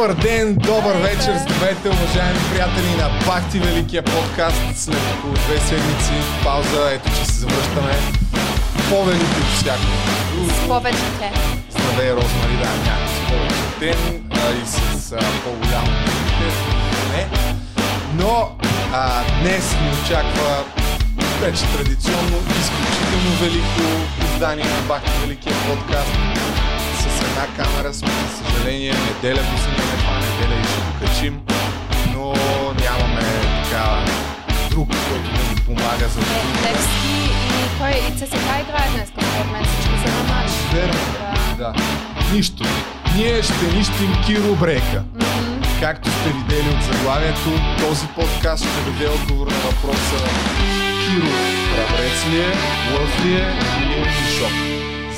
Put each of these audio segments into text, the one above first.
Добър ден, добър вечер, здравейте, уважаеми приятели на Бахти Великия подкаст. След около две седмици пауза, ето че се завръщаме по-велики от всяко. С повече Здравей, Розмари, да, някак с повече теми а, и с а, по-голям не. Но а, днес ни очаква вече традиционно изключително велико издание на Бахти Великия подкаст с една камера сме, за съжаление, неделя го неделя и ще го качим, но нямаме така друг, който да ни помага за това. Левски и кой и ЦСКА играе днес, според мен всички са на матч. Верно, да. Нищо. Ние ще нищим Киро Брейка. Мгм. Както сте видели от заглавието, този подкаст ще даде отговор на въпроса Киро храбрец ли е, лъв ли е или е шок?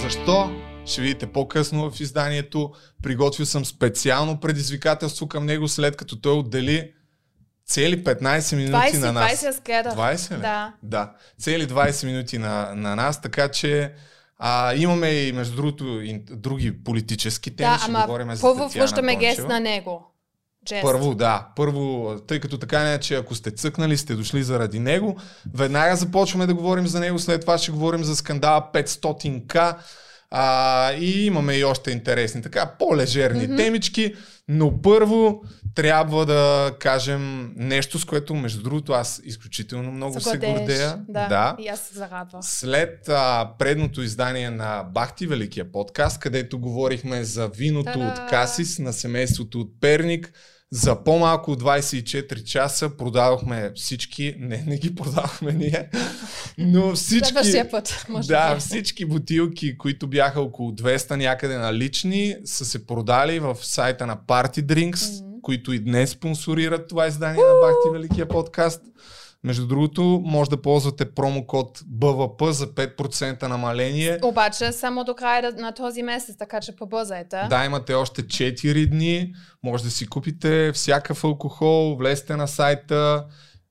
Защо? Ще видите по-късно в изданието. Приготвил съм специално предизвикателство към него, след като той отдели цели 15 минути 20, на нас. 20 аз гледах. 20 ли? Да. Да. Цели 20 минути на, на нас, така че а, имаме и между другото и други политически теми. Да, ще ама говорим за първо връщаме гест на него. Джест. Първо, да. Първо, тъй като така не е, че ако сте цъкнали, сте дошли заради него, веднага започваме да говорим за него, след това ще говорим за скандала 500к а, и имаме и още интересни, така, по-лежерни Мгм. темички, но първо трябва да кажем нещо, с което, между другото, аз изключително много се Загордееш. гордея. Да. да. И аз се зарадвах. След а, предното издание на Бахти Великия подкаст, където говорихме за виното Та-да! от Касис на семейството от Перник, за по-малко от 24 часа продавахме всички, не, не ги продавахме ние, но всички, път. Да, всички бутилки, които бяха около 200 някъде налични, са се продали в сайта на Party Drinks, Мгм. които и днес спонсорират това издание на Бахти Великия подкаст. Между другото, може да ползвате промокод БВП за 5% намаление. Обаче само до края на този месец, така че побързайте. Да, имате още 4 дни. Може да си купите всякакъв алкохол, влезте на сайта.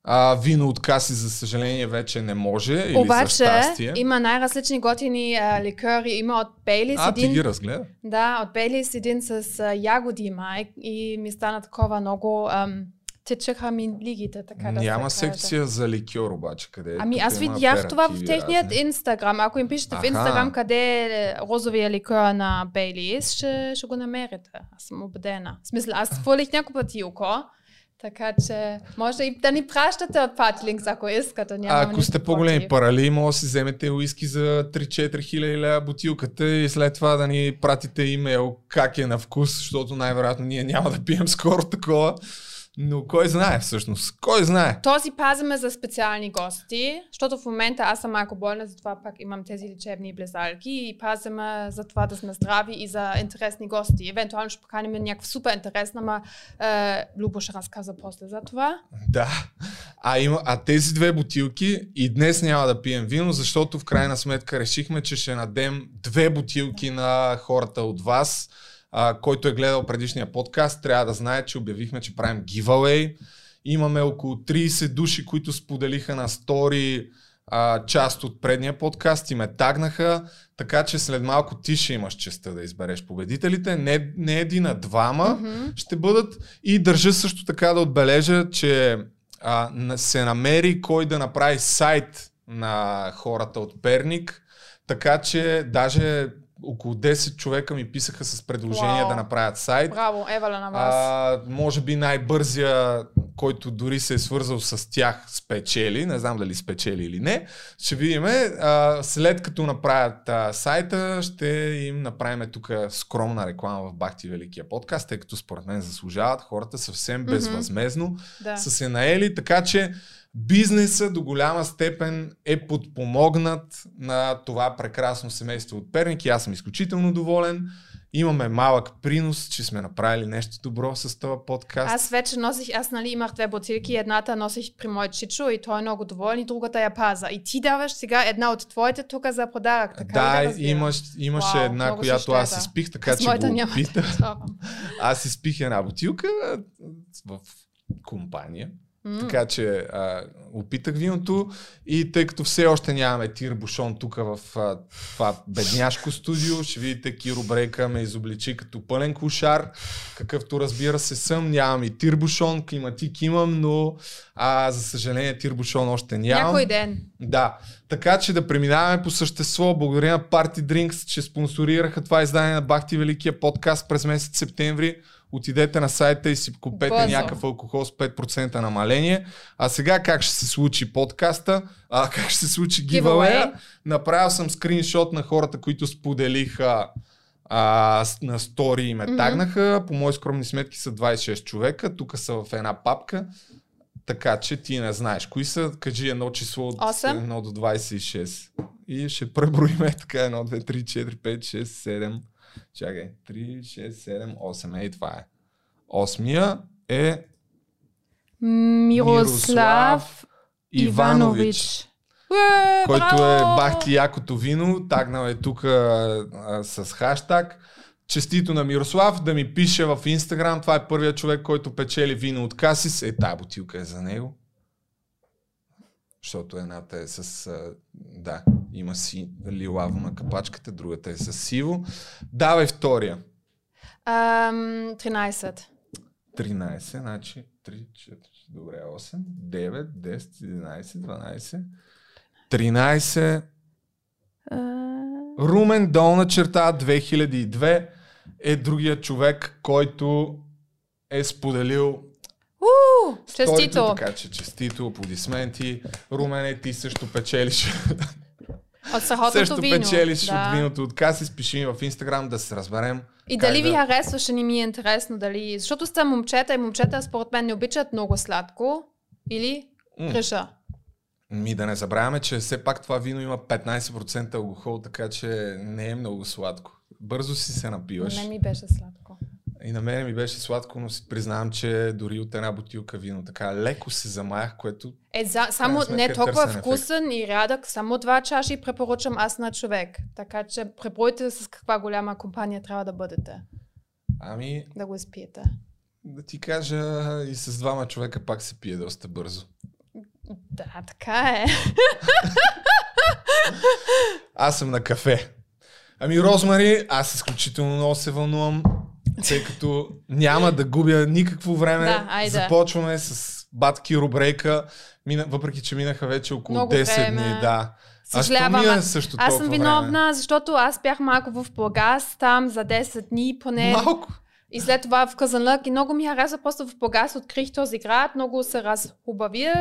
А, вино от каси, за съжаление, вече не може. Или за Обаче щастие. има най-различни готини а, ликъри. Има от Бейлис А, ти един. ги разгледа? Да, от Бейлис един с а, ягоди май и ми стана такова много... Ам, тичаха ми лигите, така да Няма се секция за ликьор обаче, къде Ами аз видях това в техният разни. инстаграм. Ако им пишете в Аха. инстаграм къде е розовия ликър на Бейлис, ще, ще го намерите. Аз съм убедена. В смисъл, аз хвърлих няколко пъти око. Така че може и да ни пращате от Патлинкс, ако искате. А Нямам ако сте по-големи против. парали, може да си вземете уиски за 3-4 хиляди бутилката и след това да ни пратите имейл как е на вкус, защото най-вероятно ние няма да пием скоро такова. Но кой знае всъщност? Кой знае? Този пазиме за специални гости, защото в момента аз съм малко болна, затова пак имам тези лечебни близалки и пазиме за това да сме здрави и за интересни гости. Евентуално ще поканим някаква супер интересна, ама е, Любо ще разказа после за това. Да. А, има, а тези две бутилки и днес няма да пием вино, защото в крайна сметка решихме, че ще надем две бутилки на хората от вас. А, който е гледал предишния подкаст, трябва да знае, че обявихме, че правим giveaway. Имаме около 30 души, които споделиха на стори а, част от предния подкаст и ме тагнаха, така че след малко ти ще имаш честа да избереш победителите. Не, не един, а двама Мгм. ще бъдат. И държа също така да отбележа, че а, се намери кой да направи сайт на хората от Перник, така че даже около 10 човека ми писаха с предложения Вау. да направят сайт. Браво, Евала на вас. А, може би най-бързия, който дори се е свързал с тях, спечели. Не знам дали спечели или не. Ще видим. След като направят а, сайта, ще им направим тук скромна реклама в Бахти Великия подкаст, тъй като според мен заслужават хората съвсем безвъзмезно да. са се наели, така че бизнеса до голяма степен е подпомогнат на това прекрасно семейство от Перник и аз съм изключително доволен. Имаме малък принос, че сме направили нещо добро с този подкаст. Аз вече носих, аз нали имах две бутилки, едната носих при мой чичо и той е много доволен и другата я паза. И ти даваш сега една от твоите тук за подарък, така да, да имаш, имаше Вау, една, която аз щедра. изпих, така Аз че го няма давам. Аз изпих една бутилка в компания. М. Така че а, опитах виното и тъй като все още нямаме тир бушон тук в а, това бедняшко студио, ще видите Киро Брейка ме изобличи като пълен кошар, какъвто разбира се съм, нямам и тир бушон, климатик имам, но а, за съжаление тир бушон още нямам. Някой ден. Да, така че да преминаваме по същество. Благодаря на Party Drinks, че спонсорираха това издание на Бахти Великия подкаст през месец септември. Отидете на сайта и си купете Бързо. някакъв алкохол с 5% намаление. А сега как ще се случи подкаста? А, как ще се случи гивалея? Направил съм скриншот на хората, които споделиха а, на стори и ме Мгм. тагнаха. По мои скромни сметки са 26 човека. Тук са в една папка. Така че ти не знаеш. Кои са? Кажи едно число от Осем. 1 до 26. И ще преброиме така 1, 2, 3, 4, 5, 6, 7. Чакай. 3, 6, 7, 8. Ей, това е. Осмия е Мирослав Иванович. Уе, който браво! е бахти якото вино, тагнал е тук с хаштаг. Честито на Мирослав да ми пише в Инстаграм. Това е първият човек, който печели вино от Касис. Е, тая бутилка е за него. Защото едната е с... а, Да, има си лилаво на капачката, другата е с сиво. Давай втория. Ам, 13. 13, значи 3, 4, добре, 8, 9, 10, 11, 12, 13, А, Румен долна черта 2002 е другия човек, който е споделил сторито, Честито. така че честито, аплодисменти. Румене, ти също печелиш, От страхотното също вино. печелиш да. от виното от Каси, пиши ми в Инстаграм да се разберем. И дали ви да- харесваше, не ми е интересно дали... Защото сте момчета и момчета според мен не обичат много сладко. Или греша. Ми да не забравяме, че все пак това вино има 15% алкохол, така че не е много сладко. Бързо си се напиваш. Не ми беше сладко. И на мен ми беше сладко, но си признавам, че дори от една бутилка вино така леко се замаях, което Е, за, само сметка не е толкова вкусен и рядък, само два чаши препоръчам аз на човек. Така че пребройте с каква голяма компания трябва да бъдете, ами да го изпиете. да ти кажа и с двама човека пак се пие доста бързо. Да, така е. Аз съм на кафе. Ами Розмари, аз изключително много се вълнувам, тъй като няма да губя никакво време. Да, айде. Започваме с Батки Рубрейка, Мина, въпреки че минаха вече около Много 10 време. дни. Да. Съжалявам, е аз- също Аз съм виновна, Време? защото аз бях малко в Бургас, там за 10 дни поне. Малко. И след това в Казанлък и много ми хареса, просто в Бургас открих този град, много се разхубавил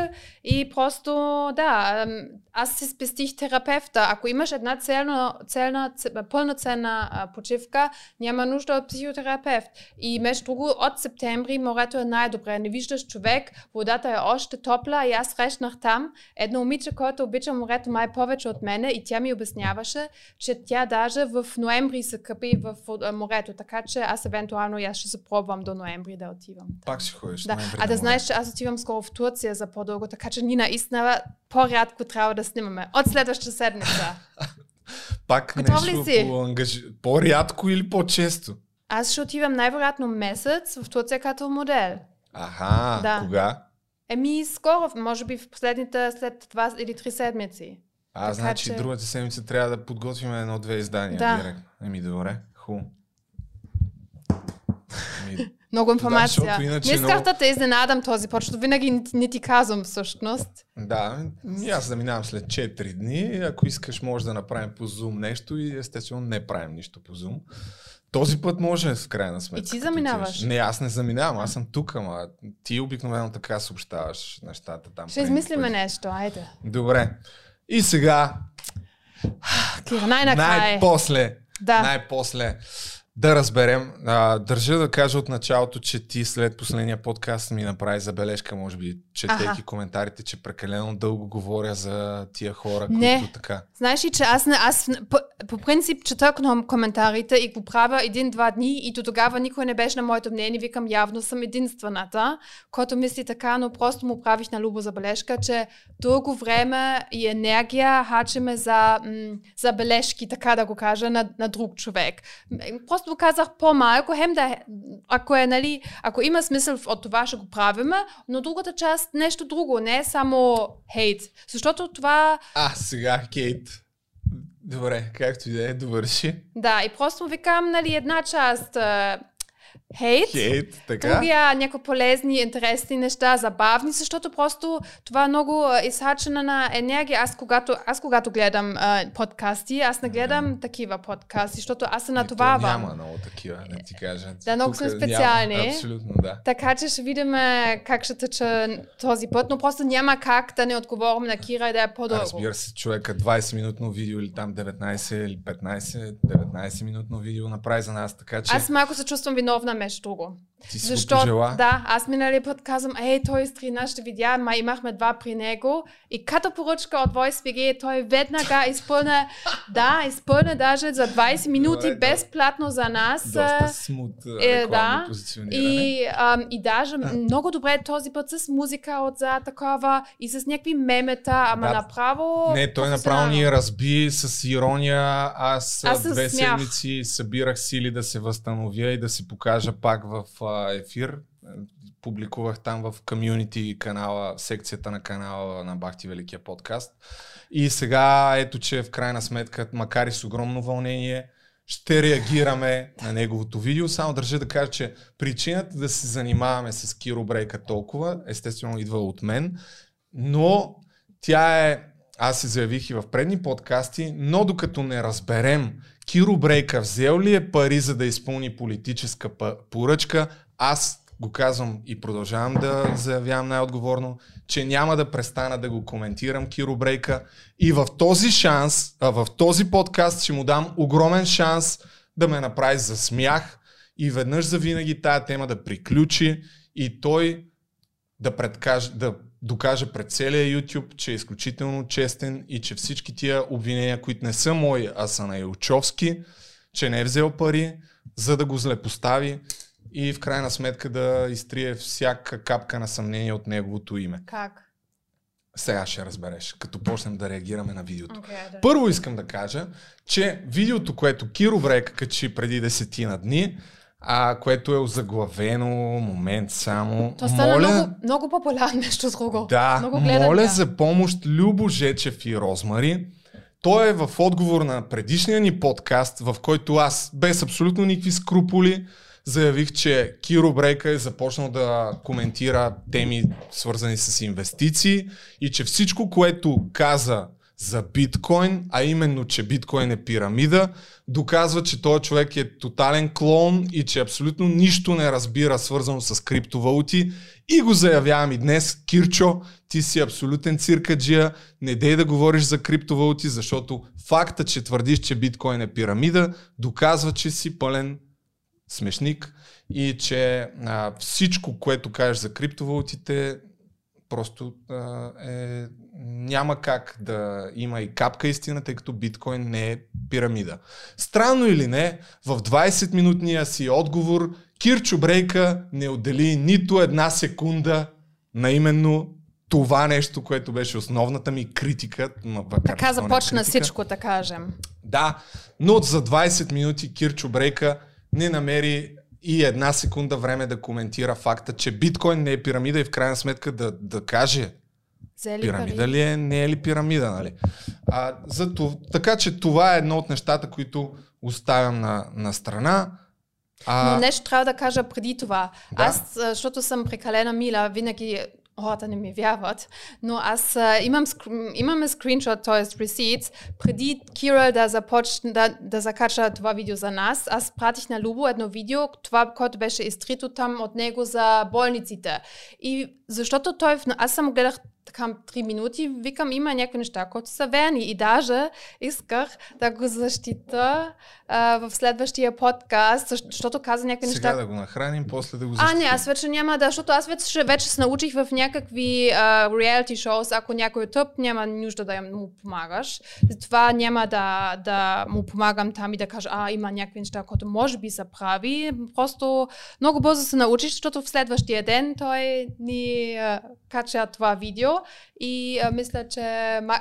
и просто, да, аз си спестих терапевта. Ако имаш една цельна, цельна, ц- пълноценна почивка, няма нужда от психотерапевт. И между друго, от септември морето е най-добре. Не виждаш човек, водата е още топла и аз срещнах там едно момиче, което обича морето май повече от мене и тя ми обясняваше, че тя даже в ноември се къпи в морето, така че аз евентуално и аз ще се пробвам до ноември да отивам. Пак ще ходиш. Да, ноември а да знаеш, че аз отивам скоро в Турция за по-дълго, така че ние наистина по-рядко трябва да снимаме. От следващата седмица. Пак Готов нещо си? по ангаж... по-рядко или по-често? Аз ще отивам най-вероятно месец в Турция като модел. Аха, Да. кога? Еми, скоро, може би в последните след два или три седмици. А, Така значи че- другата седмица трябва да подготвим едно-две издания. Да. Директно. Еми, добре, хубаво. Еми, Много информация. защото иначе не исках много- да те изненадам този път, защото винаги не, не ти казвам всъщност. да, аз заминавам след 4 дни. Ако искаш, може да направим по Zoom нещо и естествено не правим нищо по Zoom. Този път може в крайна сметка. И ти заминаваш? Не, аз не заминавам, аз съм тук, ама ти обикновено така съобщаваш нещата там. Ще измислиме нещо, айде. Добре. И сега, Кира, най-накрая. най-после, Да. най-после да разберем. А, държа да кажа от началото, че ти след последния подкаст ми направи забележка, може би, четейки Аха. коментарите, че прекалено дълго говоря за тия хора, Не. които така. Знаеш ли, че аз не, аз, не- п- по принцип чета коментарите и го правя един-два дни и до тогава никой не беше на моето мнение. Викам, явно съм единствената, който мисли така, но просто му правих на любо забележка, че дълго време и енергия хачиме за, м- за бележки, така да го кажа, на, на друг човек. Просто го казах по-малко, хем да, ако, е, нали, ако има смисъл от това, ще го правиме, но другата част нещо друго, не е само хейт. Защото това... А, сега хейт. Добре, както и да е, довърши. Да, и просто викам, нали, една част хейт, Хейт, така. другия някакви полезни, интересни неща, забавни, защото просто това е много изхачена на енергия. Аз когато, аз когато гледам а, подкасти, аз не гледам такива подкасти, защото аз се то натоварвам. Няма много такива, не ти кажа. Да, много са специални. Няма, абсолютно, да. Така че ще видим как ще тъча този път, но просто няма как да не отговорим на Кира и да е по-дълго. Разбира се, човека 20-минутно видео или там 19 или 15, 19-минутно видео направи за нас, така че Аз малко се чувствам виновна между друго. ти си Защо? пожела. Да, аз миналия път казвам, ей, той изтри нашите видеа, ма имахме два при него. И като поръчка от VoiceBG, той веднага изпълня, да, изпълня даже за 20 минути Добре, да. безплатно за нас. Доста смут е, е, да. И, ам, и даже много добре този път с музика отзад такова и с някакви мемета, ама Да. направо... Не, той направо ни разби с ирония. Аз, Аз две смях. седмици събирах сили да се възстановя и да си покажа пак в ефир. Публикувах там в комюнити канала, секцията на канала на Бахти Великия подкаст. И сега ето, че в крайна сметка, макар и с огромно вълнение, ще реагираме на неговото видео. Само държа да кажа, че причината да се занимаваме с Киро Брейка толкова, естествено идва от мен, но тя е, аз се заявих и в предни подкасти, но докато не разберем Киро Брейка взел ли е пари за да изпълни политическа поръчка, аз го казвам и продължавам да заявявам най-отговорно, че няма да престана да го коментирам Киро Брейка. И в този шанс, а в този подкаст ще му дам огромен шанс да ме направи за смях и веднъж за винаги тая тема да приключи и той да, предкаже, да докаже пред целия YouTube, че е изключително честен и че всички тия обвинения, които не са мои, а са на Илчовски, че не е взел пари, за да го злепостави и в крайна сметка да изтрие всяка капка на съмнение от неговото име. Как? Сега ще разбереш, като почнем да реагираме на видеото. Okay, да. Първо искам да кажа, че видеото, което Киро Брек качи преди десетина дни, а, което е озаглавено, момент само. То стана моля, много, много популярно нещо друго. да, много моля за помощ Любо Жечев и Розмари. Той е в отговор на предишния ни подкаст, в който аз, без абсолютно никакви скруполи, заявих, че Киро Брейка е започнал да коментира теми свързани с инвестиции и че всичко, което каза за биткоин, а именно, че биткоин е пирамида, доказва, че този човек е тотален клоун и че абсолютно нищо не разбира свързано с криптовалути. И го заявявам и днес, Кирчо, ти си абсолютен циркаджия, не дей да говориш за криптовалути, защото факта, че твърдиш, че биткоин е пирамида, доказва, че си пълен смешник и че а, всичко, което кажеш за криптовалутите, просто а, е, няма как да има и капка истина, тъй като биткоин не е пирамида. Странно или не, в 20-минутния си отговор Кирчо Брейка не отдели нито една секунда на именно това нещо, което беше основната ми критика. макар Така започна критика. всичко, да кажем. Да, но за 20 минути Кирчо Брейка не намери и една секунда време да коментира факта, че биткоин не е пирамида и в крайна сметка да, да каже Взели пирамида пари. ли е, не е ли пирамида, нали? А, за това, така че това е едно от нещата, които оставям на, на страна. А, Но нещо трябва да кажа преди това. Да. Аз, защото съм прекалена мила, винаги хората не ми вярват, но аз а, имам, имаме скриншот, т.е. receipts, преди Кира да започне да, да закача това видео за нас, аз пратих на Любо едно видео, това, което беше изтрито там от него за болниците. И защото той, в- аз само гледах към 3 минути, викам, има някакви неща, които са верни. И даже исках да го защита а, в следващия подкаст, защото каза някакви Сега неща. да го нахраним, после да го А, защитим. не, аз вече няма да, защото аз вече, вече се научих в някакви реалити шоу, ако някой е тъп, няма нужда да му помагаш. Затова няма да, да му помагам там и да кажа, а, има някакви неща, които може би са прави. Просто много бързо се научиш, защото в следващия ден той ни а, кача това видео и а, мисля, че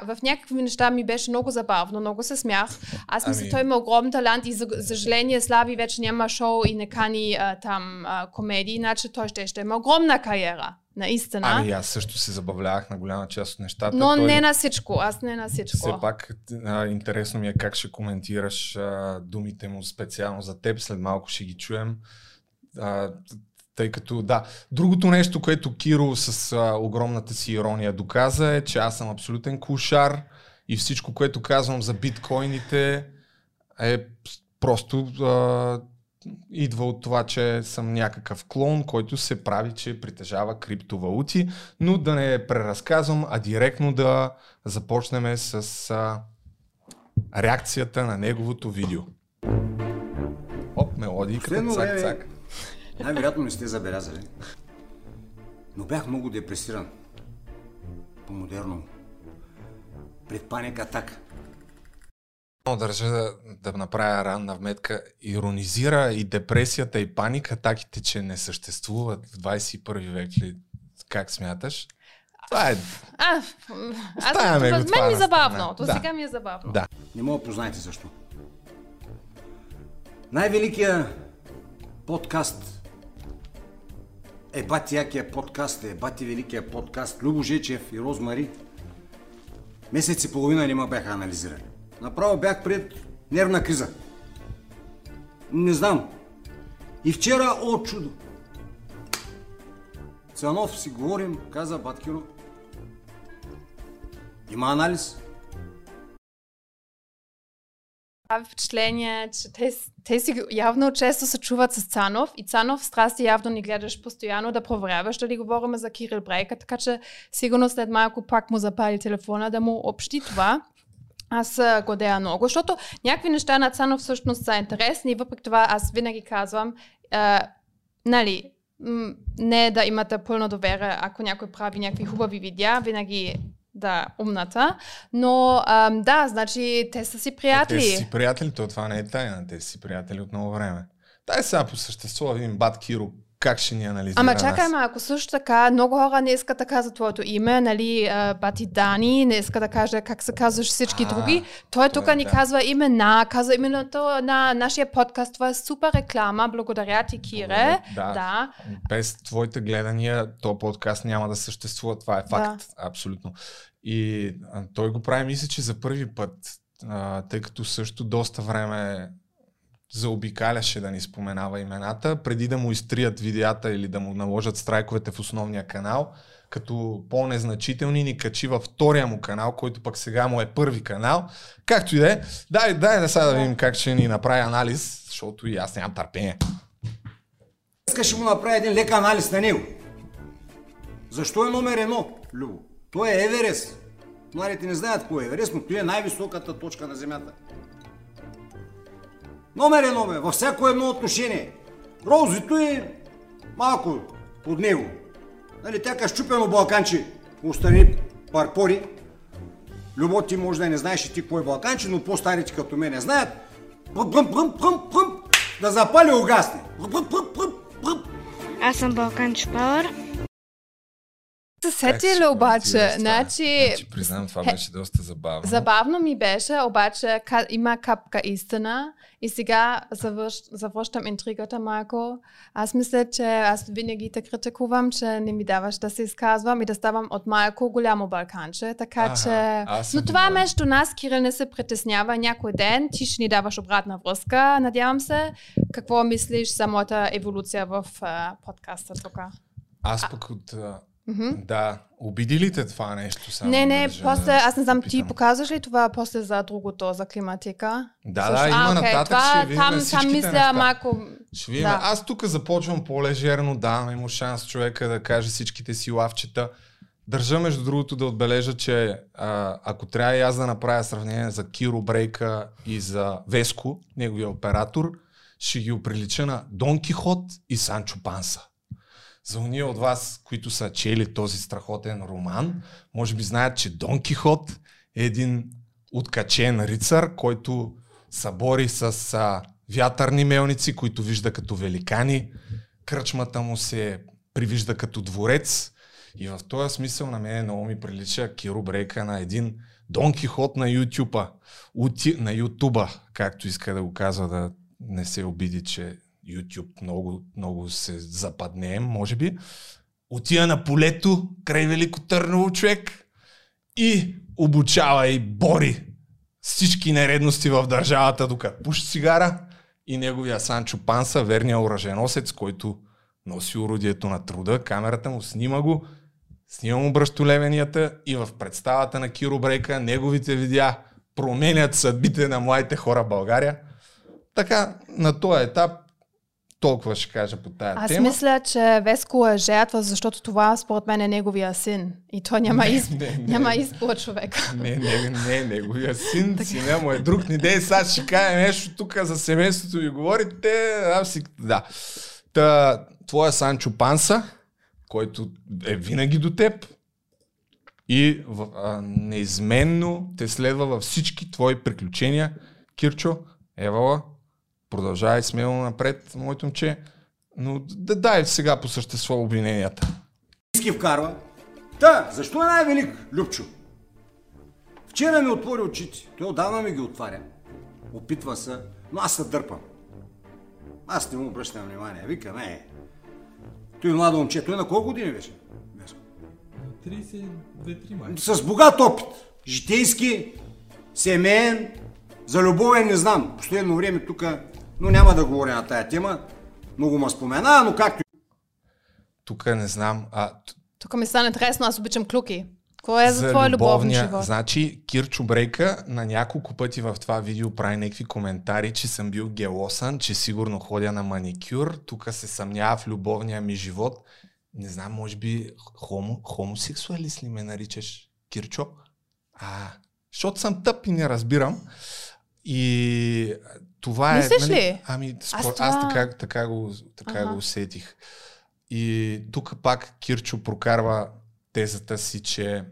в някакви неща ми беше много забавно, много се смях. Аз мисля, Ами- той има огромен талант и за съжаление Слави вече няма шоу и не кани а, там а, комедии, иначе той ще, ще има огромна кариера. Наистина. Ами аз също се забавлявах на голяма част от нещата. но Той не на всичко. Аз не на всичко. Все пак а, интересно ми е как ще коментираш а, думите му специално за теб. След малко ще ги чуем. А, тъй като, да. Другото нещо, което Киро с а, огромната си ирония доказа е, че аз съм абсолютен кушар и всичко, което казвам за биткоините е просто а, идва от това, че съм някакъв клон, който се прави, че притежава криптовалути, но да не преразказвам, а директно да започнем с а, реакцията на неговото видео. Оп, мелодийката, Последно цак, време- цак. Най-вероятно не сте забелязали. Но бях много депресиран. По-модерно. Пред паника атака. Много държа да, да направя ранна вметка. Иронизира и депресията и паника, атаките, че не съществуват в 21 век ли? Как смяташ? Това е... А, аз, го мен ми е забавно. То Да. сега ми е забавно. Да. Не мога да познаете защо. Най-великия подкаст е бати якия подкаст, е бати великия подкаст. Любо Жечев и Розмари месец и половина не ме бяха анализирали. Направо бях пред нервна криза. Не знам. И вчера, о чудо, Цанов си говорим, каза Баткино. Има анализ. Прави впечатление, че те, те си явно често се чуват с Цанов и Цанов страсти явно ни гледаш постоянно да проверяваш дали говорим за Кирил Брейка, така че сигурно след малко пак му запали телефона да му общи това. Аз а, го дея много, защото някакви неща на Цанов всъщност са интересни, въпреки това аз винаги казвам, а, нали, не да имате пълно доверие, ако някой прави някакви хубави видеа, винаги да умната, но ам, да, значи те са си приятели. Те са си приятели, то това не е тайна. Те са си приятели от много време. Дай сега по същество видим Бат Киро как ще ни анализира Ама чакай малко, също така, много хора не искат да казват твоето име, нали, Бати Дани, не иска да каже как се казваш всички А, други. Той тук е, ни да. казва имена, казва името на нашия подкаст, това е супер реклама, благодаря ти, Кире. Да. да. Без твоите гледания, то подкаст няма да съществува. Това е факт. Абсолютно. И той го прави, мисля, че за първи път, тъй като също доста време заобикаляше да ни споменава имената, преди да му изтрият видеята или да му наложат страйковете в основния канал, като по-незначителни ни качи във втория му канал, който пък сега му е първи канал. Както и да е, дай, дай да сега да видим как ще ни направи анализ, защото и аз нямам търпение. Днеска ще му направя един лек анализ на него. Защо е номер едно, Любо? Той е Еверест. Младите не знаят кой е Еверест, но той е най-високата точка на Земята. Номер едно, бе, във всяко едно отношение. Розито е малко под него. Нали, тяка щупено балканче отстрани парпори. Любо, ти може да не знаеш и ти кой е балканче, но по-старите като мен не знаят. Пръм, пръм, пръм, пръм, пръм, да запали угасне. Пръм, пръм, пръм, пръм. Аз съм Балкан Чпауър. Сетили обаче, коментираш това? значи... Значи, признавам, това беше доста забавно. Забавно ми беше, обаче има капка истина и сега завърш, завръщам интригата малко. Аз мисля, че аз винаги те критикувам, че не ми даваш да се изказвам и да ставам от малко голямо балканче, така Аха, че... Но това виновен. между нас, Кирил, не се притеснява някой ден, ти ще ни даваш обратна връзка, надявам се. Какво мислиш за моята еволюция в а, подкаста тук? Аз пък от... а, Да, обиди ли те това нещо? Само Не, не, държа после, да аз не знам, ти показваш ли това после за другото, за климатика? Да, Също- да, има а, нататък, това, ще видим там, там мисля неща. малко... Ще видим. Да. Аз тук започвам по-лежерно, даваме му шанс човека да каже всичките си лавчета. Държа между другото да отбележа, че а, ако трябва и аз да направя сравнение за Киро Брейка и за Веско, неговия оператор, ще ги оприлича на Дон Кихот и Санчо Панса. За уния от вас, които са чели този страхотен роман, може би знаят, че Дон Кихот е един откачен рицар, който събори с а, вятърни мелници, които вижда като великани. Кръчмата му се привижда като дворец. И в този смисъл на мен много ми прилича Киро Брейка на един Дон Кихот на Ютуба. Ути, на Ютуба, както иска да го казва, да не се обиди, че YouTube много, много се западнеем, може би. Отива на полето край Велико Търново човек и обучава и бори всички нередности в държавата, докато пуши цигара и неговия Санчо Панса, верния оръженосец, който носи орудието на труда, камерата му снима го, снима му бръщолевенията и в представата на Киро Брейка неговите видеа променят съдбите на младите хора в България. Така, на този етап толкова ще кажа по тая Аз тема. мисля, че Веско е жертва, защото това според мен е неговия син. И той няма, из... не, не. няма избор човек. Не, не, не, неговия син, сина му е друг. Не дей, сега ще кажа нещо тук за семейството ви говорите. Аз си... Да. Та, твоя Санчо Панса, който е винаги до теб и а, неизменно те следва във всички твои приключения. Кирчо, Евала, продължавай смело напред, моето момче, но да дай сега по същество обвиненията. Иски вкарва. Та, защо е най-велик, Любчо? Вчера ми отвори очите. Той отдавна ми ги отваря. Опитва се, но аз се дърпам. Аз не му обръщам внимание. Вика, не. Той младо момче, той на колко години беше? Веско? 32-3 май. С богат опит. Житейски, семейен, за любовен не знам. Последно време тук, но няма да говоря на тая тема. Много ма спомена, но както Тук не знам. А, Тук ми стане интересно, аз обичам клюки. Кой е за, за твой любовен любовния. живот? Значи Кирчо Брейка на няколко пъти в това видео прави някакви коментари, че съм бил гелосан, че сигурно ходя на маникюр, тук се съмнява в любовния ми живот. Не знам, може би хомо, хомосексуалист ли ме наричаш, Кирчо? А, защото съм тъп и не разбирам. И това е... Мислиш ли? Ами, спор... Аз това- аз така, така, го, така Аха. го усетих. И тук пак Кирчо прокарва тезата си, че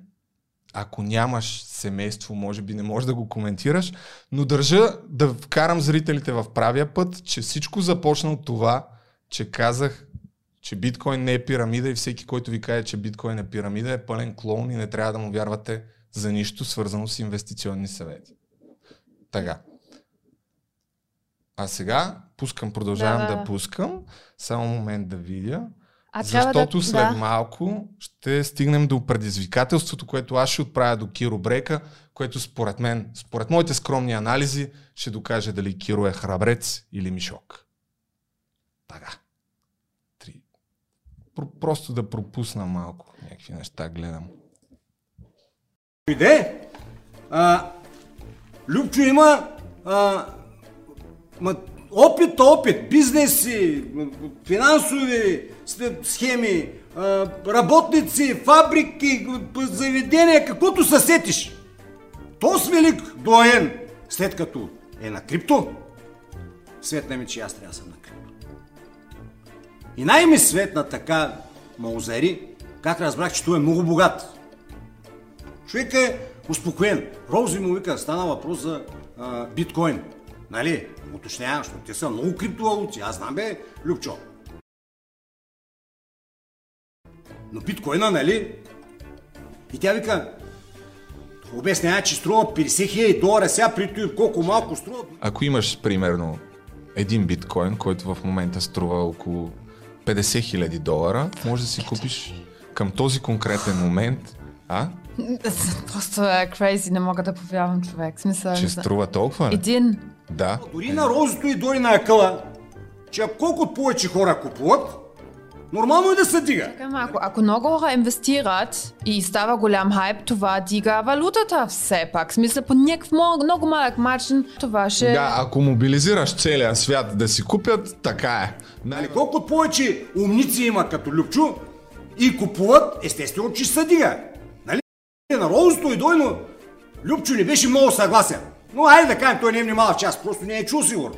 ако нямаш семейство, може би не можеш да го коментираш, но държа да вкарам зрителите в правия път, че всичко започна от това, че казах, че биткоин не е пирамида и всеки, който ви каже, че биткоин е пирамида, е пълен клоун и не трябва да му вярвате за нищо, свързано с инвестиционни съвети. Така. А сега пускам, продължавам Да, да, да. пускам. Само момент да видя. А Защото да, след да. малко ще стигнем до предизвикателството, което аз ще отправя до Киро Брейка, което според мен, според моите скромни анализи, ще докаже дали Киро е храбрец или мишок. Така. Три. Про- просто да пропусна малко някакви неща, гледам. Иде, а, Любчо има а, ма, опит, опит, бизнеси, финансови схеми, работници, фабрики, заведения, каквото се сетиш. Тос велик доен, след като е на крипто, светна ми, че аз трябва да съм на крипто. И най-ми светна така ма озари, как разбрах, че той е много богат. Човек е успокоен. Роузи му вика, стана въпрос за а, биткоин. Нали? Уточнявам, защото те са много криптовалути. Аз знам бе, Любчо. Но биткоина, нали? И тя вика, обяснява, че струва 50 хиляди долара, сега при колко малко струва. Ако имаш, примерно, един биткоин, който в момента струва около 50 000 долара, може да си купиш към този конкретен момент, а? Просто е crazy, не мога да повярвам човек. Смисъл, Че не струва толкова? ли? Един. Да. Дори на розото и дори на акъла, че колкото повече хора купуват, нормално е да се дига. Чакай малко, ако много хора инвестират и става голям хайп, това дига валутата все пак. В Смисъл, по някакъв много, малък начин това ще... Да, ако мобилизираш целия свят да си купят, така е. Нали? Колкото повече умници има като Любчо, и купуват, естествено, че се дига. Нали? Народното и дойно Любчо не беше много съгласен. Но айде да кажем, той не е внимавал час, просто не е чул сигурно.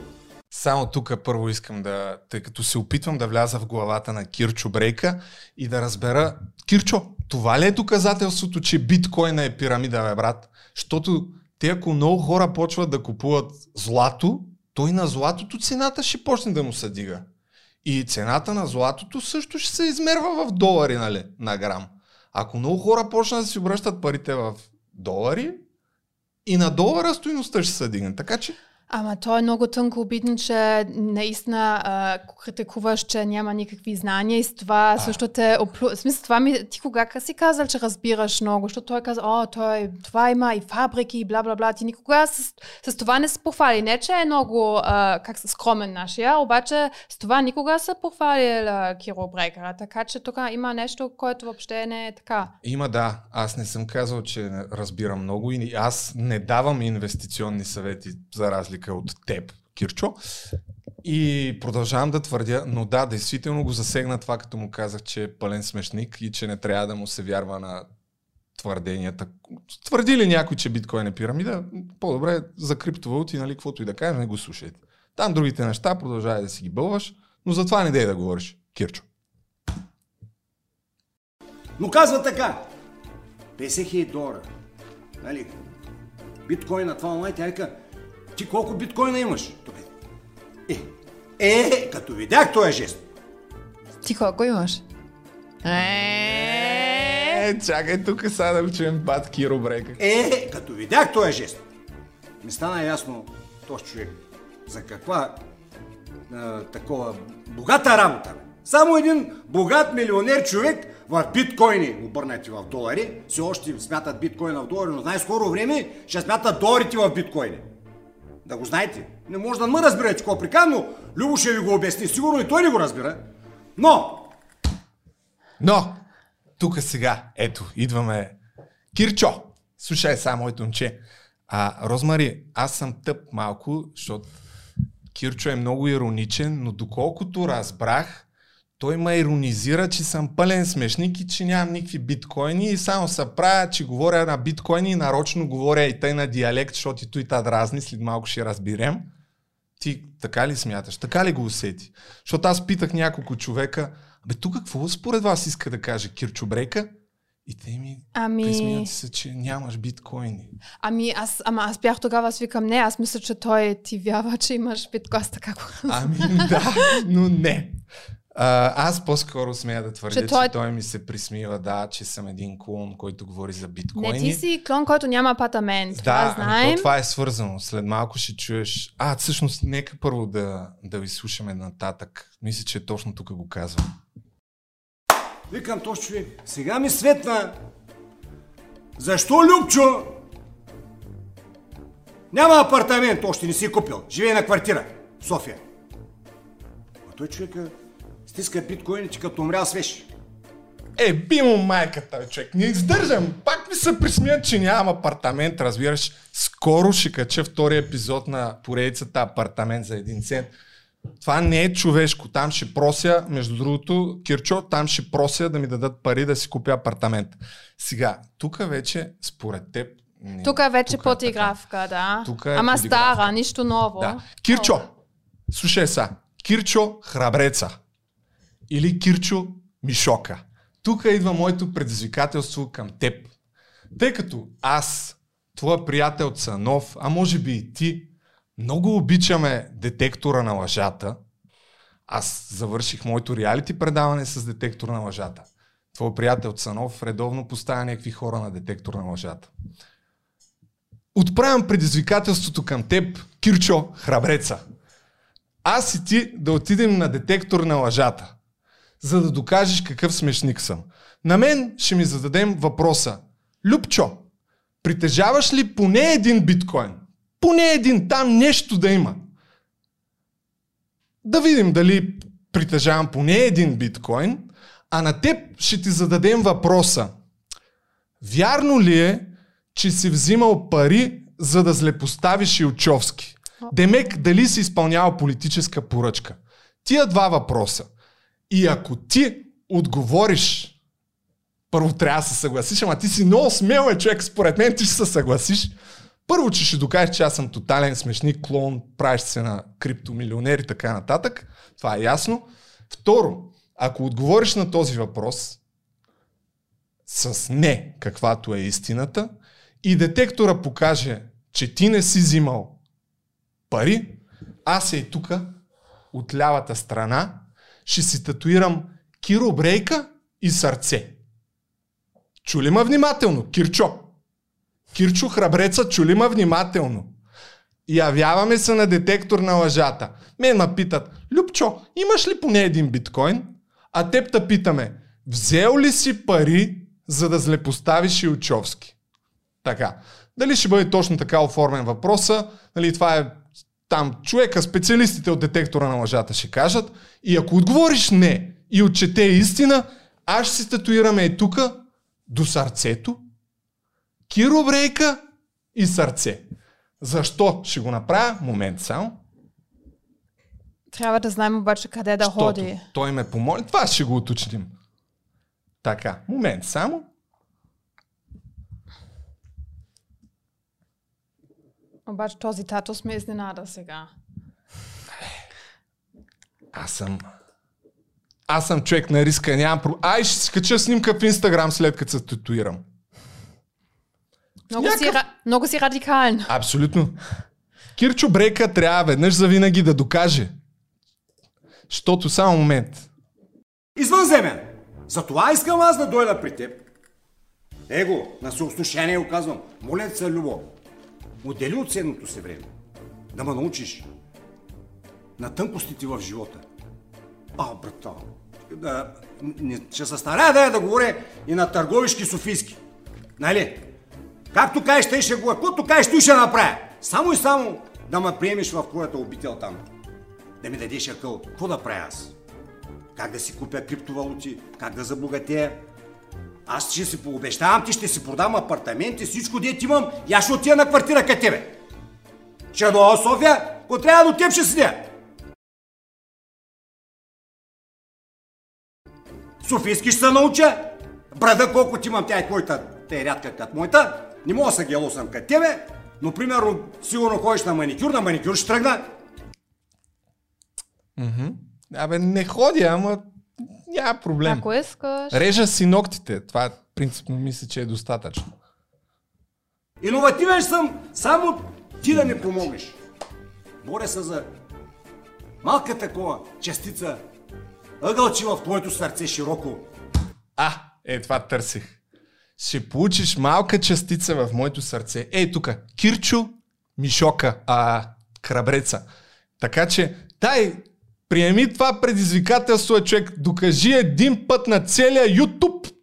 Само тук първо искам да, тъй като се опитвам да вляза в главата на Кирчо Брейка и да разбера, Кирчо, това ли е доказателството, че биткоина е пирамида, бе, брат? Защото те ако много хора почват да купуват злато, той на златото цената ще почне да му се дига. И цената на златото също ще се измерва в долари, нали, на грам. Ако много хора почнат да си обръщат парите в долари, и на долара стоиността ще се дигне. Така че Ама то е много тънко обидно, че наистина а, критикуваш, че няма никакви знания и с това а. също те оплю... В смисъл, това ми... Ти кога си казал, че разбираш много, защото той каза, о, той, това има и фабрики и бла бла бла. Ти никога с, с това не се похвали. Не, че е много, а, как се скромен нашия, обаче с това никога се похвали Киро Брекера. Така че тук има нещо, което въобще не е така. Има, да. Аз не съм казал, че разбирам много и аз не давам инвестиционни съвети за разлика разлика от теб, Кирчо. И продължавам да твърдя, но да, действително го засегна това, като му казах, че е пълен смешник и че не трябва да му се вярва на твърденията. Твърди ли някой, че биткоин е пирамида? По-добре за криптовалути, нали, каквото и да кажеш, не го слушайте. Там другите неща продължавай да си ги бълваш, но за това не дей да говориш, Кирчо. Но казва така. 50 хиляди долара. Нали? Биткоин на това момент, тя ти колко биткоина имаш? Е, е, като видях този жест. Ти колко имаш? Е, чакай тук сега да чуем бат Киро Брека. Е, като видях този жест, ми стана ясно този човек за каква а, такова богата работа. Само един богат милионер човек в биткоини, обърнати в долари, все още смятат биткоина в долари, но най-скоро време ще смятат доларите в биткоини. Да го знаете. Не може да ме разберете какво приказвам, но Любо ще ви го обясни. Сигурно и той не го разбира. Но! Но! Тук сега, ето, идваме. Кирчо! Слушай сега, моето момче. А, Розмари, аз съм тъп малко, защото Кирчо е много ироничен, но доколкото разбрах, той ме иронизира, че съм пълен смешник и че нямам никакви биткоини и само се правя, че говоря на биткоини и нарочно говоря и тъй на диалект, защото и той та дразни, след малко ще разберем. Ти така ли смяташ? Така ли го усети? Защото аз питах няколко човека, бе тук какво според вас иска да каже Кирчо Брейка? И те ми ами... присмият се, че нямаш биткоини. Ами аз, ама аз бях тогава, аз викам, не, аз мисля, че той ти вява, че имаш биткоин, така Ами да, но не. А, аз по-скоро смея да твърдя, че той... че той ми се присмива, да, че съм един клон, който говори за биткоини. Не, ти си клон, който няма апартамент. Да, това знаем. Ами, това е свързано. След малко ще чуеш. А, всъщност, нека първо да, да ви слушаме нататък. Мисля, че точно тук го казвам. Викам този човек. Сега ми светна. Защо Любчо няма апартамент, още не си купил. Живее на квартира в София. А той човека стиска биткоините като умрял свеж. Е, би му майката, човек. Не издържам. Пак ми се присмият, че нямам апартамент, разбираш. Скоро ще кача втори епизод на поредицата апартамент за един цент. Това не е човешко. Там ще прося, между другото, Кирчо, там ще прося да ми дадат пари да си купя апартамент. Сега, тук вече, според теб, не, тук е вече подигравка, да. Тук е Ама подигравка. стара, нищо ново. Да. Кирчо, слушай са. Кирчо Храбреца или Кирчо Мишока. Тук идва моето предизвикателство към теб. Тъй като аз, твоя приятел Цанов, а може би и ти, много обичаме детектора на лъжата. Аз завърших моето реалити предаване с детектор на лъжата. Твой приятел Цанов редовно поставя някакви хора на детектор на лъжата. Отправям предизвикателството към теб, Кирчо Храбреца. Аз и ти да отидем на детектор на лъжата за да докажеш какъв смешник съм. На мен ще ми зададем въпроса. Любчо, притежаваш ли поне един биткоин? Поне един, там нещо да има. Да видим дали притежавам поне един биткоин, а на теб ще ти зададем въпроса. Вярно ли е, че си взимал пари, за да злепоставиш Илчовски? Демек, дали си изпълнявал политическа поръчка? Тия два въпроса – и ако ти отговориш Първо трябва да се съгласиш, ама ти си много смел, е, човек, според мен ти ще се съгласиш. Първо, че ще докажеш, че аз съм тотален смешник, клон, правиш се на криптомилионер и така нататък. Това е ясно. Второ, ако отговориш на този въпрос с не, каквато е истината, и детектора покаже, че ти не си взимал пари, аз е и тук, от лявата страна, ще си татуирам Киро Брейка и сърце. Чули ма внимателно, Кирчо. Кирчо Храбреца, чули ма внимателно. Явяваме се на детектор на лъжата. Мен ма питат, Любчо, имаш ли поне един биткоин? А теб та питаме, взел ли си пари, за да злепоставиш Илчовски? Така. Дали ще бъде точно така оформен въпроса? Нали, това е там човека, специалистите от детектора на лъжата ще кажат. И ако отговориш не и отчете истина, аз ще си татуираме и тука до сърцето, киробрейка и сърце. Защо ще го направя? Момент само. Трябва да знаем обаче къде да Щото ходи. той ме помоли. Това ще го уточним. Така, момент само. Обаче този татус ме изненада сега. Аз съм... Аз съм човек на риска, нямам про... Ай, ще си кача снимка в Инстаграм след като се татуирам. Много, си, Някакъв- ра- много си радикален. Абсолютно. Кирчо Брейка трябва веднъж за винаги да докаже. Щото само момент. Извънземен. Затова искам аз да дойда при теб. Его, на съосношение го казвам. Моля се, Любо, отдели от седното си време. Да ме научиш на тънкостите в живота. А, брата, да, не, ще се старая да, я да говоря и на търговишки софийски. Нали? Както кажеш, те ще го, каквото кажеш, ще направя. Само и само да ме приемеш в твоята обител там. Да ми дадеш акъл. Какво да правя аз? Как да си купя криптовалути, как да забогатея. Аз ще си пообещавам ти, ще си продам апартаменти, всичко дете имам и аз ще отида на квартира към тебе. Ще до София, ако трябва до теб ще седя. Софийски ще се науча. Брада колко ти имам, тя е твоята, те е рядка като моята. Не мога да се гелосам като тебе, но примерно сигурно ходиш на маникюр, на маникюр ще тръгна. Абе, не ходя, ама няма проблем. Ако искаш. Режа си ногтите. Това принципно мисля, че е достатъчно. Иновативен съм, само ти да ми помогнеш. Боря се за малка такова частица, ъгълче в твоето сърце широко. А, е, това търсих. Ще получиш малка частица в моето сърце. Ей, тук, Кирчо Мишока, а, Крабреца. Така че, дай, приеми това предизвикателство, човек. Докажи един път на целия YouTube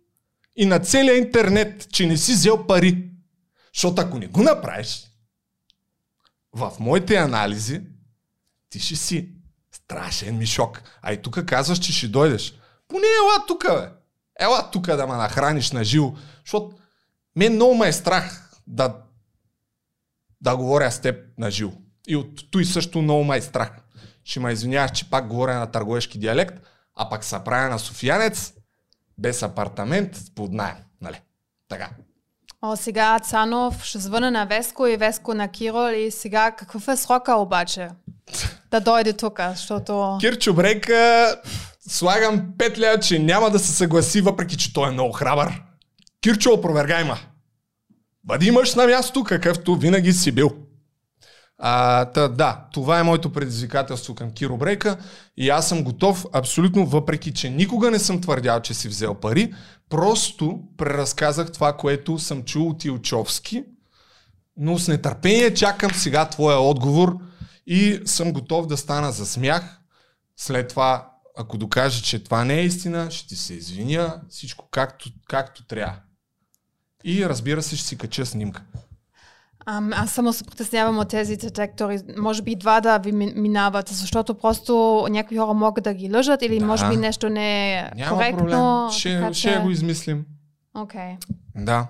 и на целия интернет, че не си взел пари. Защото ако не го направиш, в моите анализи, ти ще си страшен мишок. А и тук казваш, че ще дойдеш. Поне ела тук, бе. Ела тук да ме нахраниш на живо. Защото мен много ме е страх да, да говоря с теб на живо. И от той също много ме е страх. Ще ме извиняваш, че пак говоря на търговешки диалект, а пак са правя на софиянец, без апартамент, под найем. Нали? Така. О, сега Цанов ще звъна на Веско и Веско на Кирол и сега какъв е срока обаче? Да дойде тук, защото... Кирчо Брейка слагам петля, че няма да се съгласи, въпреки че той е много храбър. Кирчо, опровергай ма. Бъди мъж на място, какъвто винаги си бил. А, та, да, това е моето предизвикателство към Киро Брейка и аз съм готов абсолютно, въпреки че никога не съм твърдял, че си взел пари, просто преразказах това, което съм чул от Илчовски, но с нетърпение чакам сега твоя отговор и съм готов да стана за смях. След това, ако докажа, че това не е истина, ще ти се извиня, всичко както, както трябва. И разбира се, ще си кача снимка. Ам, аз само се притеснявам от тези детектори. Може би два да ви ми- минават, защото просто някои хора могат да ги лъжат или Да. може би нещо не е Няма коректно. проблем. Ще, така ще че- го измислим. Окей. Да.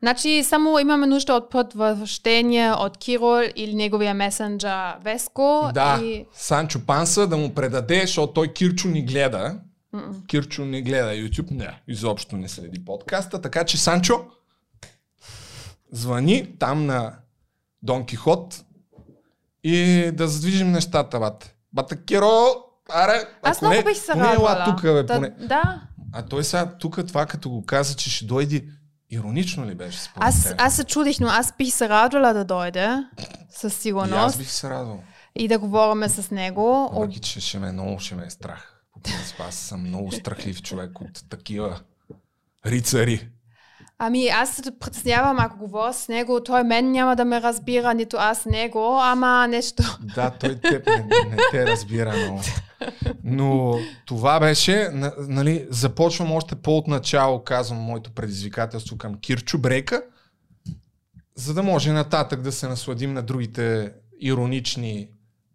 Значи само имаме нужда от потвърждение от Кирол или неговия месенджер Веско. Да, И... Санчо Панса да му предаде, защото той Кирчо ни гледа М-м. Кирчо не гледа YouTube, не, изобщо не следи подкаста, така че Санчо, звъни там на Дон Кихот и да задвижим нещата, бате. Бате Киро, аре, Аз много не, бих се поне ела радвала. тук, бе, поне. да. А той сега тук това като го каза, че ще дойде, иронично ли беше според Аз, теб? аз се чудих, но аз бих се радвала да дойде със И аз сигурност бих се радвал. и да говорим с него. Въпреки, че ще ме много ще ме е страх. По принцип, аз съм много страхлив човек от такива рицари. Ами аз се притеснявам, ако говоря с него, той мен няма да ме разбира, нито аз него, ама нещо. Да, той теб не, не те разбира много. Но това беше, на- нали, започвам още по-от начало, казвам моето предизвикателство към Кирчо Брейка, за да може нататък да се насладим на другите иронични,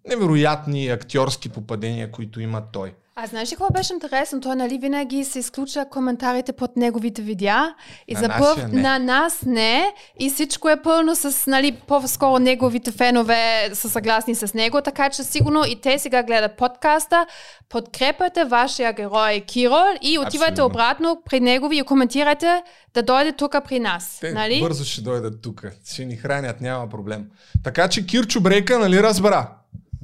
невероятни актьорски попадения, които има той. А знаеш ли какво беше интересно? Той нали винаги се изключва коментарите под неговите видеа и На за първ не. на нас не и всичко е пълно с нали по-скоро неговите фенове са съгласни с него, така че сигурно и те сега гледат подкаста. Подкрепете вашия герой Кирол и отивате Абсолютно. обратно при негови и коментирайте да дойде тук при нас. Те нали? бързо ще дойдат тук. Ще ни хранят, няма проблем. Така че Кирчо Брейка, нали разбра?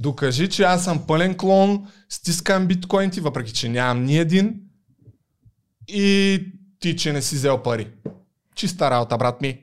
Докажи, че аз съм пълен клон, стискам биткоинти, въпреки че нямам ни един. И ти, че не си взел пари. Чиста работа, брат ми.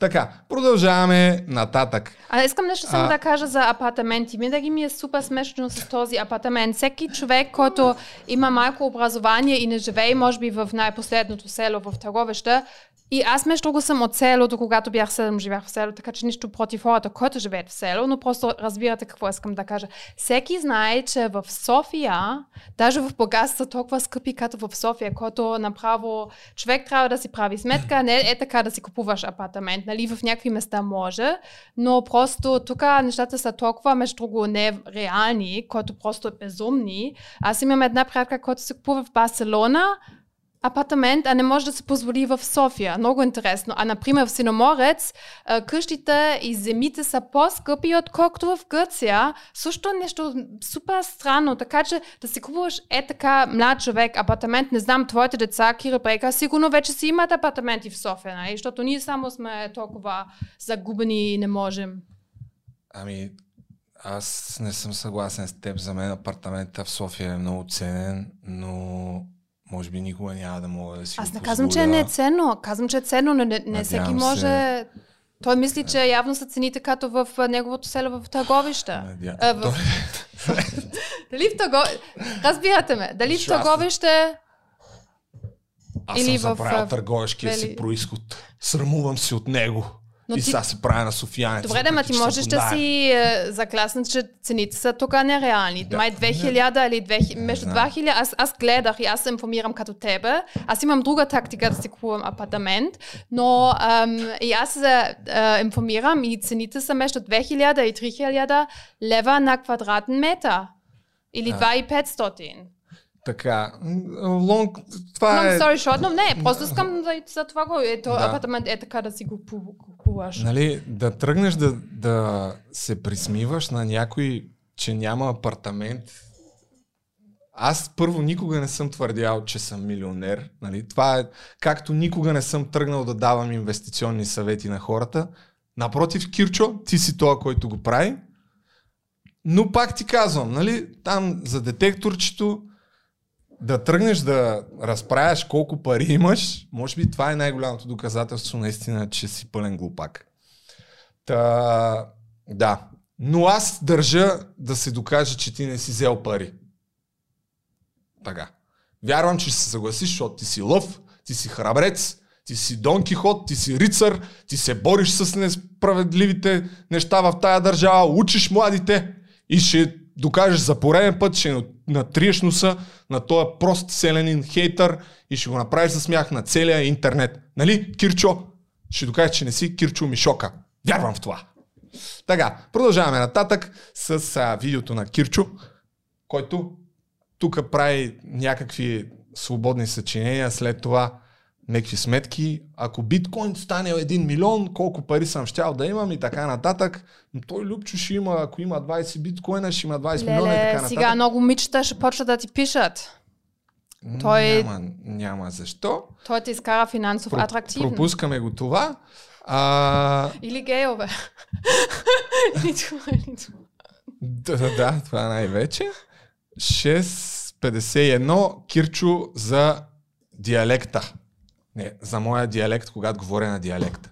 Така, продължаваме нататък. А искам нещо само да кажа за апартаменти. Винаги ми е супер смешно с този апартамент. Всеки човек, който има малко образование и не живее, може би в най-последното село в Търговища, и аз между друго съм от селото, когато бях 7, живях в село, така че нищо против хората, които живеят в село, но просто разбирате какво искам да кажа. Всеки знае, че в София, даже в Бургас са толкова скъпи, като в София, който направо човек трябва да си прави сметка, не е така да си купуваш апартамент, нали, в някакви места може, но просто тук нещата са толкова, между друго, нереални, които просто е безумни. Аз имам една приятелка, която се купува в Барселона, апартамент, а не може да се позволи в София. Много интересно. А, например, в Синоморец къщите и земите са по-скъпи, отколкото в Гърция. Също е нещо супер странно. Така че да си купуваш е така млад човек апартамент, не знам, твоите деца, Кира Брейка, сигурно вече си имат апартаменти в София, нали? защото ние само сме толкова загубени и не можем. Ами, аз не съм съгласен с теб. За мен апартамента в София е много ценен, но може би никога няма да мога да си Аз не казвам, че не е ценно. Казвам, че е ценно, но не, не всеки може... се. Той мисли, че явно са цените като в неговото село в Търговища. Надя... А, в... Дали в Търговище... Разбирате ме. Дали в Търговище... Аз Или съм забравил а, търговешкия си происход. Срамувам се от него. Но и ти- сега се правя на Софиянец. Добре, да, ма въпреки ти че съм можеш да понаем. си е, закласнат, че цените са тук нереални. Да. Май 2000 или 2000, между знам. 2000, аз, аз гледах и аз се информирам като тебе. Аз имам друга тактика да си купувам апартамент, но ам, и аз се е, информирам и цените са между 2000 и 3000 лева на квадратен метър. Или Да. 2500. Така, лонг, това No, е... sorry, short, но не, просто искам за, за това го. Ето, Да. апартамент е така да си го купу- купуваш. Нали, да тръгнеш да, да се присмиваш на някой, че няма апартамент. Аз първо никога не съм твърдял, че съм милионер. Нали? Това е както никога не съм тръгнал да давам инвестиционни съвети на хората. Напротив, Кирчо, ти си това, който го прави. Но пак ти казвам, нали, там за детекторчето да тръгнеш да разправяш колко пари имаш, може би това е най-голямото доказателство наистина, че си пълен глупак. Та, да. Но аз държа да се докаже, че ти не си взел пари. Така. Вярвам, че се съгласиш, защото ти си лъв, ти си храбрец, ти си Дон Кихот, ти си рицар, ти се бориш с несправедливите неща в тая държава, учиш младите и ще докажеш за пореден път, ще натриеш носа на този прост селенин хейтър и ще го направиш за смях на целия интернет. Нали, Кирчо? Ще докажеш, че не си Кирчо Мишока. Вярвам в това. Така, продължаваме нататък с а, видеото на Кирчо, който тук прави някакви свободни съчинения, след това някакви сметки. Ако биткоин стане 1 милион, колко пари съм щял да имам и така нататък. Но той Любчо ще има, ако има 20 биткоина, ще има 20 милиона и така Леле, нататък. сега много момичета ще почват да ти пишат. Той- Няма, няма защо. Той те изкара финансово Про- атрактивно. пропускаме го това. А, Или гейове. нито, нито. да, да, това най-вече. 6.51 Кирчо за диалекта. Не, за моя диалект, когато говоря на диалекта.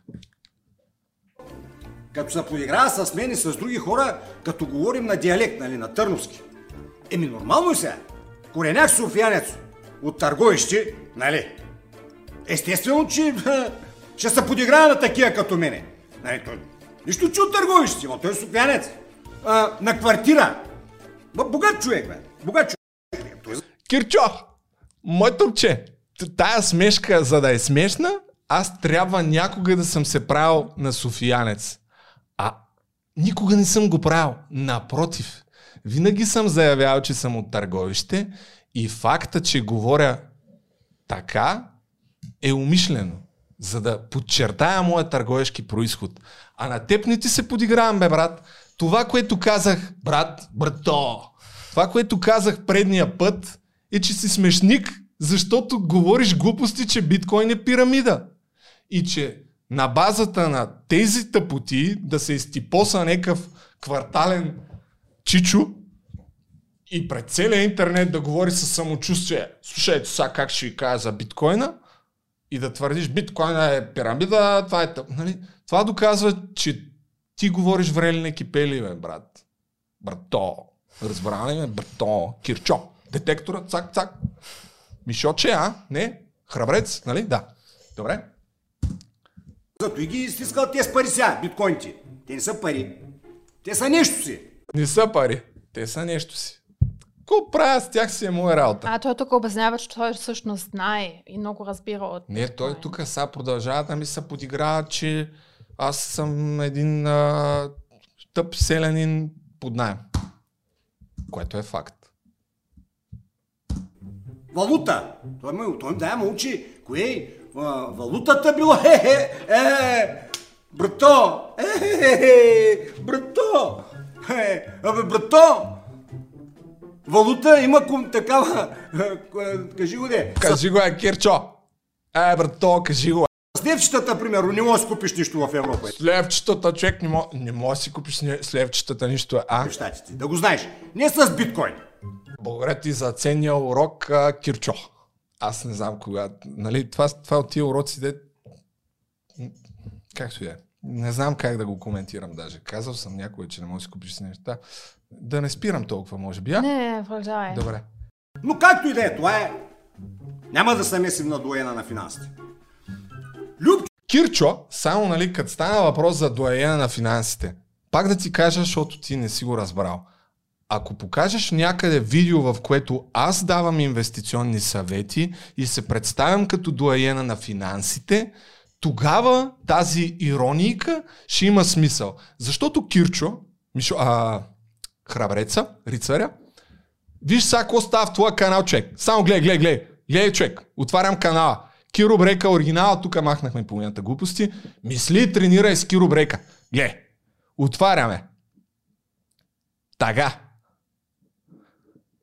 Като се подиграва с мен и с други хора, като говорим на диалект, нали, на търновски. Еми нормално е сега. Кореняк софиянец от търговище, нали? Естествено, че ще се подиграва на такива като мене. Нали, той, нищо, че от търговище, но той е софиянец. А, на квартира. Богат човек, бе. Богат човек. Той Кирчо, мой турче, т- тая смешка, за да е смешна, аз трябва някога да съм се правил на софиянец. А никога не съм го правил. Напротив, винаги съм заявявал, че съм от търговище и факта, че говоря така, е умишлено, за да подчертая моя търговешки происход. А на теб не ти се подигравам, бе, брат. Това, което казах, брат, брато, това, което казах предния път, е, че си смешник, защото говориш глупости, че биткоин е пирамида. И че на базата на тези тъпоти да се изтипоса някакъв квартален чичо и пред целия интернет да говори със самочувствие. Слушайте сега как ще ви кажа за биткоина и да твърдиш биткоина е пирамида, това е тъп. Нали? Това доказва, че ти говориш врели кипели, бе, брат. Брато. Разбрали ме? Брато. Кирчо. Детектора, цак, цак. Мишоче, а? Не? Храбрец, нали? Да. Добре. Зато и ги изтискал тези пари сега, биткоините. Те не са пари. Те са нещо си. Не са пари. Те са нещо си. Какво правя с тях си е моя работа. А той тук обяснява, че той всъщност знае и много разбира от Не, той тук сега продължава да ми се подиграва, че аз съм един а, тъп селянин под найем. Което е факт. Валута. Той, ме, той да ме учи кое а, валутата било. Хе-хе, е, брато, е, е, е, брато, е, абе, брато. Валута има ком, такава, е, е, кажи го де, Кажи го е, Кирчо! Е, брато, кажи го е. с левчетата, примерно, не можеш да купиш нищо в Европа. С левчетата, човек, не, мо... не може да си купиш с левчетата нищо. А, В щатите, да го знаеш. Не с биткоин. Благодаря ти за ценния урок, а, Кирчо. Аз не знам кога. Нали, това, това от тия уроци, де... Както и да е. Не знам как да го коментирам даже. Казал съм някой, че не можеш да си купиш неща. Да не спирам толкова, може би, а? Не, не, продължавай. Добре. Но както и да е, това е... Няма да се месим на доена на финансите. Люб, Кирчо, само нали, като стана въпрос за доена на финансите, пак да ти кажа, защото ти не си го разбрал. Ако покажеш някъде видео, в което аз давам инвестиционни съвети и се представям като доена на финансите, тогава тази иронийка ще има смисъл. Защото Кирчо, Мишо, а, храбреца, рицаря, Виж сега какво става в твоя канал, човек. Само гледай, гледай, гледай. Гледай, човек. Отварям канала. Киро Брека оригинала, тук махнахме половината глупости. Мисли тренирай с Киро Брека. Гледай. Отваряме. Тага.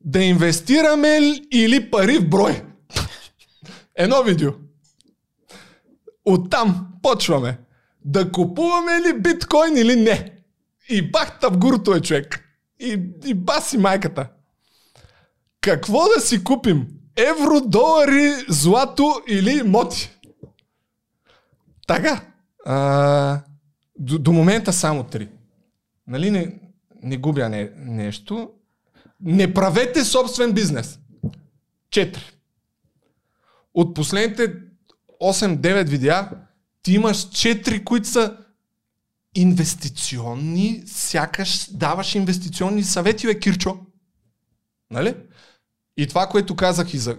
Да инвестираме ли или пари в брой? Едно видео. Оттам почваме. Да купуваме ли биткоин или не? И бахта в гурто е човек. И, и баси майката. Какво да си купим? Евро, долари, злато или имоти? Така. А, до, до момента само три. Нали не, не губя не, нещо. Не правете собствен бизнес. Четири. От последните 8-9 видеа ти имаш 4, които са инвестиционни, сякаш даваш инвестиционни съвети, бе, Кирчо. Нали? И това, което казах и за...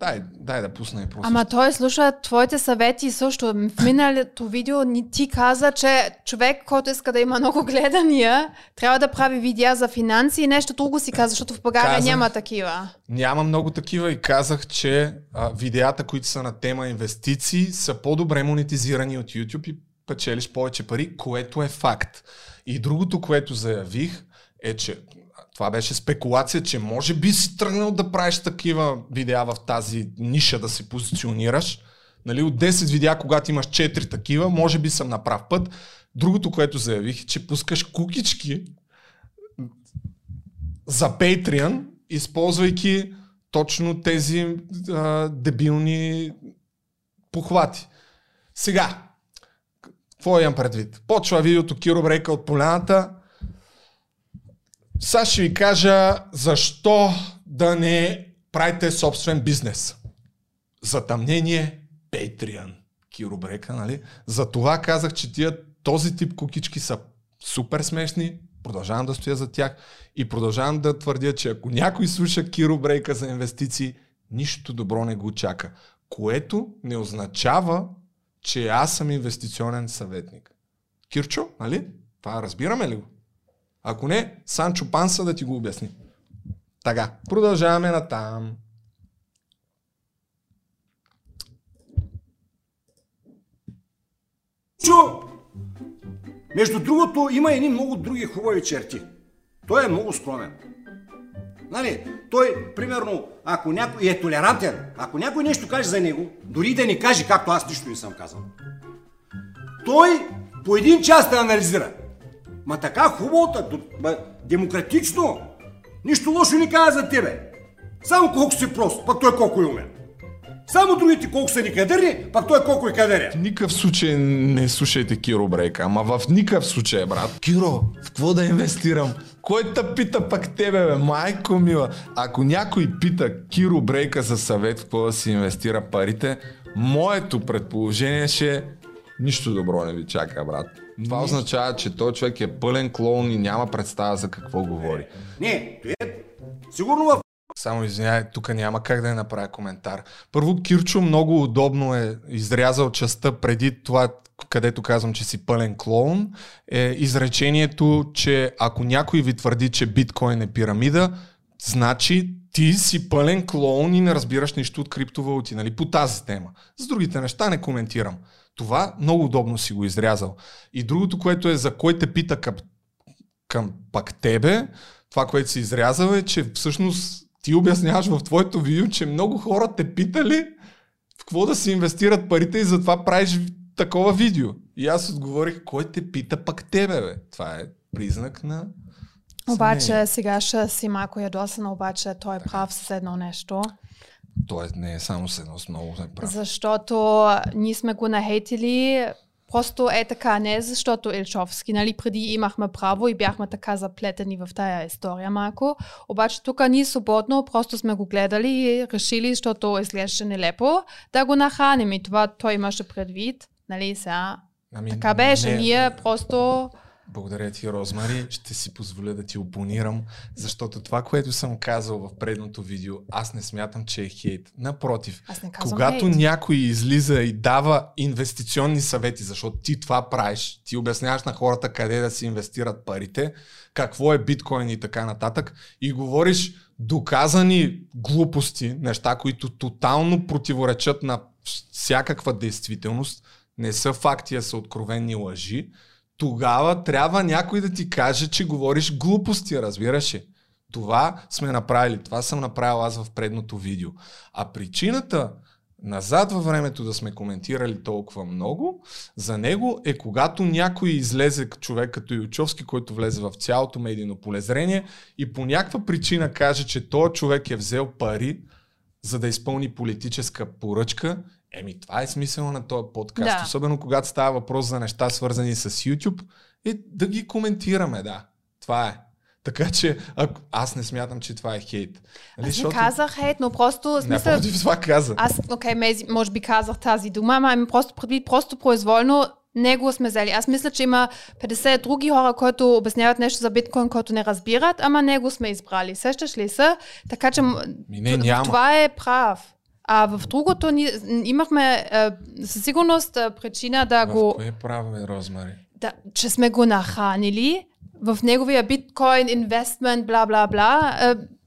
Дай, дай да пусна и просто. Ама той слуша твоите съвети също. В миналото видео ни ти каза, че човек, който иска да има много гледания, трябва да прави видеа за финанси и нещо друго си каза, защото в България Казах. няма такива. Няма много такива и казах, че а, видеята, които са на тема инвестиции, са по-добре монетизирани от YouTube и печелиш повече пари, което е факт. И другото, което заявих, е, че това беше спекулация, че може би си тръгнал да правиш такива видеа в тази ниша, да се позиционираш. Нали, от 10 видеа, когато имаш 4 такива, може би съм на прав път. Другото, което заявих, е, че пускаш кукички за Patreon, използвайки точно тези а, дебилни похвати. Сега, какво имам предвид? Почва видеото Киро Брейка от поляната. Сега ще ви кажа защо да не правите собствен бизнес. Затъмнение Patreon. Киро Брейка, нали? За това казах, че тия този тип кукички са супер смешни, продължавам да стоя за тях и продължавам да твърдя, че ако някой слуша Киро Брейка за инвестиции, нищо добро не го чака. Което не означава, че аз съм инвестиционен съветник. Кирчо, нали? Това разбираме ли го? Ако не, Санчо Панса да ти го обясни. Така, продължаваме на там. Чу! Между другото, има едни много други хубави черти. Той е много скромен. Нали, той, примерно, ако някой е толерантен, ако някой нещо каже за него, дори да не каже, както аз нищо не съм казал, той по един час да анализира. Ма така хубаво, ма, демократично, нищо лошо не каза за тебе. Само колко си прост, пък той колко е умен. Само другите колко са ни кадърни, пак той колко е кадърен. В никакъв случай не слушайте Киро Брейка, ама в никакъв случай, брат. Киро, в какво да инвестирам? Кой те пита пак тебе, бе, майко мила? Ако някой пита Киро Брейка за съвет в какво да си инвестира парите, моето предположение ще е нищо добро не ви чака, брат. Това означава, че той човек е пълен клоун и няма представа за какво говори. Не, той е сигурно в Само извинявай, тук няма как да не направя коментар. Първо, Кирчо много удобно е изрязал частта преди това, където казвам, че си пълен клоун, е изречението, че ако някой ви твърди, че биткоин е пирамида, значи ти си пълен клоун и не разбираш нищо от криптовалути, нали, по тази тема. С другите неща не коментирам. Това много удобно си го изрязал. И другото, което е за кой те пита към, към пак тебе, това, което си изрязал е, че всъщност ти обясняваш в твоето видео, че много хора те питали в какво да си инвестират парите и затова правиш такова видео. И аз отговорих, кой те пита пак тебе, бе? Това е признак на Обаче сега ще си малко ядосан, обаче той е прав с едно нещо. Тоест не е само с едно с много не прав. Защото ние сме го нахейтили просто е така, не защото Илчовски, нали, преди имахме право и бяхме така заплетени в тая история малко. Обаче тук ние свободно просто сме го гледали и решили, защото изглеждаше нелепо, да го нахраним и това той имаше предвид. Нали, сега Ами, така беше. не, Ние просто... Благодаря ти, Розмари. Ще си позволя да ти опонирам, защото това, което съм казал в предното видео, аз не смятам, че е хейт. Напротив, Аз не когато хейт. някой излиза и дава инвестиционни съвети, защото ти това правиш, ти обясняваш на хората къде да си инвестират парите, какво е биткоин и така нататък, и говориш доказани глупости, неща, които тотално противоречат на всякаква действителност, не са факти, а са откровени лъжи, тогава трябва някой да ти каже, че говориш глупости, разбираш ли? Това сме направили, това съм направил аз в предното видео. А причината назад във времето да сме коментирали толкова много, за него е когато някой излезе човек като Ючовски, който влезе в цялото медийно полезрение и по някаква причина каже, че този човек е взел пари, за да изпълни политическа поръчка, еми това е смисъл на този подкаст. Да. Особено когато става въпрос за неща свързани с YouTube, е да ги коментираме, да. Това е. Така че ако, аз не смятам, че това е хейт. Нали, Аз не казах хейт, но просто смисъл... Напротив, това каза. Аз, окей, okay, може би казах тази дума, ама ми просто просто произволно него сме взели. Аз мисля, че има 50 други хора, които обясняват нещо за биткоин, който не разбират, ама него сме избрали. Сещаш ли се? Така че Ми не, няма. това е прав. А в другото ни, имахме е, със сигурност е, причина да В го... кое право е, Розмари? Да, че сме го нахранили в неговия биткоин инвестмент, бла бла бла,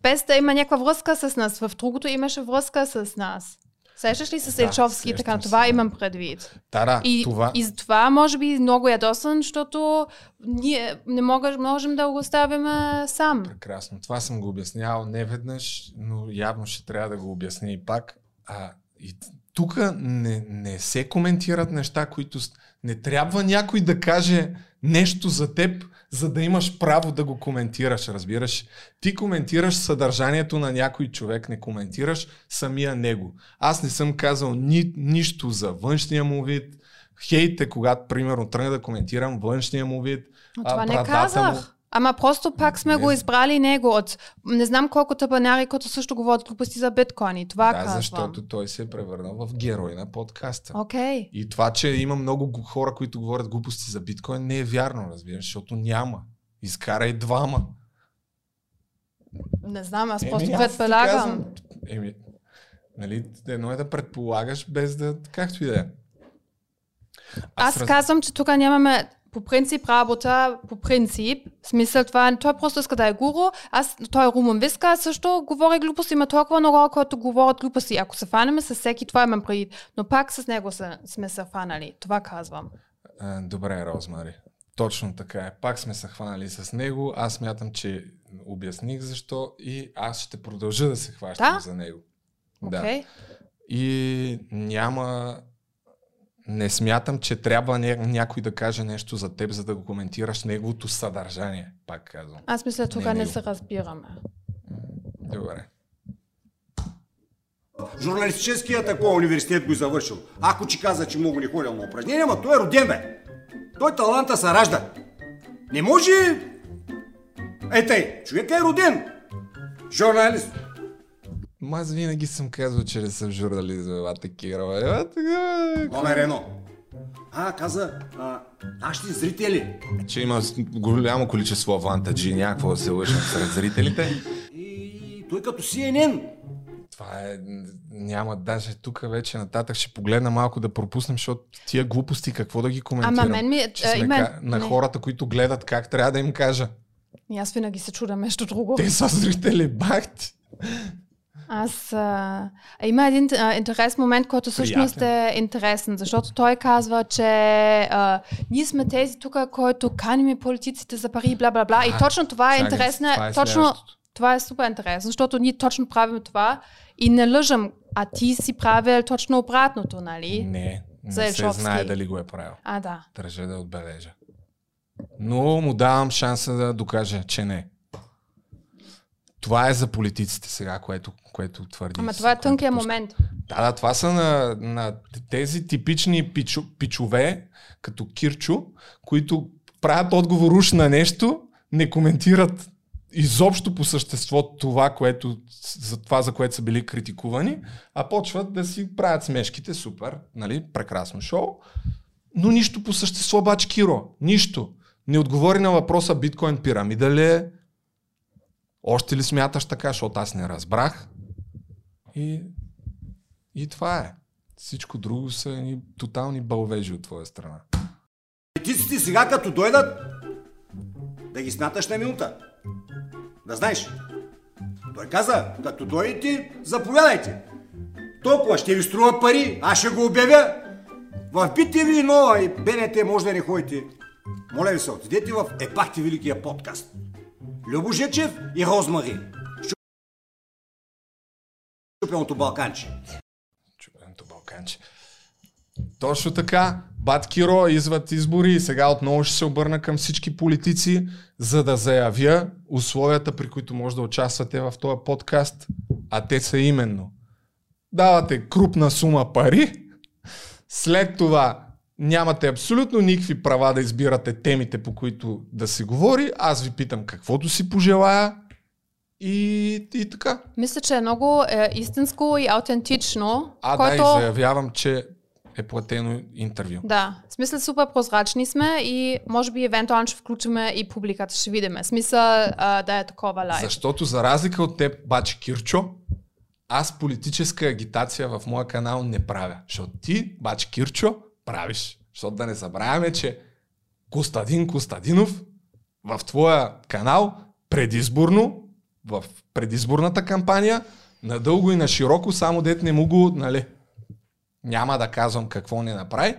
без да има някаква връзка с нас. В другото имаше връзка с нас. Сещаш ли се с Да, Елчовски и така? Това имам предвид. Да, да, И, това... и затова може би много ядосан, защото ние не мога, можем да го оставим а, сам. Прекрасно. Това съм го обяснявал не веднъж, но явно ще трябва да го обясня и пак. А, и тук не, не се коментират неща, които... Не трябва някой да каже нещо за теб, за да имаш право да го коментираш, разбираш? Ти коментираш съдържанието на някой човек, не коментираш самия него. Аз не съм казал ни, нищо за външния му вид. Хейте, когато, примерно, тръгна да коментирам външния му вид. Но а, това не брадата казах. му. Ама просто пак сме Не го избрали него от не знам колко тъпанари, които също говорят глупости за биткоини. Това Да, казвам. защото той се е превърнал в герой на подкаста. Окей. И това, че има много хора, които говорят глупости за биткоин, не е вярно, разбираш, защото няма. Изкарай двама. Не знам, аз Еми, просто аз предполагам. Еми, нали, едно е да предполагаш без да, както и да е. Аз раз- казвам, че тук нямаме по принцип работа, по принцип. В смисъл това, той просто иска да е гуру. Аз, той е Румън Виска, също говори глупости. Има толкова много които говорят глупости. Ако се фанеме с всеки, това имам предвид. Но пак с него са, сме се фанали. Това казвам. Добре, Розмари. Точно така е. Пак сме се хванали с него. Аз смятам, че обясних защо и аз ще продължа да се хващам Да? за него. Окей? И няма... Не смятам, че трябва ня... някой да каже нещо за теб, за да го коментираш неговото съдържание, пак казвам. Аз мисля, тук Не, не, се разбираме. Добре. Журналистическия такова университет го е завършил. Ако че каза, че много не ходил на упражнения, ама той е роден, бе. Той таланта се ражда. Не може... Е, тъй, човек е роден. Журналист. Ма аз винаги съм казвал, че не съм журналист, бе, бате Кирова. Ева, така, Номер едно. А, каза, а, нашите зрители. Че има голямо количество авантаджи, някакво да се лъжам сред зрителите. И той като CNN. Това е... Няма даже тук вече нататък ще погледна малко да пропуснем, защото тия глупости какво да ги коментирам. Ама мен ми... Че а, сме има- ка... на не. хората, които гледат как трябва да им кажа. И аз винаги се чуда нещо друго. Те са зрители, бах ти. Аз... А, има един а, интересен момент, който всъщност е интересен, защото той казва, че а, ние сме тези тук, които каним политиците за пари, бла бла бла. И точно това е интересно. е точно, това е супер интересно, защото ние точно правим това и не лъжам, а ти си правил точно обратното, нали? Не, не За се знае дали го е правил. А, да. Държа да отбележа. Но му давам шанса да докаже, че не. Това е за политиците сега, което, което твърди. Ама това е тънкият момент. Да, да, това са на, на тези типични пичу, пичове, като Кирчо, които правят отговор уж на нещо, не коментират изобщо по същество това, което, за това, за което са били критикувани, а почват да си правят смешките, супер, нали, прекрасно шоу, но нищо по същество, бач Киро, нищо. Не отговори на въпроса биткоин пирамида ли е, още ли смяташ така, защото аз не разбрах. И, и това е. Всичко друго са ни тотални бълвежи от твоя страна. Политиците сега като дойдат, да ги смяташ на минута. Да знаеш. Той каза, като дойдете, заповядайте. Толкова ще ви струва пари, аз ще го обявя. В BTV и Нова и БНТ може да не ходите. Моля ви се, отидете в Епахте Великия подкаст. Любо Жечев и Розмари. Щупеното Балканче. Чубеното Балканче. Точно така. Бат Киро изват избори и сега отново ще се обърна към всички политици, за да заявя условията, при които може да участвате в този подкаст. А те са именно давате крупна сума пари, след това нямате абсолютно никакви права да избирате темите, по които да се говори. Аз ви питам каквото си пожелая и, и така. Мисля, че е много е, истинско и аутентично. А който... да, и заявявам, че е платено интервю. Да, в смисъл супер прозрачни сме и може би евентуално ще включиме и публиката, ще видим. В смисъл а, да е такова лайв. Защото за разлика от теб, бачи Кирчо, аз политическа агитация в моя канал не правя. Защото ти, бачи Кирчо, правиш. Защото да не забравяме, че Костадин Костадинов в твоя канал предизборно, в предизборната кампания, надълго и на широко, само дет не му го, нали, няма да казвам какво не направи,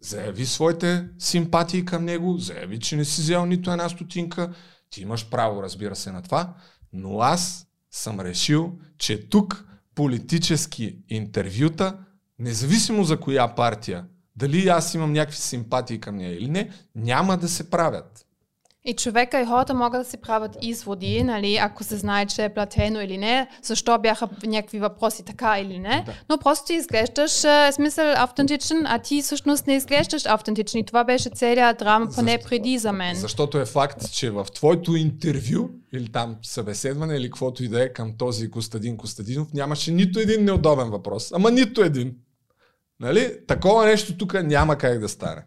заяви своите симпатии към него, заяви, че не си взел нито една стотинка, ти имаш право, разбира се, на това, но аз съм решил, че тук политически интервюта, независимо за коя партия, дали аз имам някакви симпатии към нея или не, няма да се правят. И човека и хората могат да си правят изводи, нали, ако се знае, че е платено или не, защо бяха някакви въпроси така или не, Да. но просто ти изглеждаш е, смисъл автентичен, а ти всъщност не изглеждаш автентичен и това беше целият драма, поне Защо? преди за мен. Защото е факт, че в твоето интервю или там събеседване или каквото и да е към този Костадин Костадинов нямаше нито един неудобен въпрос. Ама нито един. Нали? Такова нещо тук няма как да стане.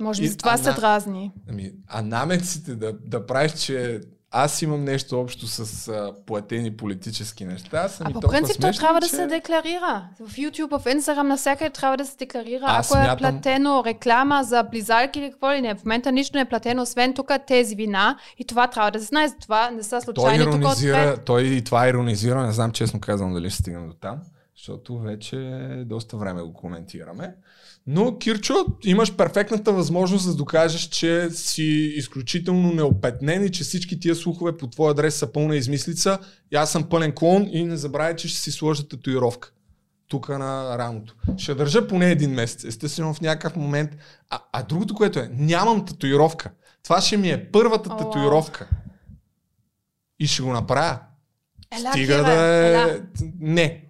Може би за това а се на- дразни. Ами, а намеците да, да правиш, че аз имам нещо общо с а, платени политически неща, са А по принцип то смешни, трябва да че... се декларира. В YouTube, в Instagram, навсякъде трябва да се декларира. Аз Ако е смятам- платено реклама за близалки или какво ли не, в момента нищо не е платено, освен тук тези вина и това трябва да се знае. Затова не са Той случайни тук иронизира, отпред. той и това иронизира, не знам честно казвам дали ще стигнем до там, защото вече доста време го коментираме. Но, Кирчо, имаш перфектната възможност да докажеш, че си изключително неопетнен и че всички тия слухове по твой адрес са пълна измислица. И аз съм пълен клон и не забравяй, че ще си сложа татуировка. Тук на рамото. Ще държа поне един месец. Естествено в някакъв момент. А, а другото, което е, нямам татуировка. Това ще ми е първата вау. татуировка. И ще го направя. Ела, Стига Кира, да е... Не.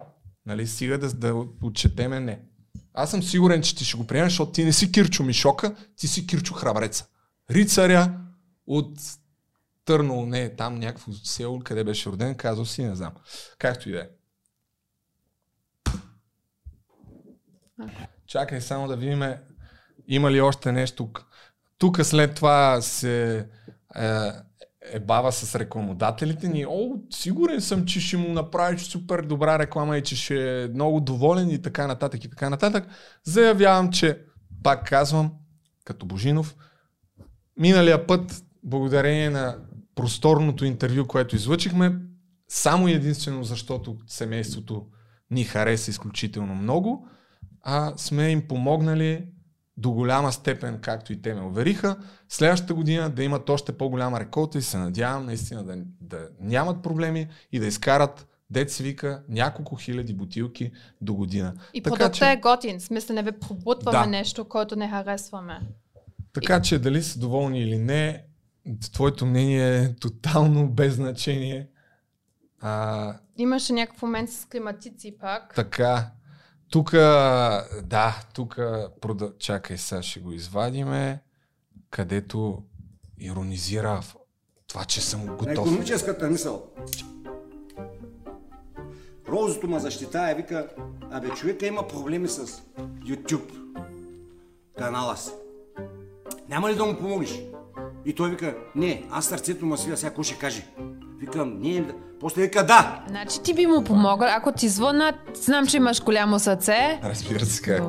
Нали, стига да, да отчетеме не. Аз съм сигурен, че ти ще го приемеш, защото ти не си Кирчо Мишока, ти си Кирчо Храбреца. Рицаря от Търно, не, там някакво село, къде беше роден, казал си, не знам. Както и да е. Чакай само да видим има ли още нещо тук. След това се е, е бава с рекламодателите ни. О, сигурен съм, че ще му направиш супер добра реклама и че ще е много доволен и така нататък и така нататък. Заявявам, че пак казвам, като Божинов, миналия път, благодарение на просторното интервю, което излъчихме, само единствено защото семейството ни хареса изключително много, а сме им помогнали до голяма степен, както и те ме увериха, следващата година да имат още по-голяма реколта и се надявам наистина да, да нямат проблеми и да изкарат дет вика няколко хиляди бутилки до година. И Така продуктът че- е готин. В смисъл не ви пробутваме Да. нещо, което не харесваме. Така че дали са доволни или не, твоето мнение е тотално без значение. А, Имаше някакъв момент с климатици пак. така, тук, да, тук, прода... чакай, сега ще го извадиме, където иронизира това, че съм На готов. економическата мисъл. Розото ма и вика, абе човека има проблеми с YouTube канала си. Няма ли да му помогнеш? И той вика, не, аз сърцето му свия, сега ще каже? Викам, не, да. после вика, да. Значи ти би му помогъл, ако ти звънат, знам, че имаш голямо сърце. Разбира се как.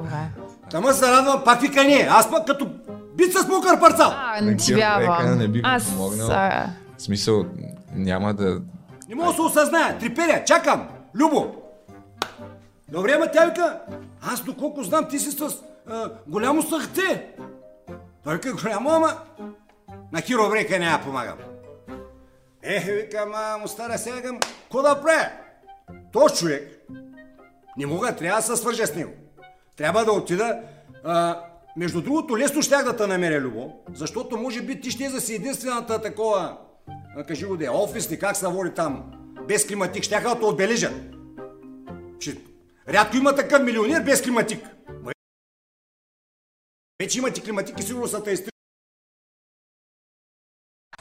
Тама се радвам, пак вика не, аз пък като бит с мокър парцал. А, не ти вярвам. не би Аз помогнал. В смисъл, няма да... Не мога да се осъзная. Триперя, чакам. Любо. Добре, ама тя вика, аз доколко знам, ти си с а, голямо сърце. Той вика, голямо, ама на хиробрека не я помагам. Ех, викам, а, му стара сега, викам, ко да правя? Тош човек, не мога, трябва да се свържа с него. Трябва да отида. А, между другото, лесно щях да те намеря, Любо, защото може би ти ще да си единствената такова, а, кажи го де, офисни, как се води там, без климатик, щяха да те отбележат. Че рядко има такъв милионер без климатик. Ма, Вече имате климатик и сигурно са те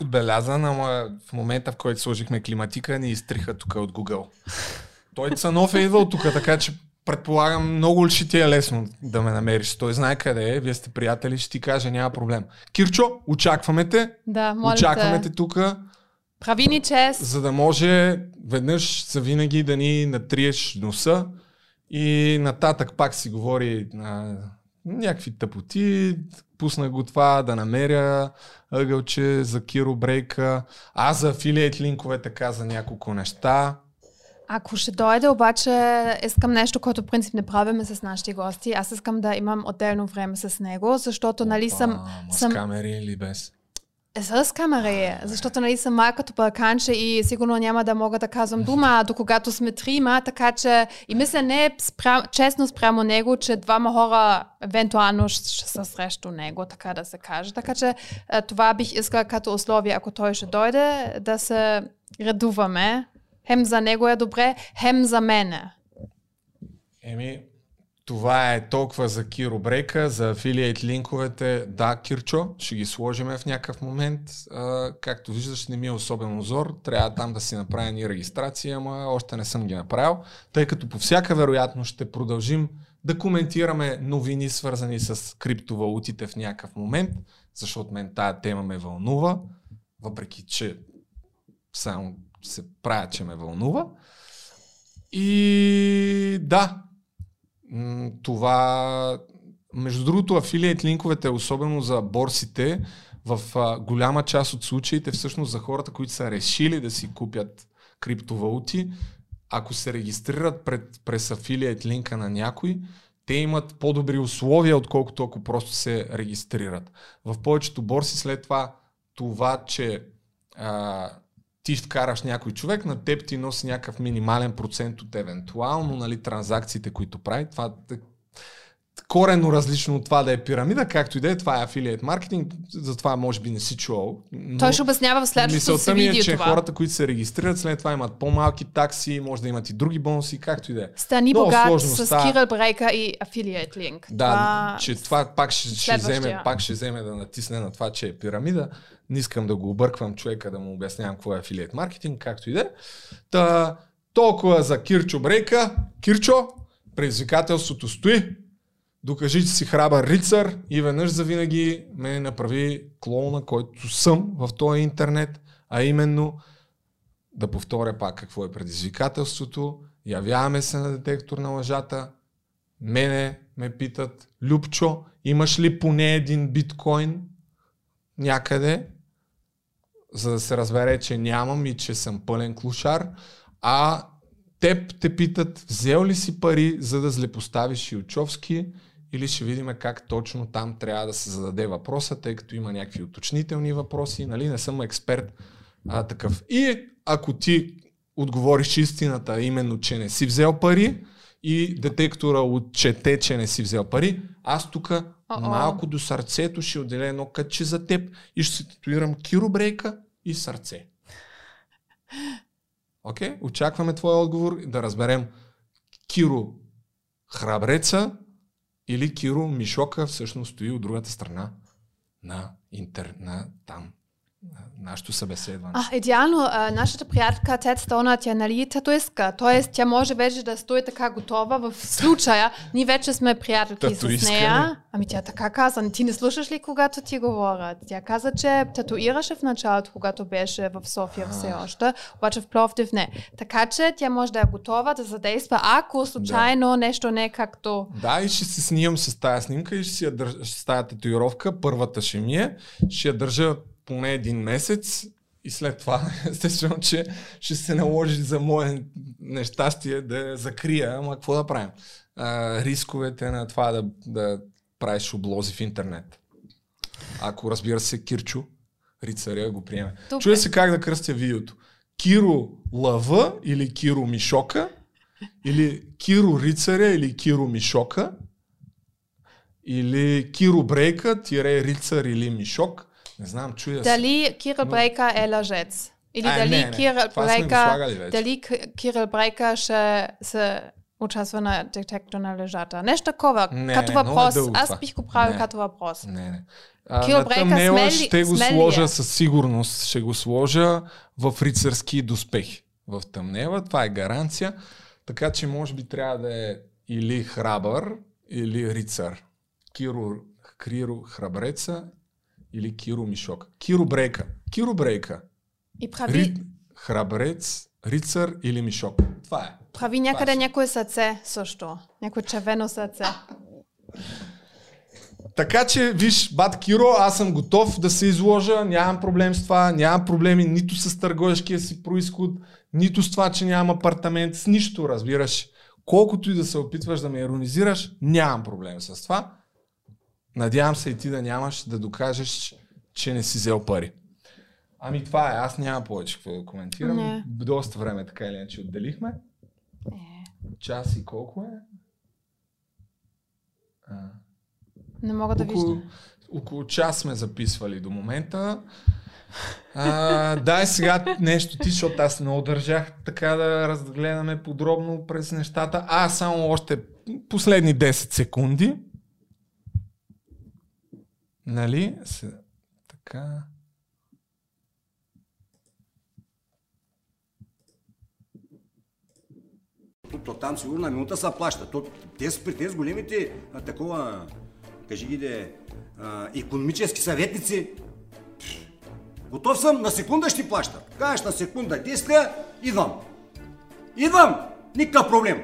Отбелязан, ама в момента, в който сложихме климатика, ни изтриха тук от Google. Той Цанов е идвал тук, така че предполагам, много ще ти е лесно да ме намериш. Той знае къде е, вие сте приятели, ще ти каже, няма проблем. Кирчо, очакваме те. да, моля очакваме те. те тук, Прави ни чест. за да може веднъж за винаги да ни натриеш носа и нататък пак си говори а, някакви тъпоти, пусна го това да намеря ъгълче за Киро Брейка, аз за афилиейт линковете каза няколко неща. Ако ще дойде, обаче искам нещо, което принцип не правиме с нашите гости. Аз искам да имам отделно време с него, защото нали съм... Опа, ма съм С камери или без? С камери, защото нали съм малкото балканче и сигурно няма да мога да казвам дума, до когато сме трима, така че и мисля не е спрям, честно спрямо него, че двама хора евентуално ще са срещу него, така да се каже. Така че е, това бих искала като условие, ако той ще дойде, да се редуваме. Хем за него е добре, хем за мене. Еми, това е толкова за Киро Брейка, за афилиейт линковете. Да, Кирчо, ще ги сложиме в някакъв момент. А, както виждаш, не ми е особен узор. Трябва там да си направя ни регистрация, ама още не съм ги направил. Тъй като по всяка вероятност ще продължим да коментираме новини, свързани с криптовалутите в някакъв момент, защото мен тая тема ме вълнува, въпреки че само се правя, че ме вълнува. И да, това, между другото, афилиейт линковете, особено за борсите, в голяма част от случаите, всъщност за хората, които са решили да си купят криптовалути, ако се регистрират пред, през афилиейт линка на някой, те имат по-добри условия, отколкото ако просто се регистрират. В повечето борси след това, това, че а, ти вкараш някой човек, на теб ти носи някакъв минимален процент от евентуално нали, транзакциите, които прави. Това е корено различно от това да е пирамида, както и да е, това е афилиейт маркетинг, затова може би не си чувал. Той ще обяснява в следващото си ми е, видео че това. хората, които се регистрират, след това имат по-малки такси, може да имат и други бонуси, както и да е. Стани Много богат сложно с. Кирил Брейка и Affiliate Link. Да, Това- че това пак ще, ще, вземе, пак ще вземе да натисне на това, че е пирамида. Не искам да го обърквам човека, да му обяснявам какво е афилиет маркетинг, както и да е. Та, толкова за Кирчо Брейка. Кирчо, предизвикателството стои. Докажи, че си храбър рицар и веднъж завинаги ме направи клоуна, който съм в този интернет, а именно да повторя пак какво е предизвикателството. Явяваме се на детектор на лъжата. Мене ме питат, Любчо, имаш ли поне един биткоин някъде, за да се разбере, че нямам и че съм пълен клушар, а теб те питат, взел ли си пари, за да злепоставиш Илчовски, или ще видим как точно там трябва да се зададе въпроса, тъй като има някакви уточнителни въпроси, нали, не съм експерт а, такъв. И ако ти отговориш истината, именно, че не си взел пари и детектора отчете, че не си взел пари, аз тук малко до сърцето ще отделя едно кътче за теб и ще се татуирам киробрейка и сърце. Окей? Okay? Очакваме твоя отговор и да разберем Киро храбреца или Киро Мишока всъщност стои от другата страна на интер, там, нашето събеседване. А, идеално, а, нашата приятелка Тед Стона, тя нали татуистка, т.е. тя може вече да стои така готова в случая. Ние вече сме приятелки с Татуистка ли? нея. Ами тя така каза. Ти не слушаш ли, когато ти говорят? Тя каза, че татуираше в началото, когато беше в София все още, обаче в Пловдив не. Така че тя може да е готова да задейства, ако случайно нещо не е както... Да, и ще се снимам с тази снимка и ще си я държа, с тази татуировка. Първата ще ми е. Ще я държа поне един месец и след това, естествено, че ще се наложи за мое нещастие да закрия, ама какво да правим? А, рисковете на това да, да правиш облози в интернет. Ако разбира се, Кирчо, рицаря го приеме. Добре. Чуя се как да кръстя видеото. Киро Лъва или Киро Мишока или Киро Рицаря или Киро Мишока или Киро Брейка, тире Рицар или Мишок. Не знам, чуя се. Дали Кирил Но- Брейка е лъжец? Или А, дали не, не. Кирил Брейка, дали Кирил Брейка ще се участва на детектор на лъжата? Нещо такова, Не, като е въпрос. дълго Аз бих го правил като въпрос. Не, не. Кил Брейка смели- ще го смели сложа е. със сигурност. Ще го сложа в рицарски доспехи. В тъмнела. Това е гаранция. Така че може би трябва да е или храбър, или рицар. Киро, Криро храбреца или Киро Мишок. Киро Брейка. Киро Брейка. И прави, Ри... Храбрец, рицар или Мишок. Това е. прави някъде Баш. някое сърце също. Някое червено сърце. Така че, виж, Бат Киро, аз съм готов да се изложа, нямам проблем с това, нямам проблеми нито с търговешкия си происход, нито с това, че нямам апартамент, с нищо, разбираш. Колкото и да се опитваш да ме иронизираш, нямам проблем с това. Надявам се и ти да нямаш да докажеш, че не си взел пари. Ами това е, аз няма повече какво да коментирам. Не. Доста време така или иначе отделихме. Е, Час и колко е? А, не мога да около, виждам. около час сме записвали до момента. А, дай сега нещо ти, защото аз много държах така да разгледаме подробно през нещата. А, само още последни 10 секунди. Нали? Се, така. То, там сигурно на минута се плаща. То, тези, при тези големите а, такова, кажи ги де, а, економически съветници, готов съм, на секунда ще плаща. Кажеш на секунда 10 ля, идвам. Идвам! Никакъв проблем.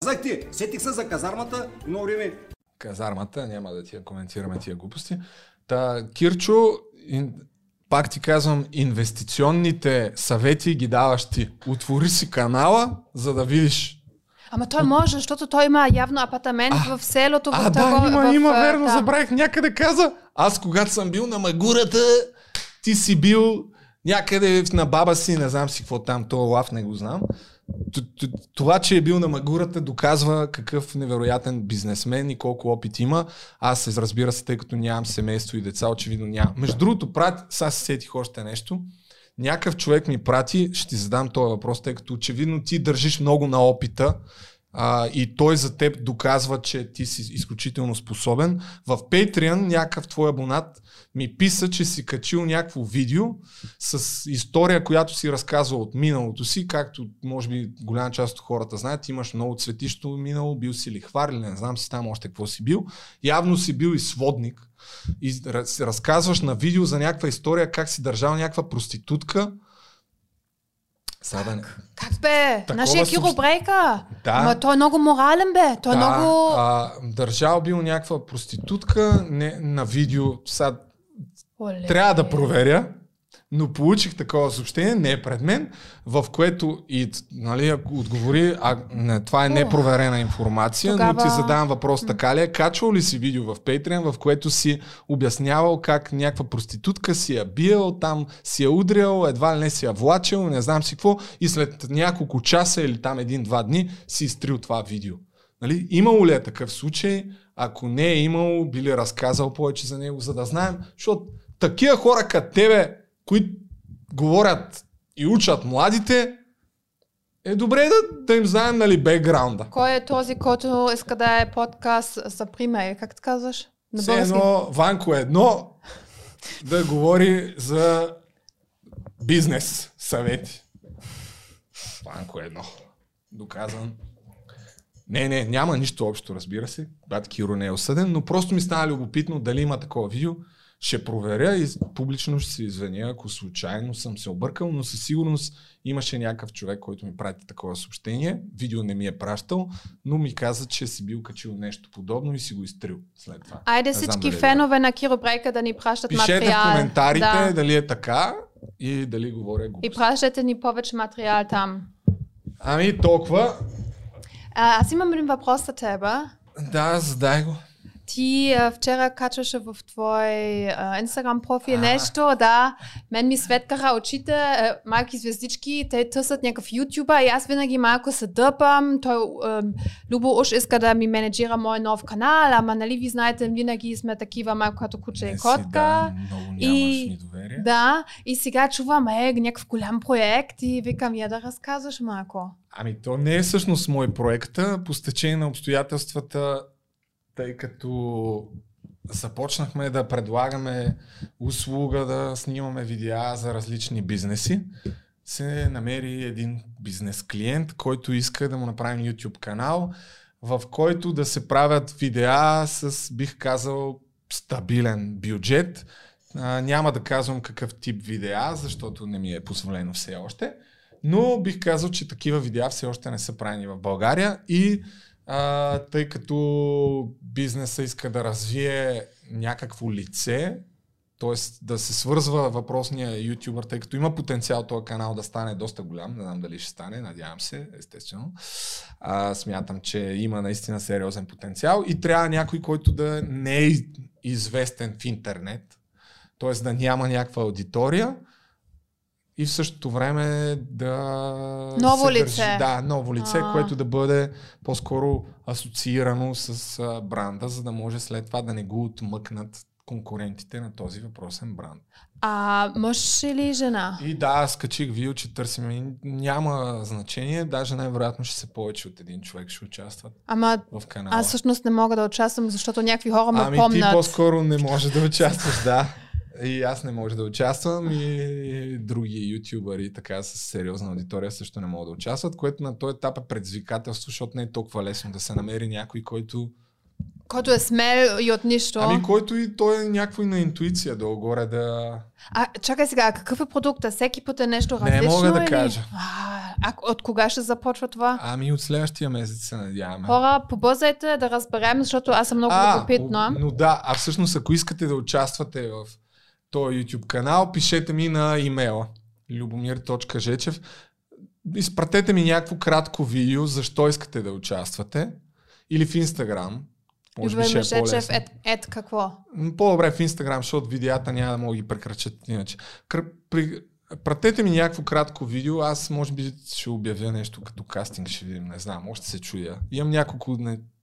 Казах ти, сетих се за казармата, едно време казармата, няма да ти я коментираме тия глупости. Та, Кирчо, ин, пак ти казвам, инвестиционните съвети ги даваш ти. Отвори си канала, за да видиш. Ама той може, защото той има явно апартамент в селото. А, в да, има, в, има, а, верно, там. забравих, някъде каза. Аз когато съм бил на Магурата, ти си бил някъде в- на баба си, не знам си какво там, то лав не го знам. Това, че е бил на Магурата, доказва какъв невероятен бизнесмен и колко опит има. Аз, разбира се, тъй като нямам семейство и деца, очевидно нямам. Между другото, прат, сега се сетих още нещо. Някакъв човек ми прати, ще ти задам този въпрос, тъй като очевидно ти държиш много на опита а, и той за теб доказва, че ти си изключително способен. В Patreon някакъв твой абонат ми писа, че си качил някакво видео с история, която си разказва от миналото си, както може би голяма част от хората знаят, имаш много цветищо минало, бил си лихвар или не знам си там още какво си бил. Явно си бил и сводник и разказваш на видео за някаква история, как си държал някаква проститутка. Сега да не... Как бе? Такова Нашия съобщ- Киро Брейка. Да. Ама той е много морален бе. Той е Да, много... а, държал бил някаква проститутка не, на видео. Сега Оле. трябва да проверя, но получих такова съобщение, не е пред мен, в което и, нали, отговори, а не, това е непроверена информация, но Тогава- ти задавам въпрос така ли е, качвал ли си видео в Patreon, в което си обяснявал как някаква проститутка си я биел, там си я удрял, едва ли не си я влачил, не знам си какво, и след няколко часа или там един-два дни си изтрил това видео. Нали? Имало ли е такъв случай? Ако не е имало, би ли разказал повече за него, за да знаем? Защото такива хора като тебе, които говорят и учат младите, е добре да, да им знаем нали, бекграунда. Кой е този, който иска да е подкаст за пример? Как ти казваш? На Все едно Ванко едно да говори за бизнес съвети. Ванко едно. Доказан. Не, не, няма нищо общо, разбира се. Бат Киро не е осъден, но просто ми стана любопитно дали има такова видео. Ще проверя и публично ще се извиня, ако случайно съм се объркал, но със сигурност имаше някакъв човек, който ми прати такова съобщение. Видео не ми е пращал, но ми каза, че си бил качил нещо подобно и си го изтрил след това. Айде знам всички дали е фенове на Киро Брейка да ни пращат Пишете материал. в коментарите Да. дали е така и дали говоря И глупост. пращате ни повече материал там. Ами толкова. А, аз имам един въпрос за тебе. Да, задай го. Ти а, вчера качваше в твой инстаграм профил А. нещо, да. Мен ми светкаха очите, а, малки звездички, те търсят някакъв ютубър и аз винаги малко се дърпам. Той а, Любо уж иска да ми менеджира мой нов канал, ама нали ви знаете, винаги сме такива малко като куче и си, котка. да, И-. Да, и сега чувам, е, някакъв голям проект и викам, я да разказваш малко. Ами то не е всъщност мой проект, по стечение на обстоятелствата, тъй като започнахме да предлагаме услуга да снимаме видеа за различни бизнеси, се намери един бизнес клиент, който иска да му направим YouTube канал, в който да се правят видеа с, бих казал, стабилен бюджет. А, няма да казвам какъв тип видеа, защото не ми е позволено все още. Но бих казал, че такива видеа все още не са правени в България и а, тъй като бизнеса иска да развие някакво лице, т.е. да се свързва въпросния ютубър, тъй като има потенциал този канал да стане доста голям, не знам дали ще стане, надявам се, естествено. А, смятам, че има наистина сериозен потенциал и трябва някой, който да не е известен в интернет, т.е. да няма някаква аудитория и в същото време да Ново се лице. да, ново лице, А. което да бъде по-скоро асоциирано с а, бранда, за да може след това да не го отмъкнат конкурентите на този въпросен бранд. А мъж или жена? И да, аз качих видео, че търсим. Няма значение, даже най-вероятно ще се повече от един човек ще участват Ама в канала. аз всъщност не мога да участвам, защото някакви хора ме ами ти помнят. по-скоро не можеш да участваш, да. И аз не може да участвам и други ютубъри така с сериозна аудитория също не могат да участват, което на този етап е предизвикателство, защото не е толкова лесно да се намери някой, който... Който е смел и от нищо. Ами който и той е някакво и на интуиция долу-горе да... А, чакай сега, какъв е продукта? Всеки път е нещо Не различно мога да или? кажа. А, а от кога ще започва това? Ами от следващия месец се надяваме. Хора, побързайте да разберем, защото аз съм много любопитна. но да, а всъщност ако искате да участвате в този YouTube канал, пишете ми на имейла любомир.жечев изпратете ми някакво кратко видео, защо искате да участвате или в Инстаграм. Може би ще е по-лесно. ед, ед какво? По-добре в Инстаграм, защото видеята няма да мога да ги прекрачат иначе. Кър... При... Пратете ми някакво кратко видео, аз може би ще обявя нещо като кастинг, ще видим, не знам, още се чуя. Имам няколко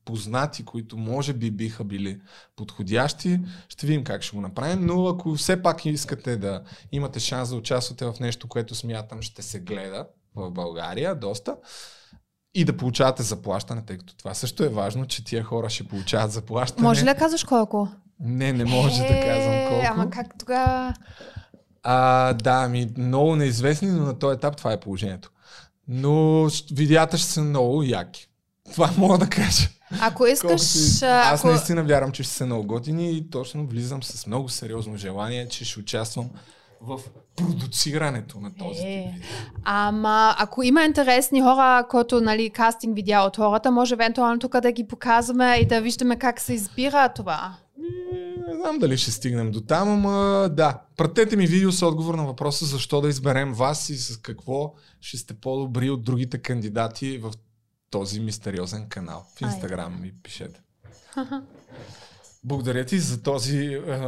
непознати, които може би биха били подходящи, ще видим как ще го направим, но ако все пак искате да имате шанс да участвате в нещо, което смятам ще се гледа в България доста, и да получавате заплащане, тъй като това също е важно, че тия хора ще получават заплащане. Може ли да казваш колко? Не, не може да казвам Е, колко. Ама как тогава? А, да, ми много неизвестни, но на този етап това е положението. Но видеята ще са много яки. Това мога да кажа. Ако искаш... Колкото и- а, Аз ако... наистина вярвам, че ще са много готини и точно влизам с много сериозно желание, че ще участвам в продуцирането на този Е. тип. Ама ако има интересни хора, които нали, кастинг видеа от хората, може евентуално тук да ги показваме и да виждаме как се избира това. Не знам дали ще стигнем до там, ама да. Пратете ми видео с отговор на въпроса защо да изберем вас и с какво ще сте по-добри от другите кандидати в този мистериозен канал. В. Инстаграм ми пишете. Благодаря ти за този е,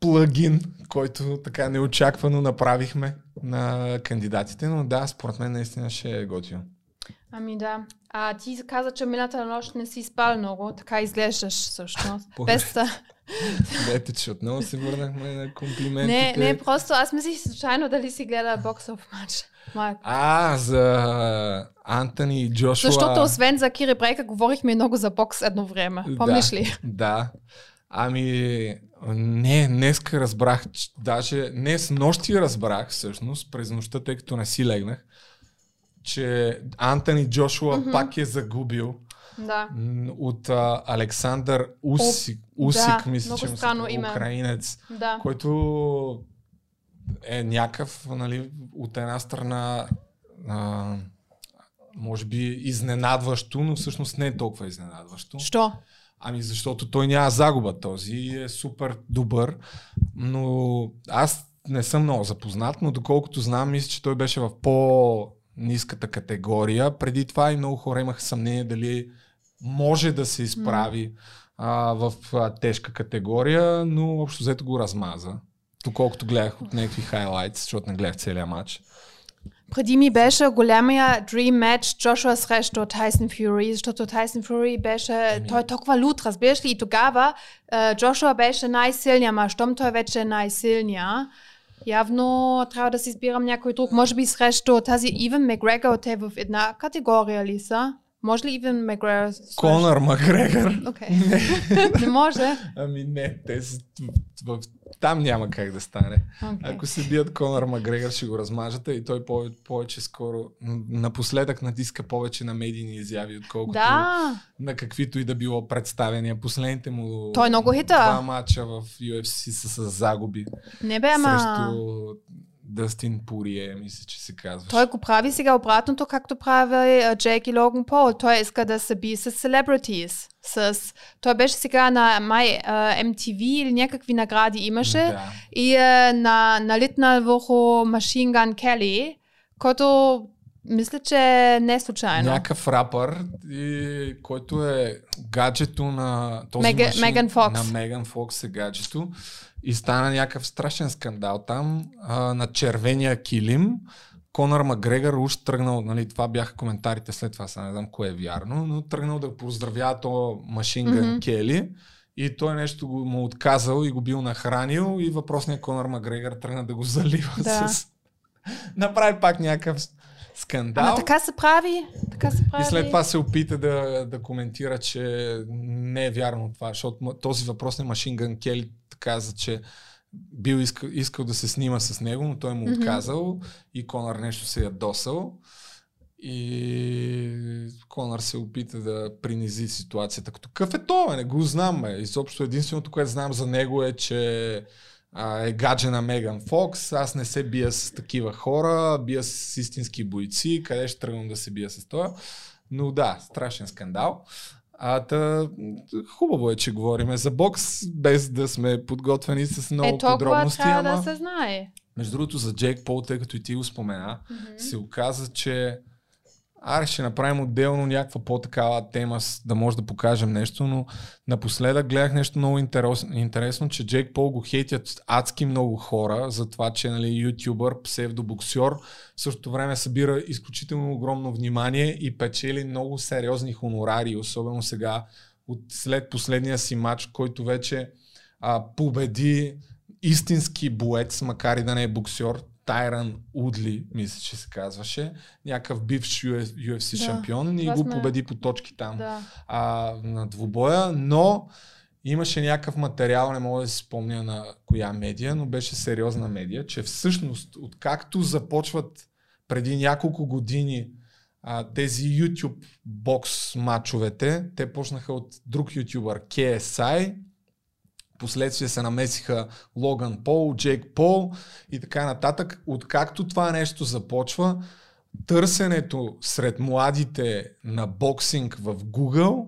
плагин, който така неочаквано направихме на кандидатите, но да, според мен наистина ще е готино. Ами да. А ти каза, че миналата нощ не си спал много, така изглеждаш всъщност. Без да... Ето, че отново се върнахме на Не, комплиментите. не, просто аз мислих случайно дали си гледа боксов матч. Майко. А, за Антони и Джошуа. Защото освен за Кири Брейка говорихме много за бокс едно време. Помниш да, ли? Да. Ами, не, днеска разбрах, даже днес нощи разбрах всъщност, през нощта, тъй като не си легнах, че Антони Джошуа Мгм. пак е загубил Да. от а, Александър Усик, Усик да, мисля, че странно име. украинец, Да. който е някакъв, нали, от една страна а, може би изненадващо, но всъщност не е толкова изненадващо. Що? Ами защото той няма загуба този е супер добър, но аз не съм много запознат, но доколкото знам, мисля, че той беше в по-низката категория. Преди това и много хора имаха съмнение дали може да се изправи а, в а, тежка категория, но общо взето го размаза. Доколкото гледах от някакви хайлайтс, защото не гледах целия матч. Преди ми беше голямия dream match Джошуа срещу Тайсън Фюри, защото Тайсън Фюри беше, той е толкова лут, разбираш ли? И тогава Джошуа беше най-силният, ама щом той вече е най-силния, явно трябва да си избирам някой друг. Може би срещу тази Ивен Макгрегор, те в една категория ли са? Може ли Ивен Макгрегор? Конър Макгрегор. Окей. Не може. Ами не, те са, в, там няма как да стане. Okay. Ако се бият Конър Макгрегор, ще го размажат и той повече, повече скоро, напоследък натиска повече на медийни изяви, отколкото Да. на каквито и да било представения. Последните му Той е много хита. два матча в UFC са с загуби Не бе, ама... срещу Дъстин Пурие, мисля, че се казва. Той го прави сега обратното, както прави а, Джейк и Логан Пол. Той иска да се би с celebrities. С... Той беше сега на май а, MTV или някакви награди имаше. Да. И е на, налитнал върху Machine Gun Kelly, който мисля, че не е случайно. Някакъв рапър, и, който е гаджето на този Мега- машин, Меган Фокс. На Меган Фокс е гаджето. И стана някакъв страшен скандал там а, на червения килим. Конър Макгрегор уж тръгнал, нали, това бяха коментарите след това, сега не знам кое е вярно, но тръгнал да поздравява то Машинган Мгм. Кели и той нещо го, му отказал и го бил нахранил и въпросният Конър Макгрегор тръгна да го залива Да. с... Направи пак някакъв скандал. Ама така се прави. Така се прави. И след това се опита да, да коментира, че не е вярно това, защото този въпрос на Машин Гън Кели каза, че бил искал, искал да се снима с него, но той му Мгм. отказал и Конър нещо се ядосал. И Конър се опита да принизи ситуацията. Като какъв е то, не го знам. Бе. Изобщо единственото, което знам за него е, че а, е гадже на Меган Фокс. Аз не се бия с такива хора, бия с истински бойци. Къде ще тръгвам да се бия с това? Но да, страшен скандал. А, та, хубаво е, че говориме за бокс, без да сме подготвени с много Е, подробности. трябва ама... да се знае. Между другото, за Джейк Пол, тъй като и ти го спомена, се оказа, че аре ще направим отделно някаква по-такава тема, да може да покажем нещо, но напоследък гледах нещо много интерес, интересно, че Джейк Пол го хейтят адски много хора за това, че нали, ютубър, псевдобоксер, в същото време събира изключително огромно внимание и печели много сериозни хонорари, особено сега от след последния си матч, който вече а, победи истински боец, макар и да не е боксер, Тайран Удли, мисля, че се казваше, някакъв бивш UFC Да, шампион. И го сме- победи по точки там Да. а, на двубоя, но имаше някакъв материал, не мога да си спомня на коя медия, но беше сериозна медия, че всъщност откакто започват преди няколко години а, тези YouTube бокс матчовете, те почнаха от друг ютубър KSI, последствие се намесиха Логан Пол, Джейк Пол и така нататък. Откакто това нещо започва, търсенето сред младите на боксинг в Google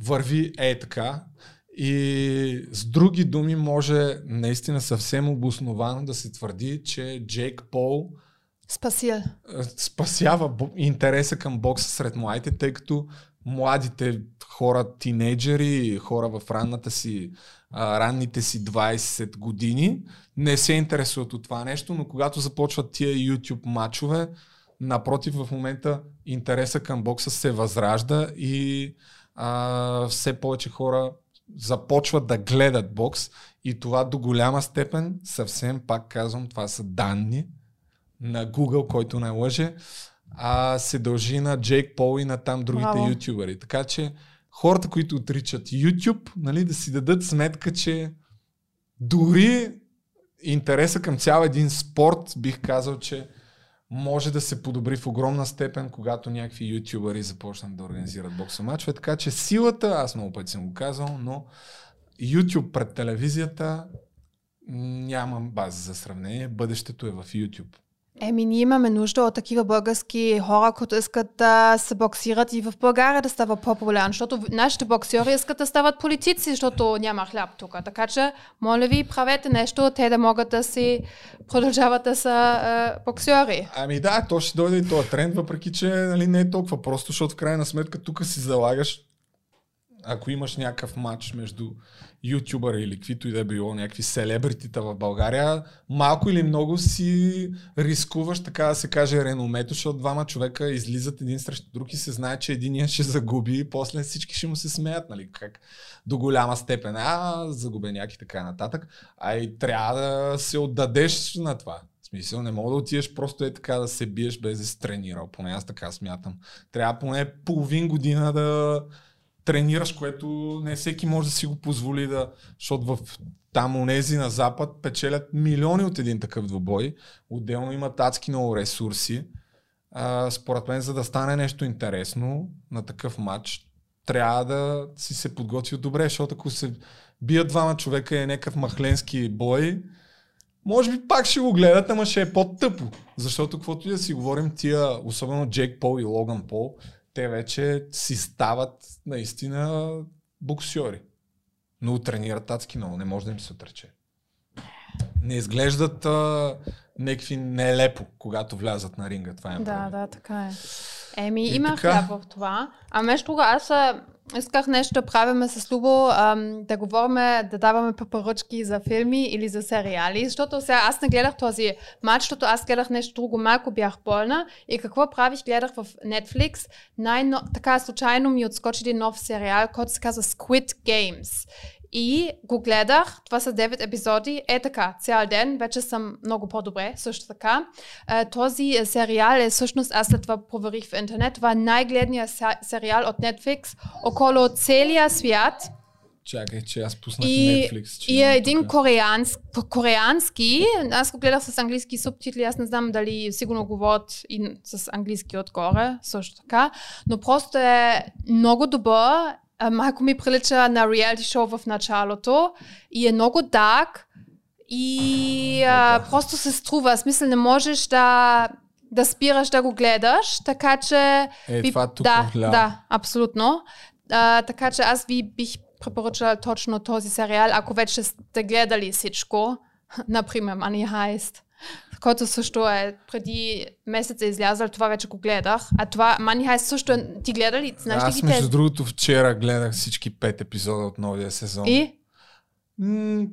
върви е така. И с други думи може наистина съвсем обосновано да се твърди, че Джейк Пол Спасил. е, спасява интереса към бокса сред младите, тъй като младите хора, тинейджери, хора в ранната си, а, ранните си 20 години, не се интересуват от това нещо, но когато започват тия YouTube матчове, напротив в момента интереса към бокса се възражда и а, все повече хора започват да гледат бокс и това до голяма степен, съвсем пак казвам, това са данни, на Google, който не лъже, а се дължи на Джейк Пол и на там другите Браво. ютубери. Така че хората, които отричат YouTube, нали, да си дадат сметка, че дори интереса към цял един спорт, бих казал, че може да се подобри в огромна степен, когато някакви ютубъри започнат да организират боксови мачове. Така че силата, аз много пъти съм го казал, но YouTube пред телевизията нямам база за сравнение. Бъдещето е в YouTube. Еми, ние имаме нужда от такива български хора, които искат да се боксират и в България да става по-популярно, защото нашите боксери искат да стават политици, защото няма хляб тук. Така че, моля ви, правете нещо, те да могат да си продължават да са е, боксери. Ами да, то ще дойде и този тренд, въпреки че нали, не е толкова просто, защото в крайна сметка тук си залагаш, ако имаш някакъв матч между ютубър или каквито и да е било, някакви селебритита в България, малко или много си рискуваш, така да се каже, реномето, защото двама човека излизат един срещу друг и се знае, че единия ще загуби и после всички ще му се смеят, нали, как до голяма степен, а, загубеняк и така нататък. А и трябва да се отдадеш на това. В смисъл, не мога да отидеш просто е така да се биеш без да си тренирал. Поне аз така смятам. Трябва поне половин година да тренираш, което не всеки може да си го позволи да, защото в там онези на запад печелят милиони от един такъв двубой. Отделно имат адски много ресурси. А, според мен, за да стане нещо интересно на такъв матч, трябва да си се подготвил добре, защото ако се бият двама човека и е някакъв махленски бой, може би пак ще го гледат, ама ще е по-тъпо. Защото каквото и да си говорим, тия, особено Джейк Пол и Логан Пол, те вече си стават наистина боксьори. Но тренират адски много, не може да им се отрече. Не изглеждат а, някакви нелепо, когато влязат на ринга. Това е Да, проблем. да, така е. Еми, И има така. хляб в това. А между другото, аз исках нещо да правиме с Любо, да говорим, да даваме препоръчки за филми или за сериали, защото сега аз не гледах този матч, защото аз гледах нещо друго, малко бях болна. И какво правих, гледах в Netflix, най така случайно ми отскочи един нов сериал, който се казва Squid Games. И го гледах, това са 9 епизоди, е така, цял ден, вече съм много по-добре, също така. Е, този е, сериал е всъщност, аз след това проверих в интернет, това е най-гледният се- сериал от Netflix около целия свят. Чакай, че аз пуснах И, Netflix. че и е един тук. кореанск, кореански, аз го гледах с английски субтитли, аз не знам дали сигурно говорят и с английски отгоре, също така, но просто е много добър, малко ми прилича на реалити шоу в началото и е много дарк и а, просто се струва, в смисъл не можеш да да спираш да го гледаш, така че... Е, би- това тук да, вляво. да, абсолютно. А, така че аз ви бих препоръчала точно този сериал, ако вече сте гледали всичко, например Money Heist, който също е преди месец е излязъл, това вече го гледах. А това Money Heist също е, ти гледа ли? Знаеш ли Аз ги между те? другото вчера гледах всички пет епизода от новия сезон. И? М,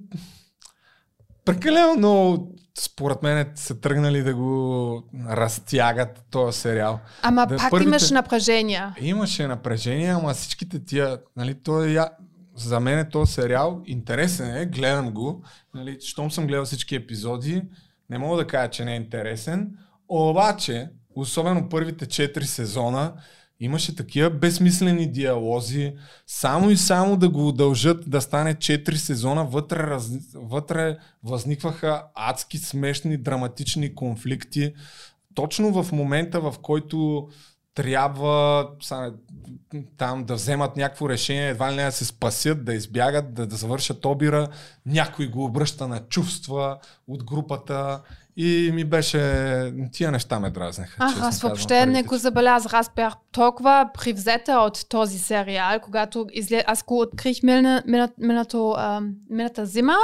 Прекалено много, според мен, са тръгнали да го разтягат този сериал. Ама Да, пак първите- имаш напрежение. Имаше напрежение, ама всичките тия, нали, то е, я... за мен е този сериал интересен е, гледам го, нали, щом съм гледал всички епизоди, не мога да кажа, че не е интересен, обаче, особено първите 4 сезона, имаше такива безсмислени диалози, само и само да го удължат да стане 4 сезона, вътре, раз... вътре възникваха адски смешни, драматични конфликти. Точно в момента, в който трябва са, там да вземат някакво решение, едва ли не да се спасят, да избягат, да, да завършат обира, някой го обръща на чувства от групата и ми беше... Тия неща ме дразнеха. Ах, аз казвам, въобще не първите го забелязах. Аз бях толкова привзета от този сериал, когато изглед... аз го открих мина, мина, минато, ам, мината зима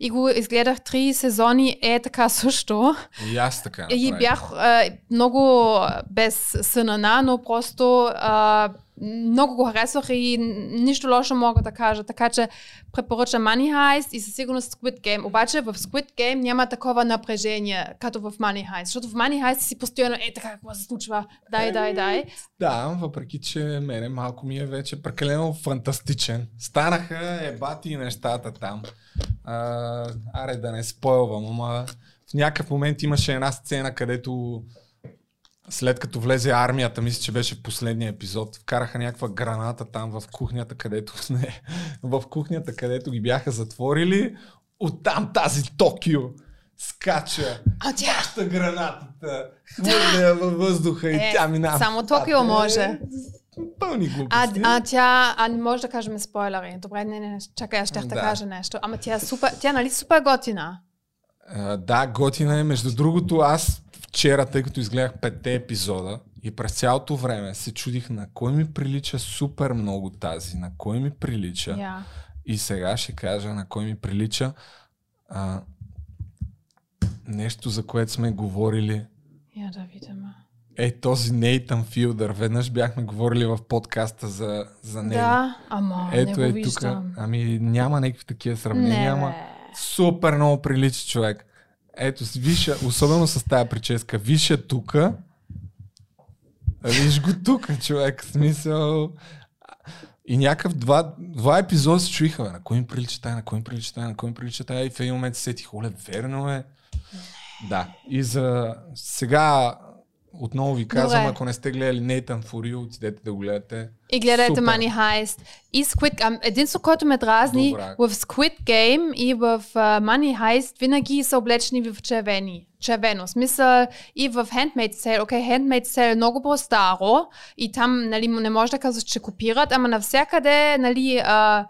и го изгледах три сезони е така също. И аз така И направих. бях а, много без сънана, но просто а, много го харесвах и нищо лошо мога да кажа. Така че препоръчам Money Heist и със сигурност Squid Game. Обаче в Squid Game няма такова напрежение, като в Money Heist. Защото в Money Heist си постоянно, е така, какво се случва? Дай, дай, дай. Да, въпреки че мене малко ми е вече прекалено фантастичен. Станаха ебати нещата там. А, аре да не спойлвам, ама в някакъв момент имаше една сцена, където след като влезе армията, мисля, че беше последния епизод, вкараха някаква граната там в кухнята, където не, в кухнята, където ги бяха затворили. Оттам тази Токио скача, А тя... хваща гранатата, хвърля я във въздуха и Е, тя минава. само. Токио Е, може. Пълни А, глупости. а тя, а не може да кажем спойлери. Добре, не, не, чакай, аз ще да. Да. кажа нещо. Ама тя е супер, тя нали супер готина? А, да, готина е. Между другото, аз вчера, тъй като изгледах петте епизода и през цялото време се чудих на кой ми прилича супер много тази, на кой ми прилича. Yeah. И сега ще кажа на кой ми прилича. А, нещо, за което сме говорили. Я да видим. Е, този Нейтан Филдър. Веднъж бяхме говорили в подкаста за, за него. Да, ама Ето не е тук. Ами няма някакви такива сравнения, Не, ама супер много прилича човек. Ето, я, особено с тази прическа. Виж я тука. Виж го тук, човек. Смисъл... И някакъв два, два епизода се чуиха, на кой им прилича тая, на кой им прилича тая, на кой им прилича тая. И в един момент се сетих, оле, верно е. Да. И за сега отново ви казвам, Добре. ако не сте гледали Nathan For You, отидете да го гледате. И гледайте Супер. Money Heist. И Squid Game. Единството, което ме дразни Добре. в Squid Game и в uh, Money Heist винаги са облечени в червени. Червено. Смисъл и в Handmaid's Tale. Окей, okay, Handmaid's Tale е много по-старо и там нали, не може да казваш, че копират, ама навсякъде нали, uh,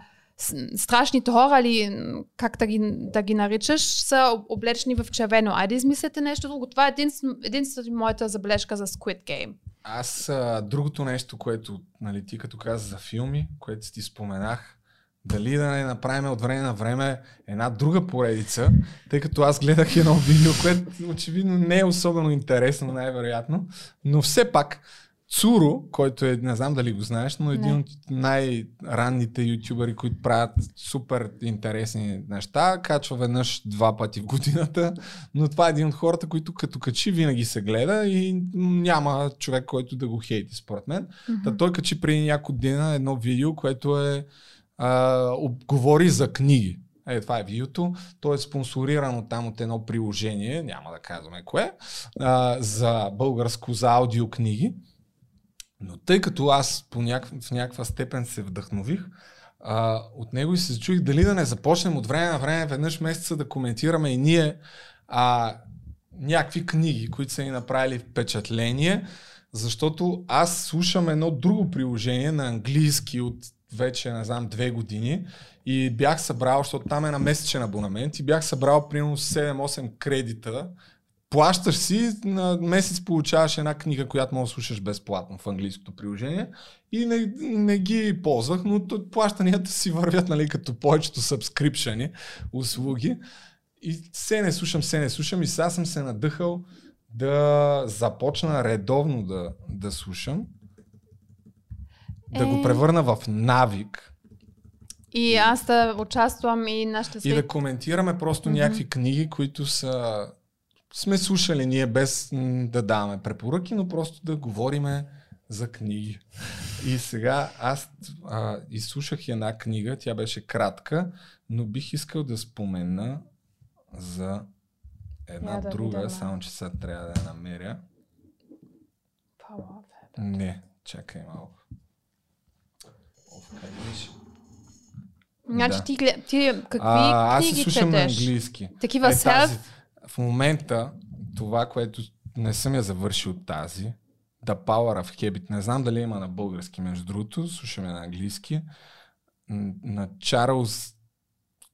страшните хора, или как да ги, да ги наричаш, са об- облечени в червено. Айде измислете нещо друго. Това е единствено, единствено моята забележка за Squid Game. Аз а, другото нещо, което нали, ти като каза за филми, което ти споменах, дали да не направим от време на време една друга поредица, тъй като аз гледах едно видео, което очевидно не е особено интересно, най-вероятно, но все пак Цуро, който е, не знам дали го знаеш, но един Не. от най-ранните ютубъри, които правят супер интересни неща, качва веднъж два пъти в годината, но това е един от хората, които като качи винаги се гледа и няма човек, който да го хейти, според мен. Та той качи преди няколко дена едно видео, което е а, говори за книги. Е, това е видеото. То е спонсорирано там от едно приложение, няма да казваме кое, а, за българско, за аудиокниги. Но тъй като аз по някаква, в някаква степен се вдъхнових, а, от него и се чуих дали да не започнем от време на време, веднъж месеца да коментираме и ние а, някакви книги, които са ни направили впечатление, защото аз слушам едно друго приложение на английски от вече, не знам, две години и бях събрал, защото там е на месечен абонамент и бях събрал примерно 7-8 кредита. Плащаш си, на месец получаваш една книга, която можеш да слушаш безплатно в английското приложение и не, не ги ползвах, но плащанията си вървят, нали, като повечето сабскрипшени услуги. И се не слушам, се не слушам и сега съм се надъхал да започна редовно да, да слушам. Да го Е. превърна в навик И аз да участвам и нашите и след... да коментираме просто Мгм. някакви книги, които са сме слушали ние без да даваме препоръки, но просто да говориме за книги. И сега аз а, изслушах една книга, тя беше кратка, но бих искал да спомена за една да друга, видя, да. само че сега трябва да я намеря. Habit. Не, чакай малко. Оф, как беше? Значи Да. ти, ти какви А, аз книги се слушам четеш? английски. Такива Е, селф? тази, в момента, това, което не съм я завършил тази, The Power of Habit, не знам дали има на български, между другото, слушаме на английски, на Чарлз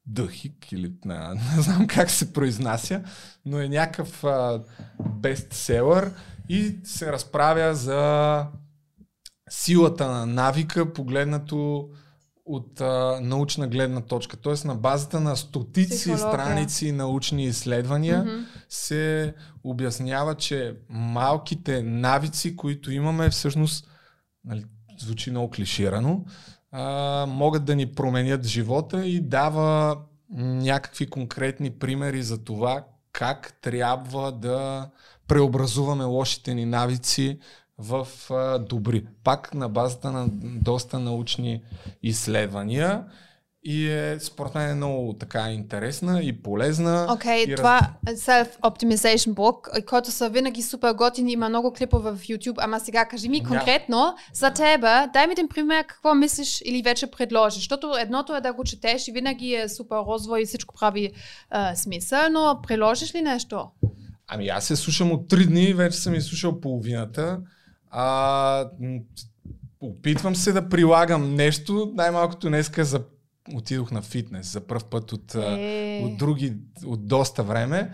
Дъхик, или на, не знам как се произнася, но е някакъв а, бестселър и се разправя за силата на навика, погледнато от а, научна гледна точка. Тоест на базата на стотици Психология. страници научни изследвания Мгм. се обяснява, че малките навици, които имаме, всъщност, нали, звучи много клиширано, а, могат да ни променят живота и дава някакви конкретни примери за това как трябва да преобразуваме лошите ни навици в а, добри. Пак на базата на доста научни изследвания и е според мен е много така интересна и полезна. Окей, и това е Self-Optimization Book, който са винаги супер готини, има много клипове в YouTube, ама сега кажи ми конкретно за тебе, дай ми един пример какво мислиш или вече предложиш, защото едното е да го четеш и винаги е супер розово и всичко прави а, смисъл, но приложиш ли нещо? Ами аз се слушам от 3 дни, вече съм изслушал половината. А, опитвам се да прилагам нещо. Най-малкото днеска за... отидох на фитнес за първ път от, Е. от други, от доста време.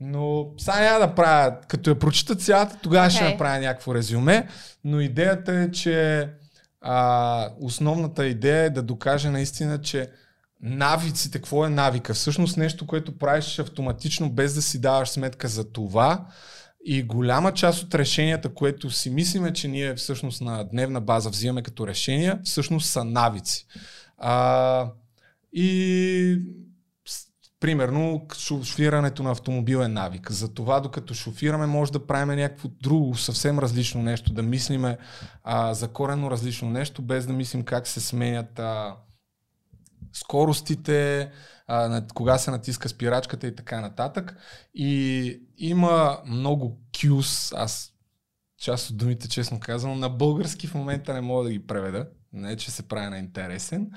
Но сега няма да правя, като я прочита цялата, тогава ще Окей. направя някакво резюме, но идеята е, че а, основната идея е да докаже наистина, че навиците, какво е навика? Всъщност нещо, което правиш автоматично, без да си даваш сметка за това. И голяма част от решенията, което си мислиме, че ние всъщност на дневна база взимаме като решения, всъщност са навици. А, и примерно шофирането на автомобил е навик. Затова докато шофираме може да правим някакво друго, съвсем различно нещо, да мислиме а, за коренно различно нещо, без да мислим как се сменят а, скоростите, а, кога се натиска спирачката и така нататък. И има много кюс, аз част от думите, честно казвам, на български в момента не мога да ги преведа, не че се прави на интересен,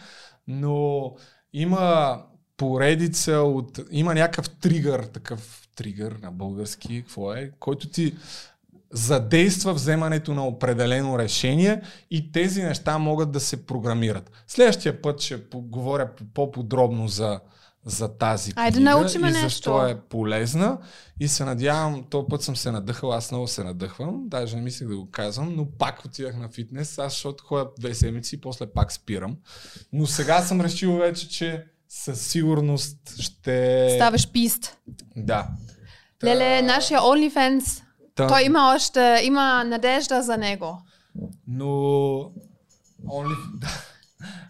но има поредица от... Има някакъв тригър, такъв тригър на български, какво е, който ти задейства вземането на определено решение и тези неща могат да се програмират. Следващия път ще поговоря по-подробно за, за тази Айде, книга научи ме и нещо. защо е полезна и се надявам, този път съм се надъхал, аз много се надъхвам, даже не мислех да го казвам, но пак отидах на фитнес, аз защото ходя две седмици и после пак спирам. Но сега съм решил вече, че със сигурност ще... Ставаш пист. Да. Леле, нашия OnlyFans, Та- той има още, има надежда за него. Но Only...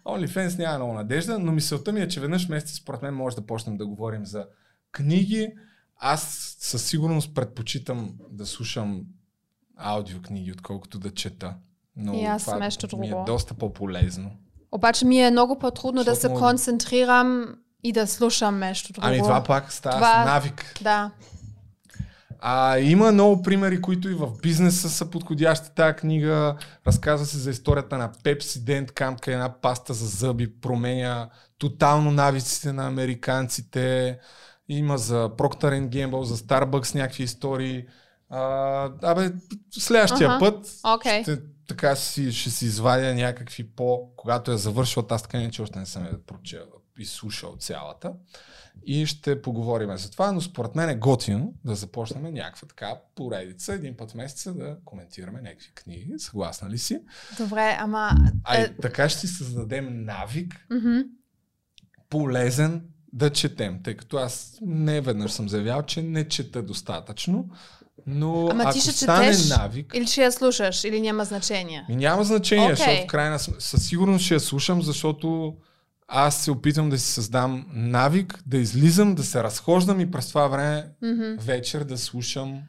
OnlyFans няма много надежда, но мисълта ми е, че веднъж месец според мен може да почнем да говорим за книги. Аз със сигурност предпочитам да слушам аудиокниги, отколкото да чета. Но И аз това нещо ми е друго. доста по-полезно. Обаче ми е много по-трудно да се концентрирам и да слушам нещо друго. Ами това пак става Това- навик. Да. А, има много примери, които и в бизнеса са подходящи тази книга. Разказва се за историята на Pepsi Dent Camp, една паста за зъби променя тотално навиците на американците. Има за Procter Gamble, за Starbucks някакви истории. А, абе, следващия Аха, път окей. ще, така си, ще си извадя някакви по... Когато я завършил, аз така не, че още не съм я прочел и слушал цялата. И ще поговорим за това, но според мен е готино да започнем някаква така поредица, един път в месеца да коментираме някакви книги. Съгласна ли си? Добре, ама... А е, така ще си създадем навик, мгм. полезен да четем, тъй като аз не веднъж съм заявял, че не чета достатъчно, но Ама ако ти ще стане четеш навик, или ще я слушаш, или няма значение. Няма значение, okay. защото в крайна със сигурност ще я слушам, защото аз се опитвам да си създам навик, да излизам, да се разхождам и през това време Мгм. вечер да слушам.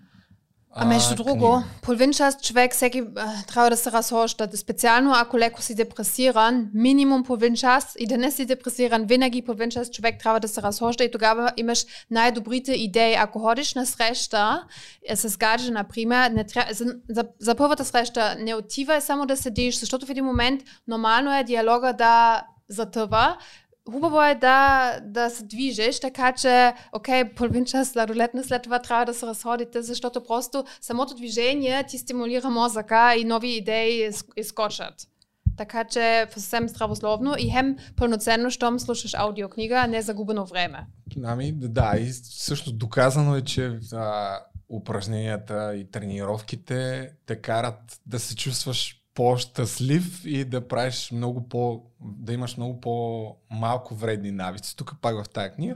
А между друго, половин час човек всеки а, трябва да се разхожда. Специално ако леко си депресиран, минимум половин час и да не си депресиран, винаги половин час човек трябва да се разхожда и тогава имаш най-добрите идеи. Ако ходиш на среща е, с гадже, например, не тря... за, за, за първата среща не отивай само да седиш, защото в един момент нормално е диалога да затъва. Хубаво е да, да се движиш, така че, окей, половин час сладолетна, след това трябва да се разходите, защото просто самото движение ти стимулира мозъка и нови идеи из- изкочат. Така че съвсем здравословно и хем пълноценно, щом слушаш аудиокнига, а не загубено време. Ами, да, и всъщност доказано е, че а, упражненията и тренировките те карат да се чувстваш по-щастлив и да правиш много по... да имаш много по-малко вредни навици. Тук пак в тази книга.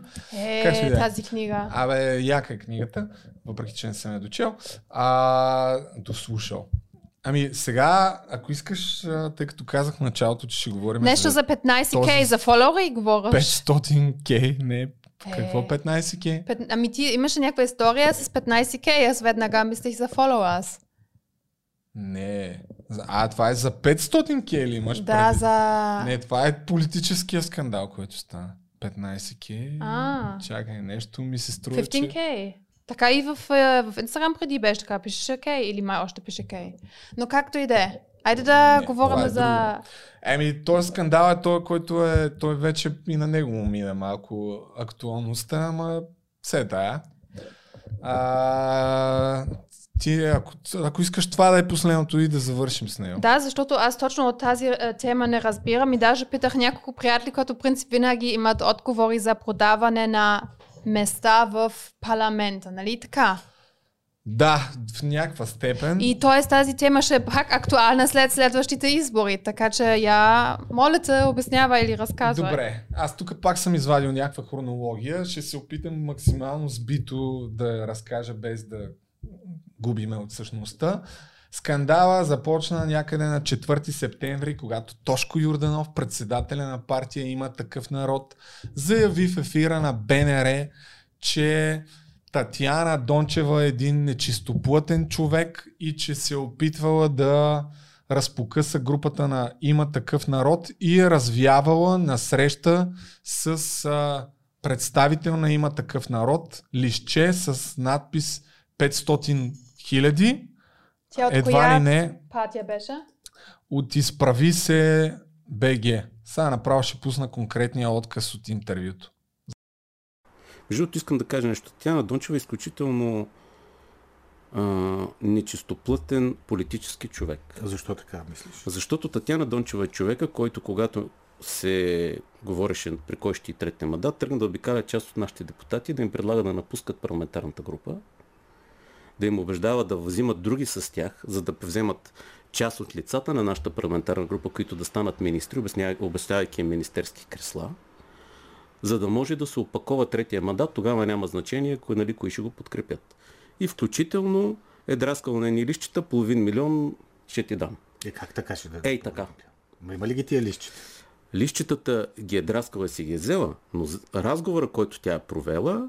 Как ще Е, да е? тази книга. Абе, яка е книгата, въпреки че не съм я дочел. А, дослушал. Ами сега, ако искаш, тъй като казах в началото, че ще говорим Нещо за 15k, този- за фоловери говориш. 500k, не, какво Е. 15k? Пет- Ами ти имаше някаква история с 15k, аз веднага мислих за followers. Не. А, това е за 500k ли имаш Да, предвид? за... Не, това е политическия скандал, който стана. 15k. А. Чакай, нещо ми се струва, че... 15k. Така и в, е, в Инстаграм преди беше така, пишеше K или май още пише K. Но както и да е. Айде да Не, говорим е за... Еми, този скандал е той, който е, той вече и на него му мина малко актуалността, ама все тая. А, ти, ако, ако искаш това да е последното и да завършим с него. Да, защото аз точно от тази е, тема не разбирам и даже питах няколко приятели, които принцип винаги имат отговори за продаване на места в парламента, нали така? Да, в някаква степен. И т.е. тази тема ще е пак актуална след следващите избори, така че я, моля те, обяснява или разказвай. Добре, аз тук пак съм извадил някаква хронология. Ще се опитам максимално сбито да разкажа без да губиме от същността. Скандала започна някъде на 4 септември, когато Тошко Юрданов, председателя на партия има такъв народ, заяви в ефира на БНР, че Татьяна Дончева е един нечистоплътен човек и че се е опитвала да разпокъса групата на Има такъв народ и е развявала на среща с а, представител на Има такъв народ, лище с надпис 500 хиляди. Тя от Едва коя ли не партия беше? от изправи се БГ. Сега направо ще пусна конкретния отказ от интервюто. Между другото, искам да кажа нещо. Тяна Дончева е изключително а, нечистоплътен политически човек. Защо така мислиш? Защото Татьяна Дончева е човека, който когато се говореше при кой ще и третия мандат, тръгна да обикаля част от нашите депутати, да им предлага да напускат парламентарната група, да им убеждава да взимат други с тях, за да вземат част от лицата на нашата парламентарна група, които да станат министри, обещавайки им министерски кресла, за да може да се опакова третия мандат, тогава няма значение кой, нали, кои ще го подкрепят. И включително е драскал на едни лищчета, половин милион ще ти дам. Е, как така ще да? Ей, така. Ма има ли ги тия лищчета? Лищчетата ги е драскала и си ги е взела, но разговора, който тя е провела,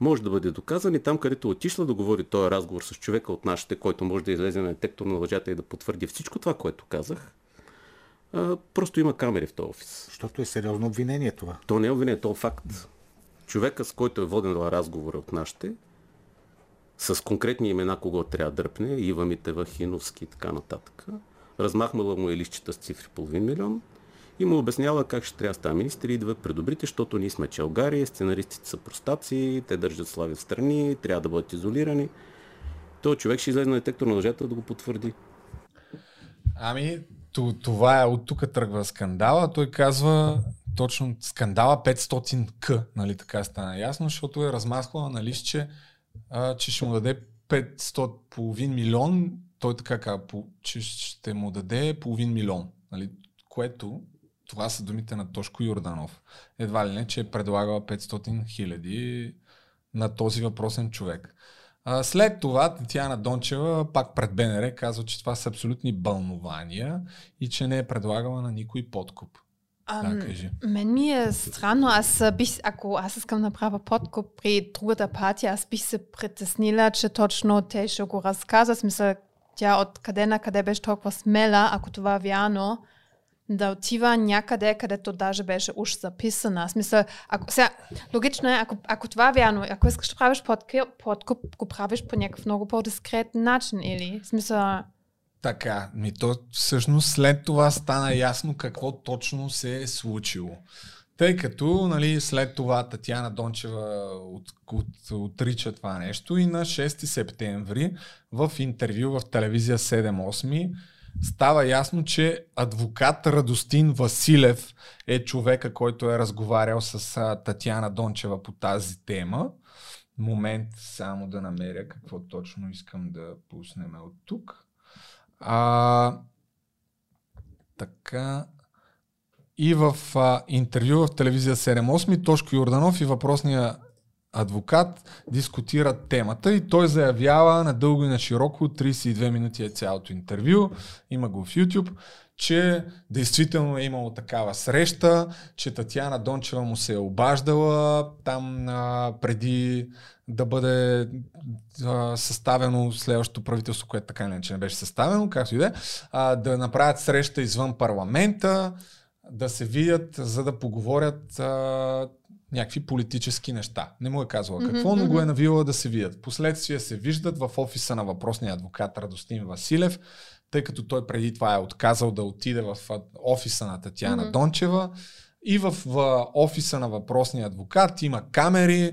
може да бъде доказан и там, където е отишла да говори този разговор с човека от нашите, който може да излезе на детектор на лъжата и да потвърди всичко това, което казах, а, просто има камери в този офис. Защото е сериозно обвинение това. То не е обвинение, то е факт. Човека, с който е воден разговора от нашите, с конкретни имена кого трябва да дърпне, Ива Митева, Хиновски и така нататък. Размахмала му е лищата с цифри половин милион и му обяснява как ще трябва да става министър и идват предобрите, защото ние сме челгари, сценаристите са простаци, те държат слави в страни, трябва да бъдат изолирани. Той човек ще излезе на детектор на лъжата да го потвърди. Ами, това е от тук тръгва скандала. Той казва точно скандала 500к, нали така стана ясно, защото е размаскала на листче, че ще му даде 500 половин милион, той така казва, че ще му даде половин милион, нали, което това са думите на Тошко Йорданов. Едва ли не, че е предлагала 500 хиляди на този въпросен човек. А, след това Татьяна Дончева пак пред БНР казва, че това са абсолютни бълнования и че не е предлагала на никой подкуп. Um, да, кажи. Мен ми е странно, аз бих, ако аз искам да направя подкуп при другата партия, аз бих се притеснила, че точно те ще го разказват. Смисъл, тя от къде на къде беше толкова смела, ако това е да отива някъде, където даже беше уж записана. Смисъл, ако, сега, логично е, ако, ако това е вярно, ако искаш да правиш подкуп, подкуп, го правиш по някакъв много по-дискретен начин, или? Смисъл... Така, ми то всъщност след това стана ясно какво точно се е случило. Тъй като нали, след това Татьяна Дончева от, от, отрича това нещо и на 6 септември в интервю в телевизия 7-8 става ясно, че адвокат Радостин Василев е човека, който е разговарял с Татьяна Дончева по тази тема. Момент само да намеря какво точно искам да пуснем от тук. А, така. И в а, интервю в телевизия 7-8 Тошко Йорданов и въпросния адвокат дискутират темата и той заявява на дълго и на широко, 32 минути е цялото интервю, има го в YouTube, че действително е имало такава среща, че Татьяна Дончева му се е обаждала там а, преди да бъде а, съставено следващото правителство, което така или иначе не беше съставено, както и да е, да направят среща извън парламента, да се видят, за да поговорят а, някакви политически неща. Не му е mm-hmm, какво, но го е навила да се видят. Последствие се виждат в офиса на въпросния адвокат Радостин Василев, тъй като той преди това е отказал да отиде в офиса на Татьяна mm-hmm. Дончева. И в, в офиса на въпросния адвокат има камери.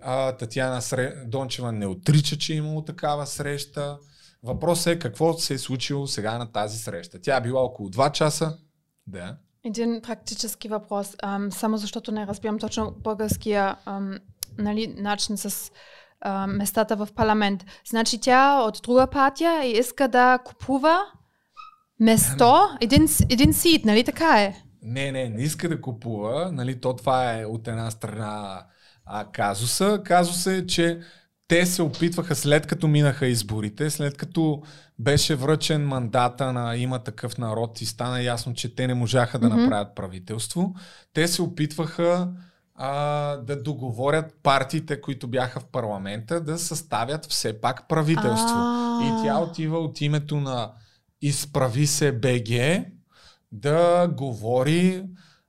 А, Татьяна Сре... Дончева не отрича, че е имало такава среща. Въпросът е какво се е случило сега на тази среща. Тя е била около 2 часа. Да. Един практически въпрос, ам, само защото не разбирам точно българския ам, нали, начин с ам, местата в парламент. Значи тя от друга партия и иска да купува место, един, един сит, нали така е? Не, не, не иска да купува, нали, то това е от една страна а, казуса. Казуса е, че те се опитваха след като минаха изборите, след като беше връчен мандата на има такъв народ и стана ясно, че те не можаха да mm-hmm. направят правителство, те се опитваха а, да договорят партиите, които бяха в парламента, да съставят все пак правителство. А-а-а. И тя отива от името на Изправи се БГ да говори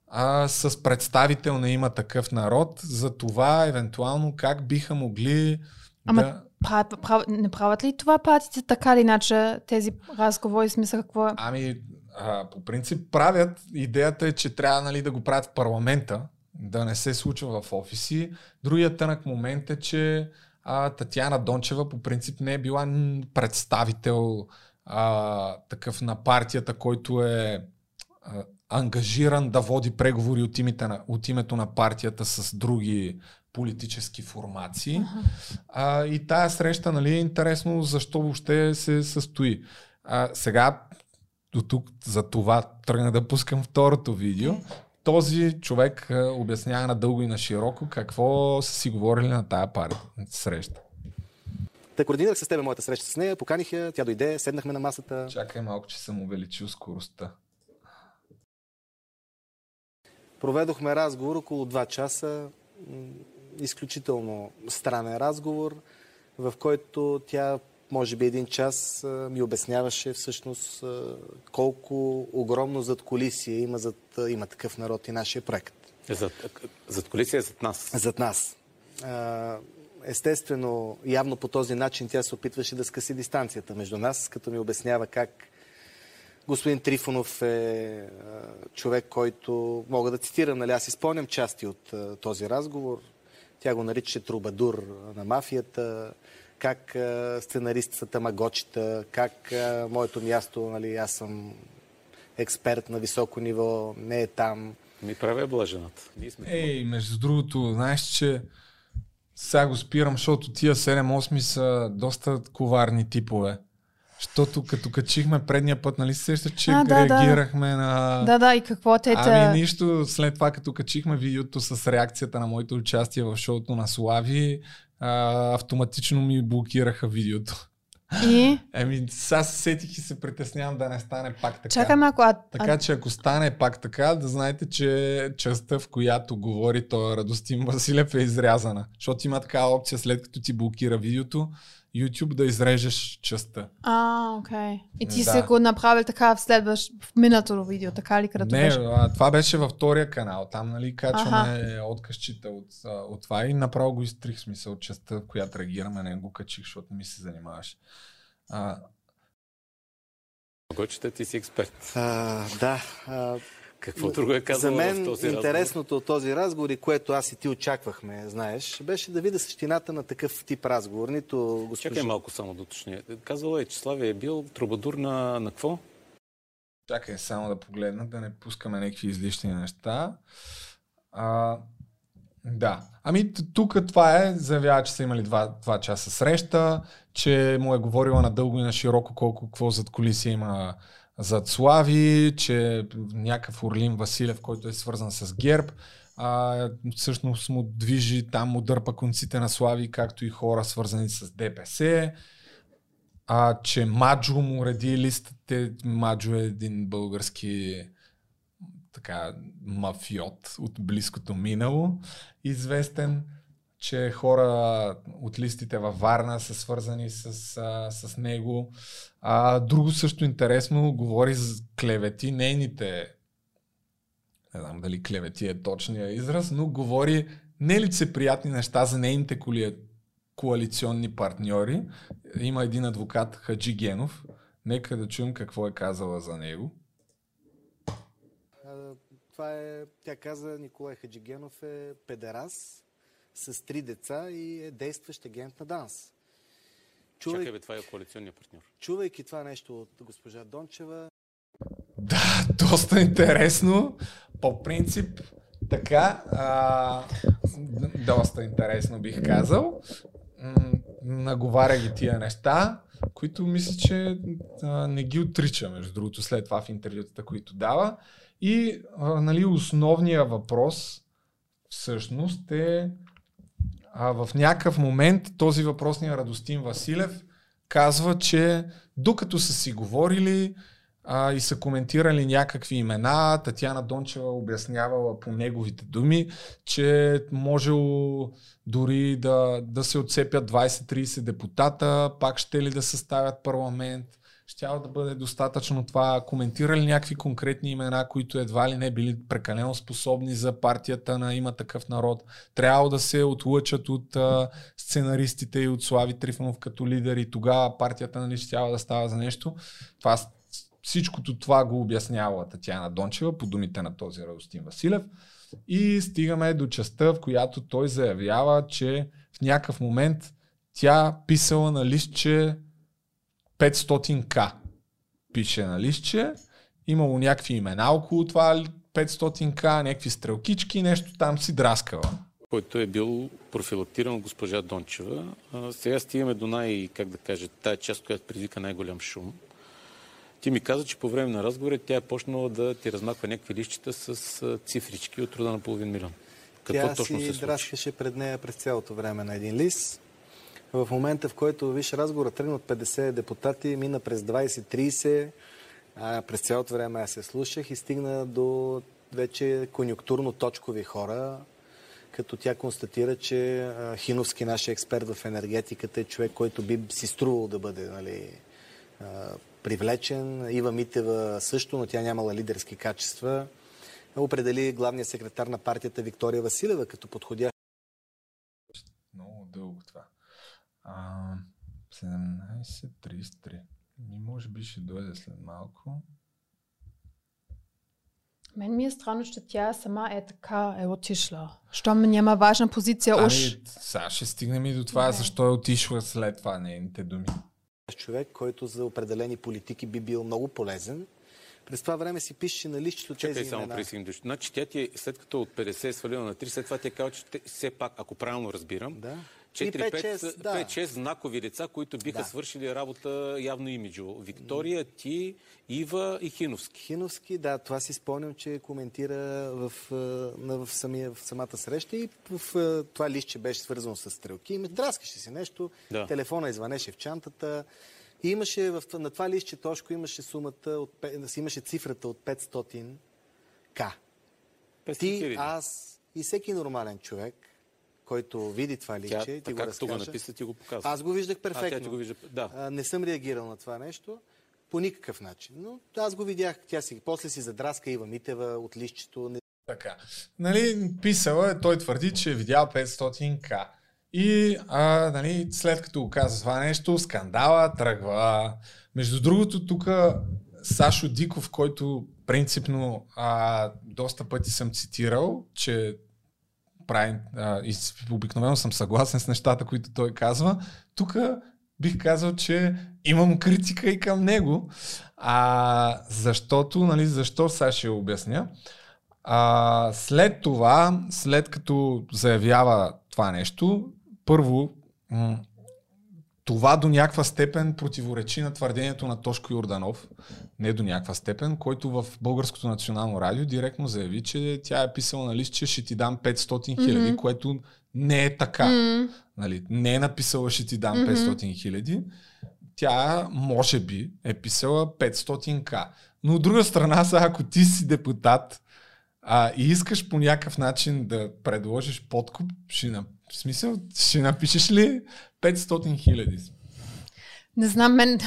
а, с представител на има такъв народ за това, евентуално как биха могли Ама да... прав, прав, не правят ли това партиите така или иначе тези разговори, смисъл какво е? Ами, а, по принцип правят. Идеята е, че трябва нали, да го правят в парламента, да не се случва в офиси. Другият тънък момент е, че а, Татьяна Дончева по принцип не е била представител а, такъв на партията, който е а, ангажиран да води преговори от, името на, от името на партията с други политически формации. А, и тая среща, нали, е интересно защо въобще се състои. А, сега, до тук за това тръгна да пускам второто видео. Този човек а, обяснява надълго и на широко какво са си говорили на тая пари, среща. Та координирах с тебе моята среща с нея, поканих я, тя дойде, седнахме на масата. Чакай малко, че съм увеличил скоростта. Проведохме разговор около 2 часа. Изключително странен разговор, в който тя, може би един час, ми обясняваше всъщност колко огромно зад колисие има, зад, има такъв народ и нашия проект. Зад, зад колисия е зад нас. Зад нас. Естествено, явно по този начин тя се опитваше да скъси дистанцията между нас, като ми обяснява как господин Трифонов е а, човек, който мога да цитирам, нали, аз изпълням части от а, този разговор. Тя го наричаше трубадур на мафията, как а, сценарист са тамагочета, как а, моето място, нали, аз съм експерт на високо ниво, не е там. Ми правя блажената. Ей, между другото, знаеш, че сега го спирам, защото тия 7-8 са доста коварни типове. Защото като качихме предния път, нали се сещаш, че А, да, да. реагирахме на... Да, да, и какво те... Ами нищо, след това като качихме видеото с реакцията на моето участие в шоуто на Слави, а, автоматично ми блокираха видеото. И? Еми, сега се сетих и се притеснявам да не стане пак така. Чакай малко, а, Така че ако стане пак така, да знаете, че частта, в която говори той Радостин Василев е изрязана. Защото има такава опция, след като ти блокира видеото, YouTube да изрежеш частта. а, окей. И ти Да. си го направил така в следващ, в миналото видео, така ли, където Не, беше? а, това беше във втория канал. Там, нали, качваме откъсчета от, а, от това и направо го изтрих смисъл частта, в която реагираме, не го качих, защото не ми се занимаваш. А, Гочета, ти си експерт. А, да. А, Какво друго е За казано мен в този разговор? интересното от този разговор и което аз и ти очаквахме, знаеш, беше да видя същината на такъв тип разговор. Нито госпожа... Чакай малко само да уточня. Казала е, че Славия е бил трубадур на, на какво? Чакай само да погледна, да не пускаме някакви излишни неща. А, да. Ами тук това е, заявява, че са имали два, два часа среща, че му е говорила надълго и на широко колко какво зад колиси има зад Слави, че някакъв Орлин Василев, който е свързан с ГЕРБ, а, всъщност му движи, там му дърпа конците на Слави, както и хора свързани с ДПС а, че Маджо му реди листите. Маджо е един български така мафиот от близкото минало, известен, че хора от листите във Варна са свързани с, с него. А, друго също интересно, говори за клевети, нейните не знам дали клевети е точния израз, но говори нелицеприятни неща за нейните коли... коалиционни партньори. Има един адвокат Хаджи Генов. Нека да чуем какво е казала за него. Това е, тя каза, Николай Хаджигенов е педерас с три деца и е действащ агент на ДАНС. Чувай, Чакай бе, това е коалиционния партньор. чувайки това нещо от госпожа Дончева, Да, доста интересно. По принцип, така, а, доста интересно бих казал. Наговаря ги тия неща, които мисля, че а, не ги отрича, между другото, след това в интервютата, които дава. И а, нали, основният въпрос всъщност е а, в някакъв момент този въпросния Радостин Василев казва, че докато са си говорили а, и са коментирали някакви имена, Татьяна Дончева обяснявала по неговите думи, че можело дори да, да се отцепят 20-30 депутата, пак ще ли да съставят парламент, щяло да бъде достатъчно това. Коментирали някакви конкретни имена, които едва ли не били прекалено способни за партията на има такъв народ. Трябва да се отлъчат от а, сценаристите и от Слави Трифонов като лидер и тогава партията нали, щяла да става за нещо. Това, всичкото това го обяснява Татьяна Дончева по думите на този Радостин Василев. И стигаме до частта, в която той заявява, че в някакъв момент тя писала на листче 500к. Пише на листче, имало някакви имена около това 500к, някакви стрелкички, нещо там си драскала. който е бил профилактиран от госпожа Дончева. А, сега стигаме до най, как да кажа, тая част, която предизвика най-голям шум. Ти ми каза, че по време на разговора тя е почнала да ти размахва някакви лищчета с цифрички от рода на половин милион. Какво Тя точно си се случи? драскаше пред нея през цялото време на един лист. В момента, в който, виж, разговора тръгна от 50 депутати, мина през 20-30, а, през цялото време аз се слушах и стигна до вече конюнктурно точкови хора, като тя констатира, че Хиновски, нашия експерт в енергетиката, е човек, който би си струвал да бъде нали, привлечен. Ива Митева също, но тя нямала лидерски качества. Определи главния секретар на партията Виктория Василева като подходящ Много дълго това. А, 17.33. Ми може би ще дойде след малко. Мен ми е странно, че тя сама е така е отишла. Щом няма важна позиция уж. Ами, сега ще стигнем и до това, Добре. защо е отишла след това нейните думи. човек, който за определени политики би бил много полезен. През това време си пише на Чакай тези само имена. при души. Значи тя ти, е- след като от 50 е свалила на 3, след това ти е казала, че те, все пак, ако правилно разбирам, Да. И 4-5 5-6, да. 5-6 знакови лица, които биха Да. свършили работа явно имиджово. Виктория, ти, Ива и Хиновски. Хиновски, да, това си спомням, че коментира в, в, самия, в самата среща и в това листче беше свързано с стрелки. Ме драскаше си нещо, Да. телефона извънеше в чантата. И имаше в, на това листче Тошко имаше сумата, от, имаше цифрата от 500 к. 500 Ти, аз и всеки нормален човек, който види това Тя, листче и ти го като го написа, ти го показва. Аз го виждах А, тя перфектно. ти го вижда. Да. А, не съм реагирал на това нещо по никакъв начин. Но аз го видях. Тя си, после си задраска Ива Митева от листчето. Не Така. Нали, писала е, той твърди, че е видял 500к. И а, нали, след като го каза това нещо, скандала тръгва. Между другото, тук Сашо Диков, който принципно а, доста пъти съм цитирал, че прави, а, и с- обикновено съм съгласен с нещата, които той казва. Тук бих казал, че имам критика и към него, а, защото, нали, защо сега ще обясня. А, след това, след като заявява това нещо, първо, това до някаква степен противоречи на твърдението на Тошко Йорданов, не до някаква степен, който в Българското национално радио директно заяви, че тя е писала на лист, че ще ти дам 500 хиляди, Мгм. което не е така. М, Нали, не е написала ще ти дам Мгм. 500 хиляди. Тя, може би, е писала 500к. Но от друга страна, сега, ако ти си депутат а, и искаш по някакъв начин да предложиш подкуп, ще, на... в смисъл, ще напишеш ли 500 хиляди? Не знам, мен...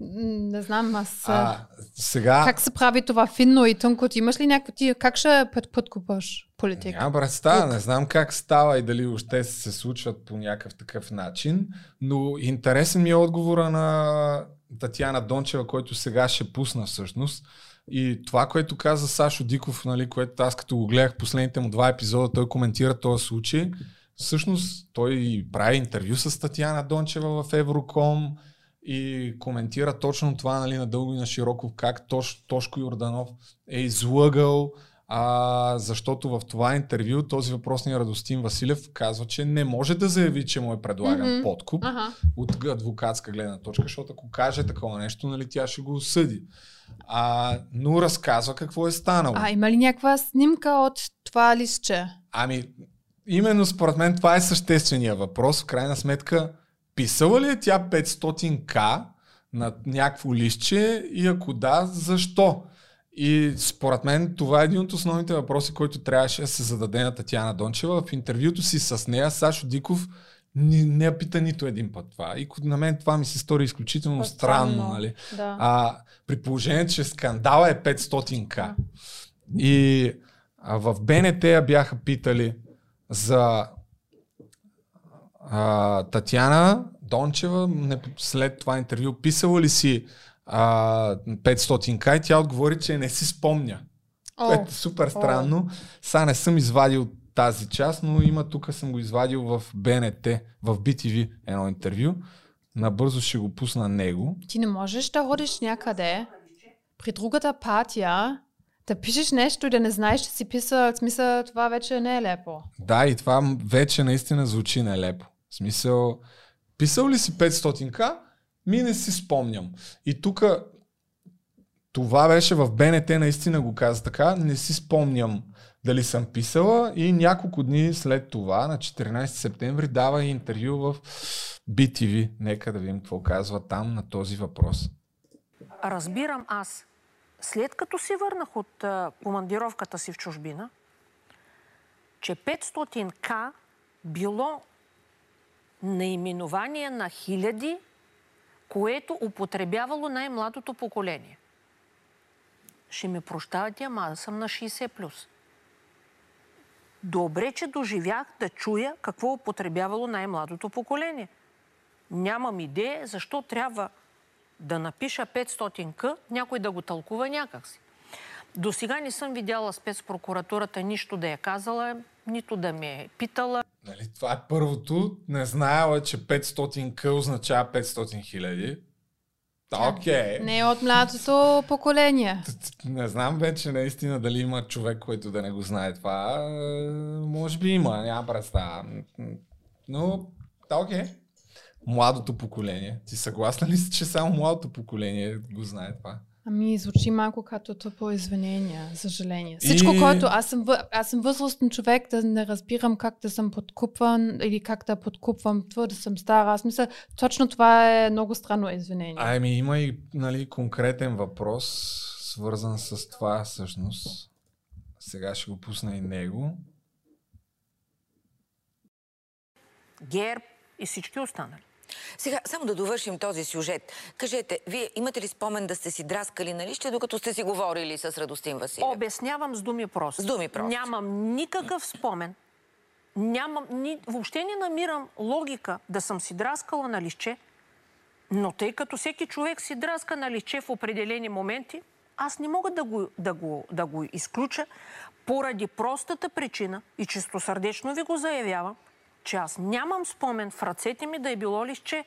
Не знам, аз... А, сега... Как се прави това финно и тънко? Ти имаш ли някакво... Ти как ще път, подкупаш политик? Няма представа, не знам как става и дали още се случват по някакъв такъв начин, но интересен ми е отговора на Татьяна Дончева, който сега ще пусна всъщност. И това, което каза Сашо Диков, нали, което аз като го гледах последните му два епизода, той коментира този случай. Всъщност той прави интервю с Татьяна Дончева в Евроком и коментира точно това нали, надълго и на широко, как Тош, Тошко Йорданов е излъгал, а, защото в това интервю този въпросния Радостин Василев казва, че не може да заяви, че му е предлаган Мгм. подкуп Ага. от адвокатска гледна точка, защото ако каже такова нещо, нали, тя ще го осъди. А, но разказва какво е станало. А има ли някаква снимка от това листче? Ами, именно според мен това е съществения въпрос. В крайна сметка, писала ли е тя 500к на някакво листче и ако да, защо? И според мен това е един от основните въпроси, който трябваше да се зададе на Татьяна Дончева. В интервюто си с нея Сашо Диков не, не я пита нито един път това. И на мен това ми се стори изключително странно. Странно, Нали? да. А, при положение, че скандала е 500к. И а, в БНТ я бяха питали за а, Татьяна Дончева, не, след това интервю, писала ли си а, 500к и тя отговори, че не си спомня. О, Което е супер странно. Сега не съм извадил тази част, но има тук съм го извадил в БНТ, в BTV едно интервю. Набързо ще го пусна него. Ти не можеш да ходиш някъде при другата партия, да пишеш нещо и да не знаеш, че си писал, в смисъл това вече не е лепо. Да, и това вече наистина звучи нелепо. В смисъл, писал ли си 500к? Ми не си спомням. И тук това беше в БНТ, наистина го каза така, не си спомням дали съм писала и няколко дни след това, на 14 септември, дава интервю в BTV. Нека да видим какво казва там на този въпрос. разбирам аз, след като се върнах от а, командировката си в чужбина, че 500к било наименование на хиляди, което употребявало най-младото поколение. Ще ми прощавате, ама аз съм на 60+. Добре, че доживях да чуя какво употребявало най-младото поколение. Нямам идея защо трябва да напиша 500к, някой да го тълкува някакси. До сега не съм видяла спецпрокуратурата нищо да е казала, нито да ме е питала. Нали, това е първото. Не знаела, че 500к означава 500 хиляди. Окей. Не е от младото поколение. Не знам вече наистина дали има човек, който да не го знае това. Е, Може би има, няма представа. Но, окей. Младото поколение. Ти съгласна ли си, че само младото поколение го знае това? Ами, звучи малко като тъпо извинение, съжаление. Всичко, И- което аз съм, аз съм възрастен човек, да не разбирам как да съм подкупван или как да подкупвам това, да съм стара. Аз мисля, точно това е много странно извинение. Ами има и нали, конкретен въпрос, свързан с това всъщност. Сега ще го пусна и него. ГЕРБ и всички останали. Сега, само да довършим този сюжет. Кажете, вие имате ли спомен да сте си драскали на лище, докато сте си говорили с Радостин Василев? Обяснявам с думи просто. С думи просто. Нямам никакъв спомен. Нямам, ни, въобще не намирам логика да съм си драскала на лище, но тъй като всеки човек си драска на лище в определени моменти, аз не мога да го, да го, да го изключа поради простата причина и чистосърдечно ви го заявявам, че аз нямам спомен в ръцете ми да е било лище.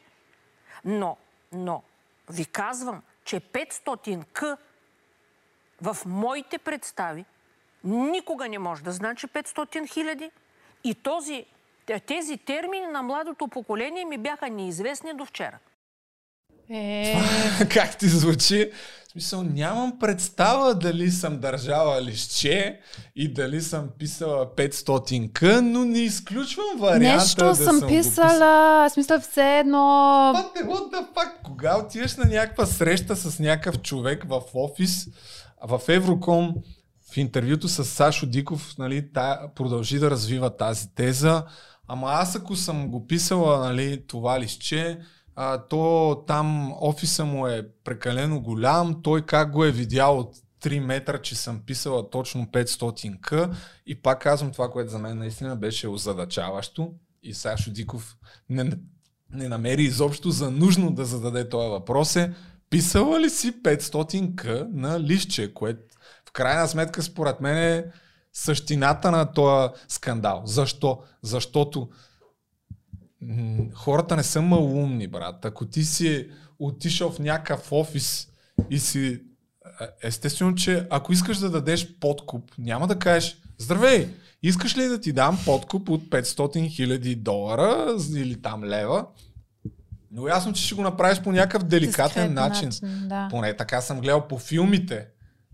Но, но, ви казвам, че 500 к в моите представи никога не може да значи 500 хиляди. И този, тези термини на младото поколение ми бяха неизвестни до вчера. Е, как ти звучи? В смисъл, нямам представа дали съм държала лище и дали съм писала 500к, но не изключвам варианта нещо да съм го писала, аз мисля все едно... What the, what the fuck? Кога отиваш на някаква среща с някакъв човек в офис, в Евроком, в интервюто с Сашо Диков, нали, та, продължи да развива тази теза. Ама аз ако съм го писала нали, това листче, а, то там офиса му е прекалено голям, той как го е видял от 3 метра, че съм писала точно 500к и пак казвам това, което за мен наистина беше озадачаващо и Сашо Диков не, не намери изобщо за нужно да зададе този въпрос е писала ли си 500к на листче, което в крайна сметка според мен е същината на този скандал. Защо? Защото хората не са малумни, брат. Ако ти си отишъл в някакъв офис и си... Естествено, че ако искаш да дадеш подкуп, няма да кажеш Здравей, искаш ли да ти дам подкуп от 500 хиляди долара или там лева? Но ясно, че ще го направиш по някакъв деликатен Дискретен начин. начин, да. Поне така съм гледал по филмите.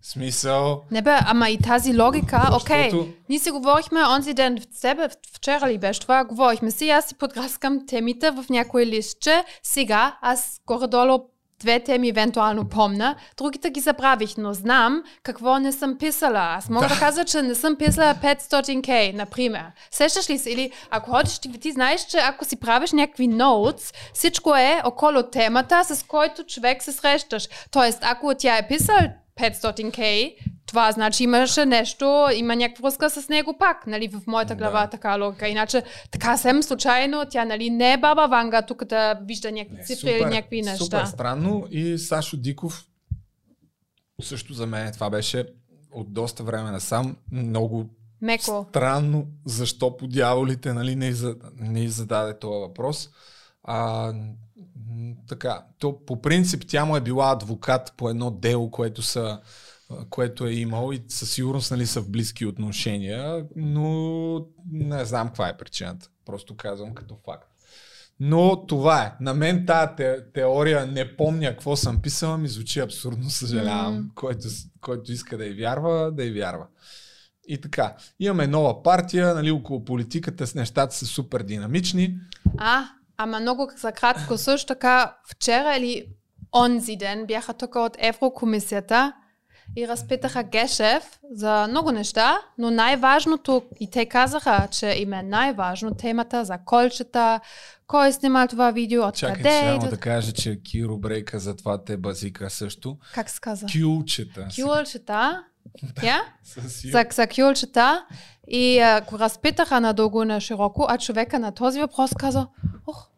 Смисъл... Не бе, ама и тази логика, окей, Защото- ние си говорихме онзи ден в себе, вчера ли беше това, говорихме си, аз си подраскам темите в някое листче, сега аз горе-долу две теми евентуално помна, другите ги забравих, но знам какво не съм писала. Аз мога да, Да. кажа, че не съм писала 500k, например. Сещаш ли се? Или ако ходиш, ти, ти знаеш, че ако си правиш някакви notes, всичко е около темата, с който човек се срещаш. Тоест, ако тя е писал 500k, това значи имаше нещо, има някаква връзка с него пак, нали, в моята глава Да. така логика. Иначе, така съм случайно, тя, нали, не е баба Ванга тук да вижда някакви Не, цифри или някакви неща. Супер странно и Сашо Диков също за мен това беше от доста време насам много Меко. Странно, защо по дяволите нали, не, не зададе този въпрос. А, така, то по принцип тя му е била адвокат по едно дело, което, са, което е имал и със сигурност нали, са в близки отношения, но не знам каква е причината. Просто казвам като факт. Но това е. На мен тази те, теория не помня какво съм писала, ми звучи абсурдно, съжалявам. М. Който, който иска да й вярва, да й вярва. И така, имаме нова партия, нали, около политиката с нещата са супер динамични. А, ама много за кратко също така вчера или онзи ден бяха тук от Еврокомисията и разпитаха Гешев за много неща, но най-важното, и те казаха, че им е най-важно темата за колчета, кой е снимал това видео, Чакай, откъде само идват. да кажа, че Киро Брейка затова те базика също. Как се казва? Кюлчета. Кюлчета. Сигурност. За, за кюлчета. И а, го разпитаха надълго и на широко, а човека на този въпрос каза, ох,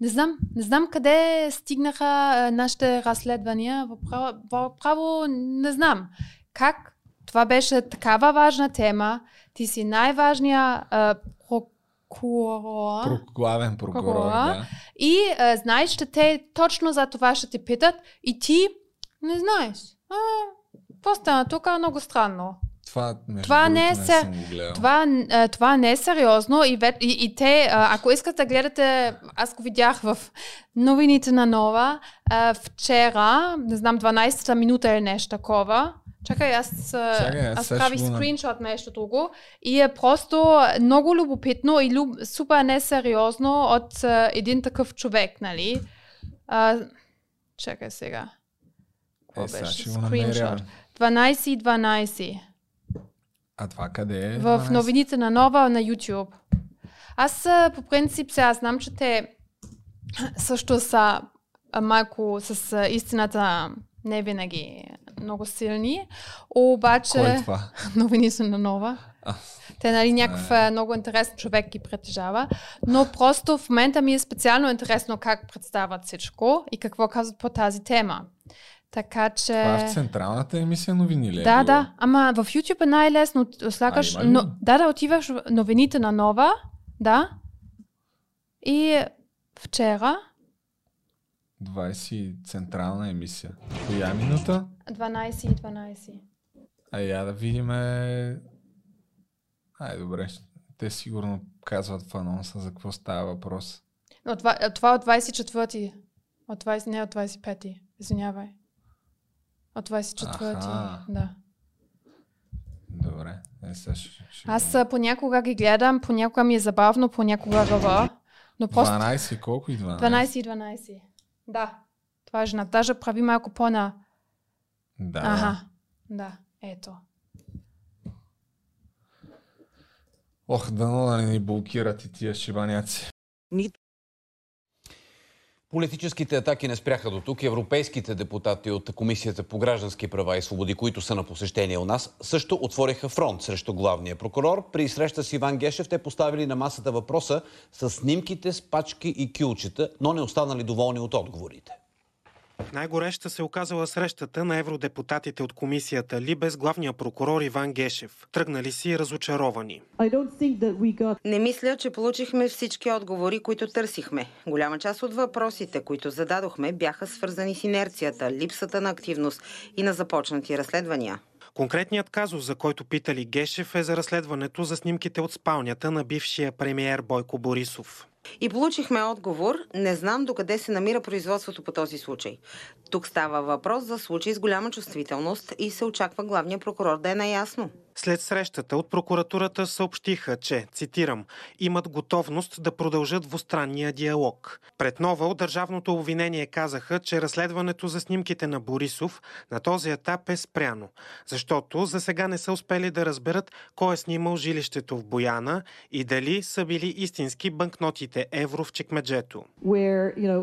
не знам, не знам къде стигнаха а, нашите разследвания. Право, право не знам. Как това беше такава важна тема. Ти си най-важният прокурор. Про, главен прокурор, Прокурор. да. И а, знаеш, че те точно за това ще те питат и ти не знаеш. А, какво стана тук? Много странно. Това, Това не е другото, се- съм го гледал. Това, това не е сериозно и, ве, и, и те, ако искате да гледате, аз го видях в новините на Нова, вчера, не знам, 12-та минута или нещо такова. Чакай, аз, Чакай, аз аз правих скриншот на нещо друго и е просто много любопитно и люб, супер несериозно от един такъв човек, нали? А, чакай сега. Какво Е, беше? Скриншот. 12 и 12 А това къде е? в 12? новините на Нова на YouTube. Аз по принцип сега знам, че те също са малко с истината не винаги много силни, обаче Кой е това? новините на Нова. А. Те, нали, някакъв а, много интересен човек ги притежава, но просто в момента ми е специално интересно как представят всичко и какво казват по тази тема. Така че... Това е в централната емисия новини ли е Да, било? да, ама в YouTube е най-лесно. Слагаш, А, но, да, да, отиваш новините на Нова, да. И вчера, 20 централна емисия. Коя минута? 12 и 12. А я да видим. Ай, добре. Те сигурно казват в анонса за какво става въпрос. Но това, това от 24-ти. От 20, не от 25-ти. Извинявай. От 24-ти. Аха. Да. Добре. Е, сега ще, ще... Аз а, понякога ги гледам, понякога ми е забавно, понякога ръва. Но просто 12 колко и 12? 12 и 12. Да. Това е жена. Даже прави малко по-на... Да. Ага. Да. Ето. Ох, дано да не ни блокират и тия шибаняци. Политическите атаки не спряха до тук. Европейските депутати от Комисията по граждански права и свободи, които са на посещение у нас, също отвориха фронт срещу главния прокурор. При среща с Иван Гешев те поставили на масата въпроса с снимките с пачки и кюлчета, но не останали доволни от отговорите. Най-гореща се оказала срещата на евродепутатите от комисията Либе с главния прокурор Иван Гешев. Тръгнали си разочаровани. Не мисля, че получихме всички отговори, които търсихме. Голяма част от въпросите, които зададохме, бяха свързани с инерцията, липсата на активност и на започнати разследвания. Конкретният казус, за който питали Гешев, е за разследването за снимките от спалнята на бившия премиер Бойко Борисов. И получихме отговор. Не знам докъде се намира производството по този случай. Тук става въпрос за случай с голяма чувствителност и се очаква главния прокурор да е наясно. След срещата от прокуратурата съобщиха, че, цитирам, имат готовност да продължат двустранния диалог. Пред нова от държавното обвинение казаха, че разследването за снимките на Борисов на този етап е спряно, защото за сега не са успели да разберат кой е снимал жилището в Бояна и дали са били истински банкнотите евро в чекмеджето.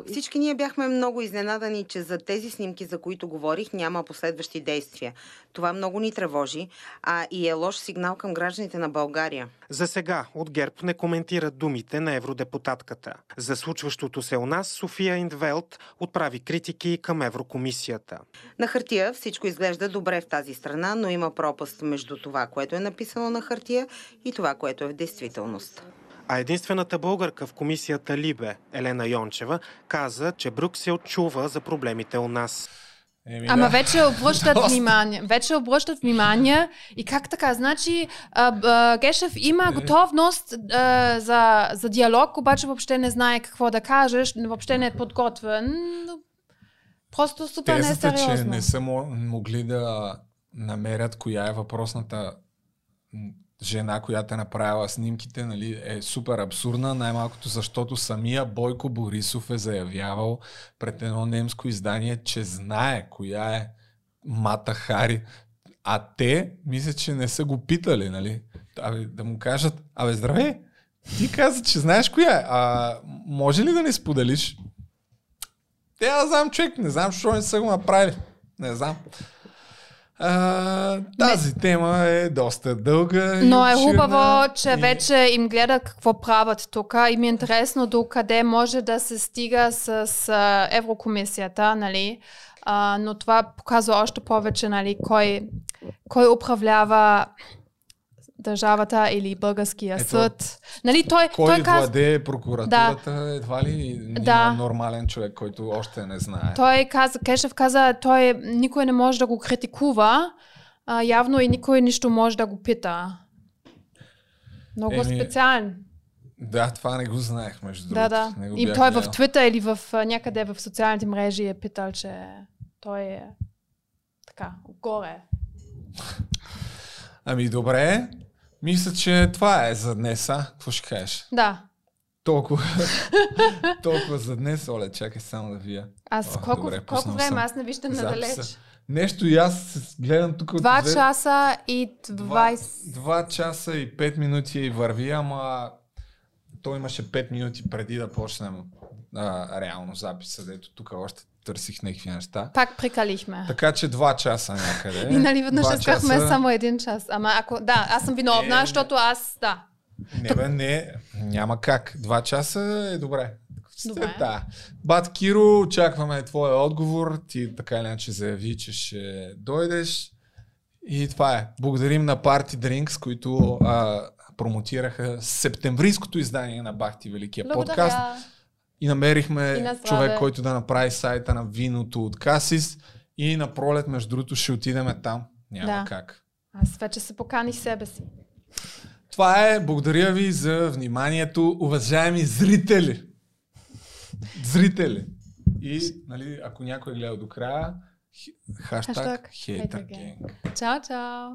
Всички ние бяхме много изненадани, че за тези снимки, за които говорих, няма последващи действия. Това много ни тревожи, а и и е лош сигнал към гражданите на България. За сега от ГЕРБ не коментират думите на евродепутатката. За случващото се у нас София Индвелт отправи критики към Еврокомисията. На хартия всичко изглежда добре в тази страна, но има пропаст между това, което е написано на хартия и това, което е в действителност. А единствената българка в комисията Либе, Елена Йончева, каза, че Брюксел чува за проблемите у нас. Еми, Ама да. вече обръщат внимание. Вече обръщат внимание. И как така? Значи, а, а, Гешев има готовност а, за, за диалог, обаче въобще не знае какво да кажеш, въобще не е подготвен. Просто супер Тезата, несериозно. че не са могли да намерят коя е въпросната жена, която е направила снимките, нали, е супер абсурдна, най-малкото защото самия Бойко Борисов е заявявал пред едно немско издание, че знае коя е Мата Хари. А те, мисля, че не са го питали, нали? Абе, да му кажат, абе, здравей, ти каза, че знаеш коя е. А, може ли да не споделиш? Те, аз знам човек, не знам, защо не са го направили. Не знам. А, тази тема е доста дълга. Но е хубаво, че и... вече им гледат какво правят тук и ми е интересно до къде може да се стига с, с Еврокомисията, нали? А, но това показва още повече, нали, кой, кой управлява държавата или българския Ето, съд. Нали, той, кой той каз... владее прокуратурата, да. едва ли да. нормален човек, който още не знае. Той каза, Кешев каза, той никой не може да го критикува, а, явно и никой нищо може да го пита. Много Еми, специален. Да, това не го знаех, между другото. Да, да. И той гледал. в Твита или в някъде в социалните мрежи е питал, че той е така, горе. Ами добре, мисля, че това е за днес, а? Какво ще кажеш? Да. Толкова, толкова за днес, Оле, чакай само да вия. Аз О, колко, добре, колко време? Аз не виждам надалеч. Нещо и аз гледам тук. Два от часа и 20... Два, часа и 5 минути и върви, ама той имаше 5 минути преди да почнем а, реално записа, дето тук още търсих някакви неща. Пак прикалихме. Така че два часа някъде. И нали веднъж искахме часа... само един час. Ама ако, да, аз съм виновна, защото аз, да. Не бе, не, няма как. Два часа е добре. Добре. Да. Бат Киро, очакваме твоя отговор. Ти така или иначе заяви, че ще дойдеш. И това е. Благодарим на Party Drinks, които а, промотираха септемврийското издание на Бахти Великия Благодаря. подкаст. И намерихме и човек, който да направи сайта на виното от Касис. И на пролет, между другото, ще отидеме там. Няма да. как. Аз вече се поканих себе си. Това е. Благодаря ви за вниманието, уважаеми зрители. Зрители. И, нали, ако някой е гледал до края, хаштаг, хаштаг Gang. Чао, чао.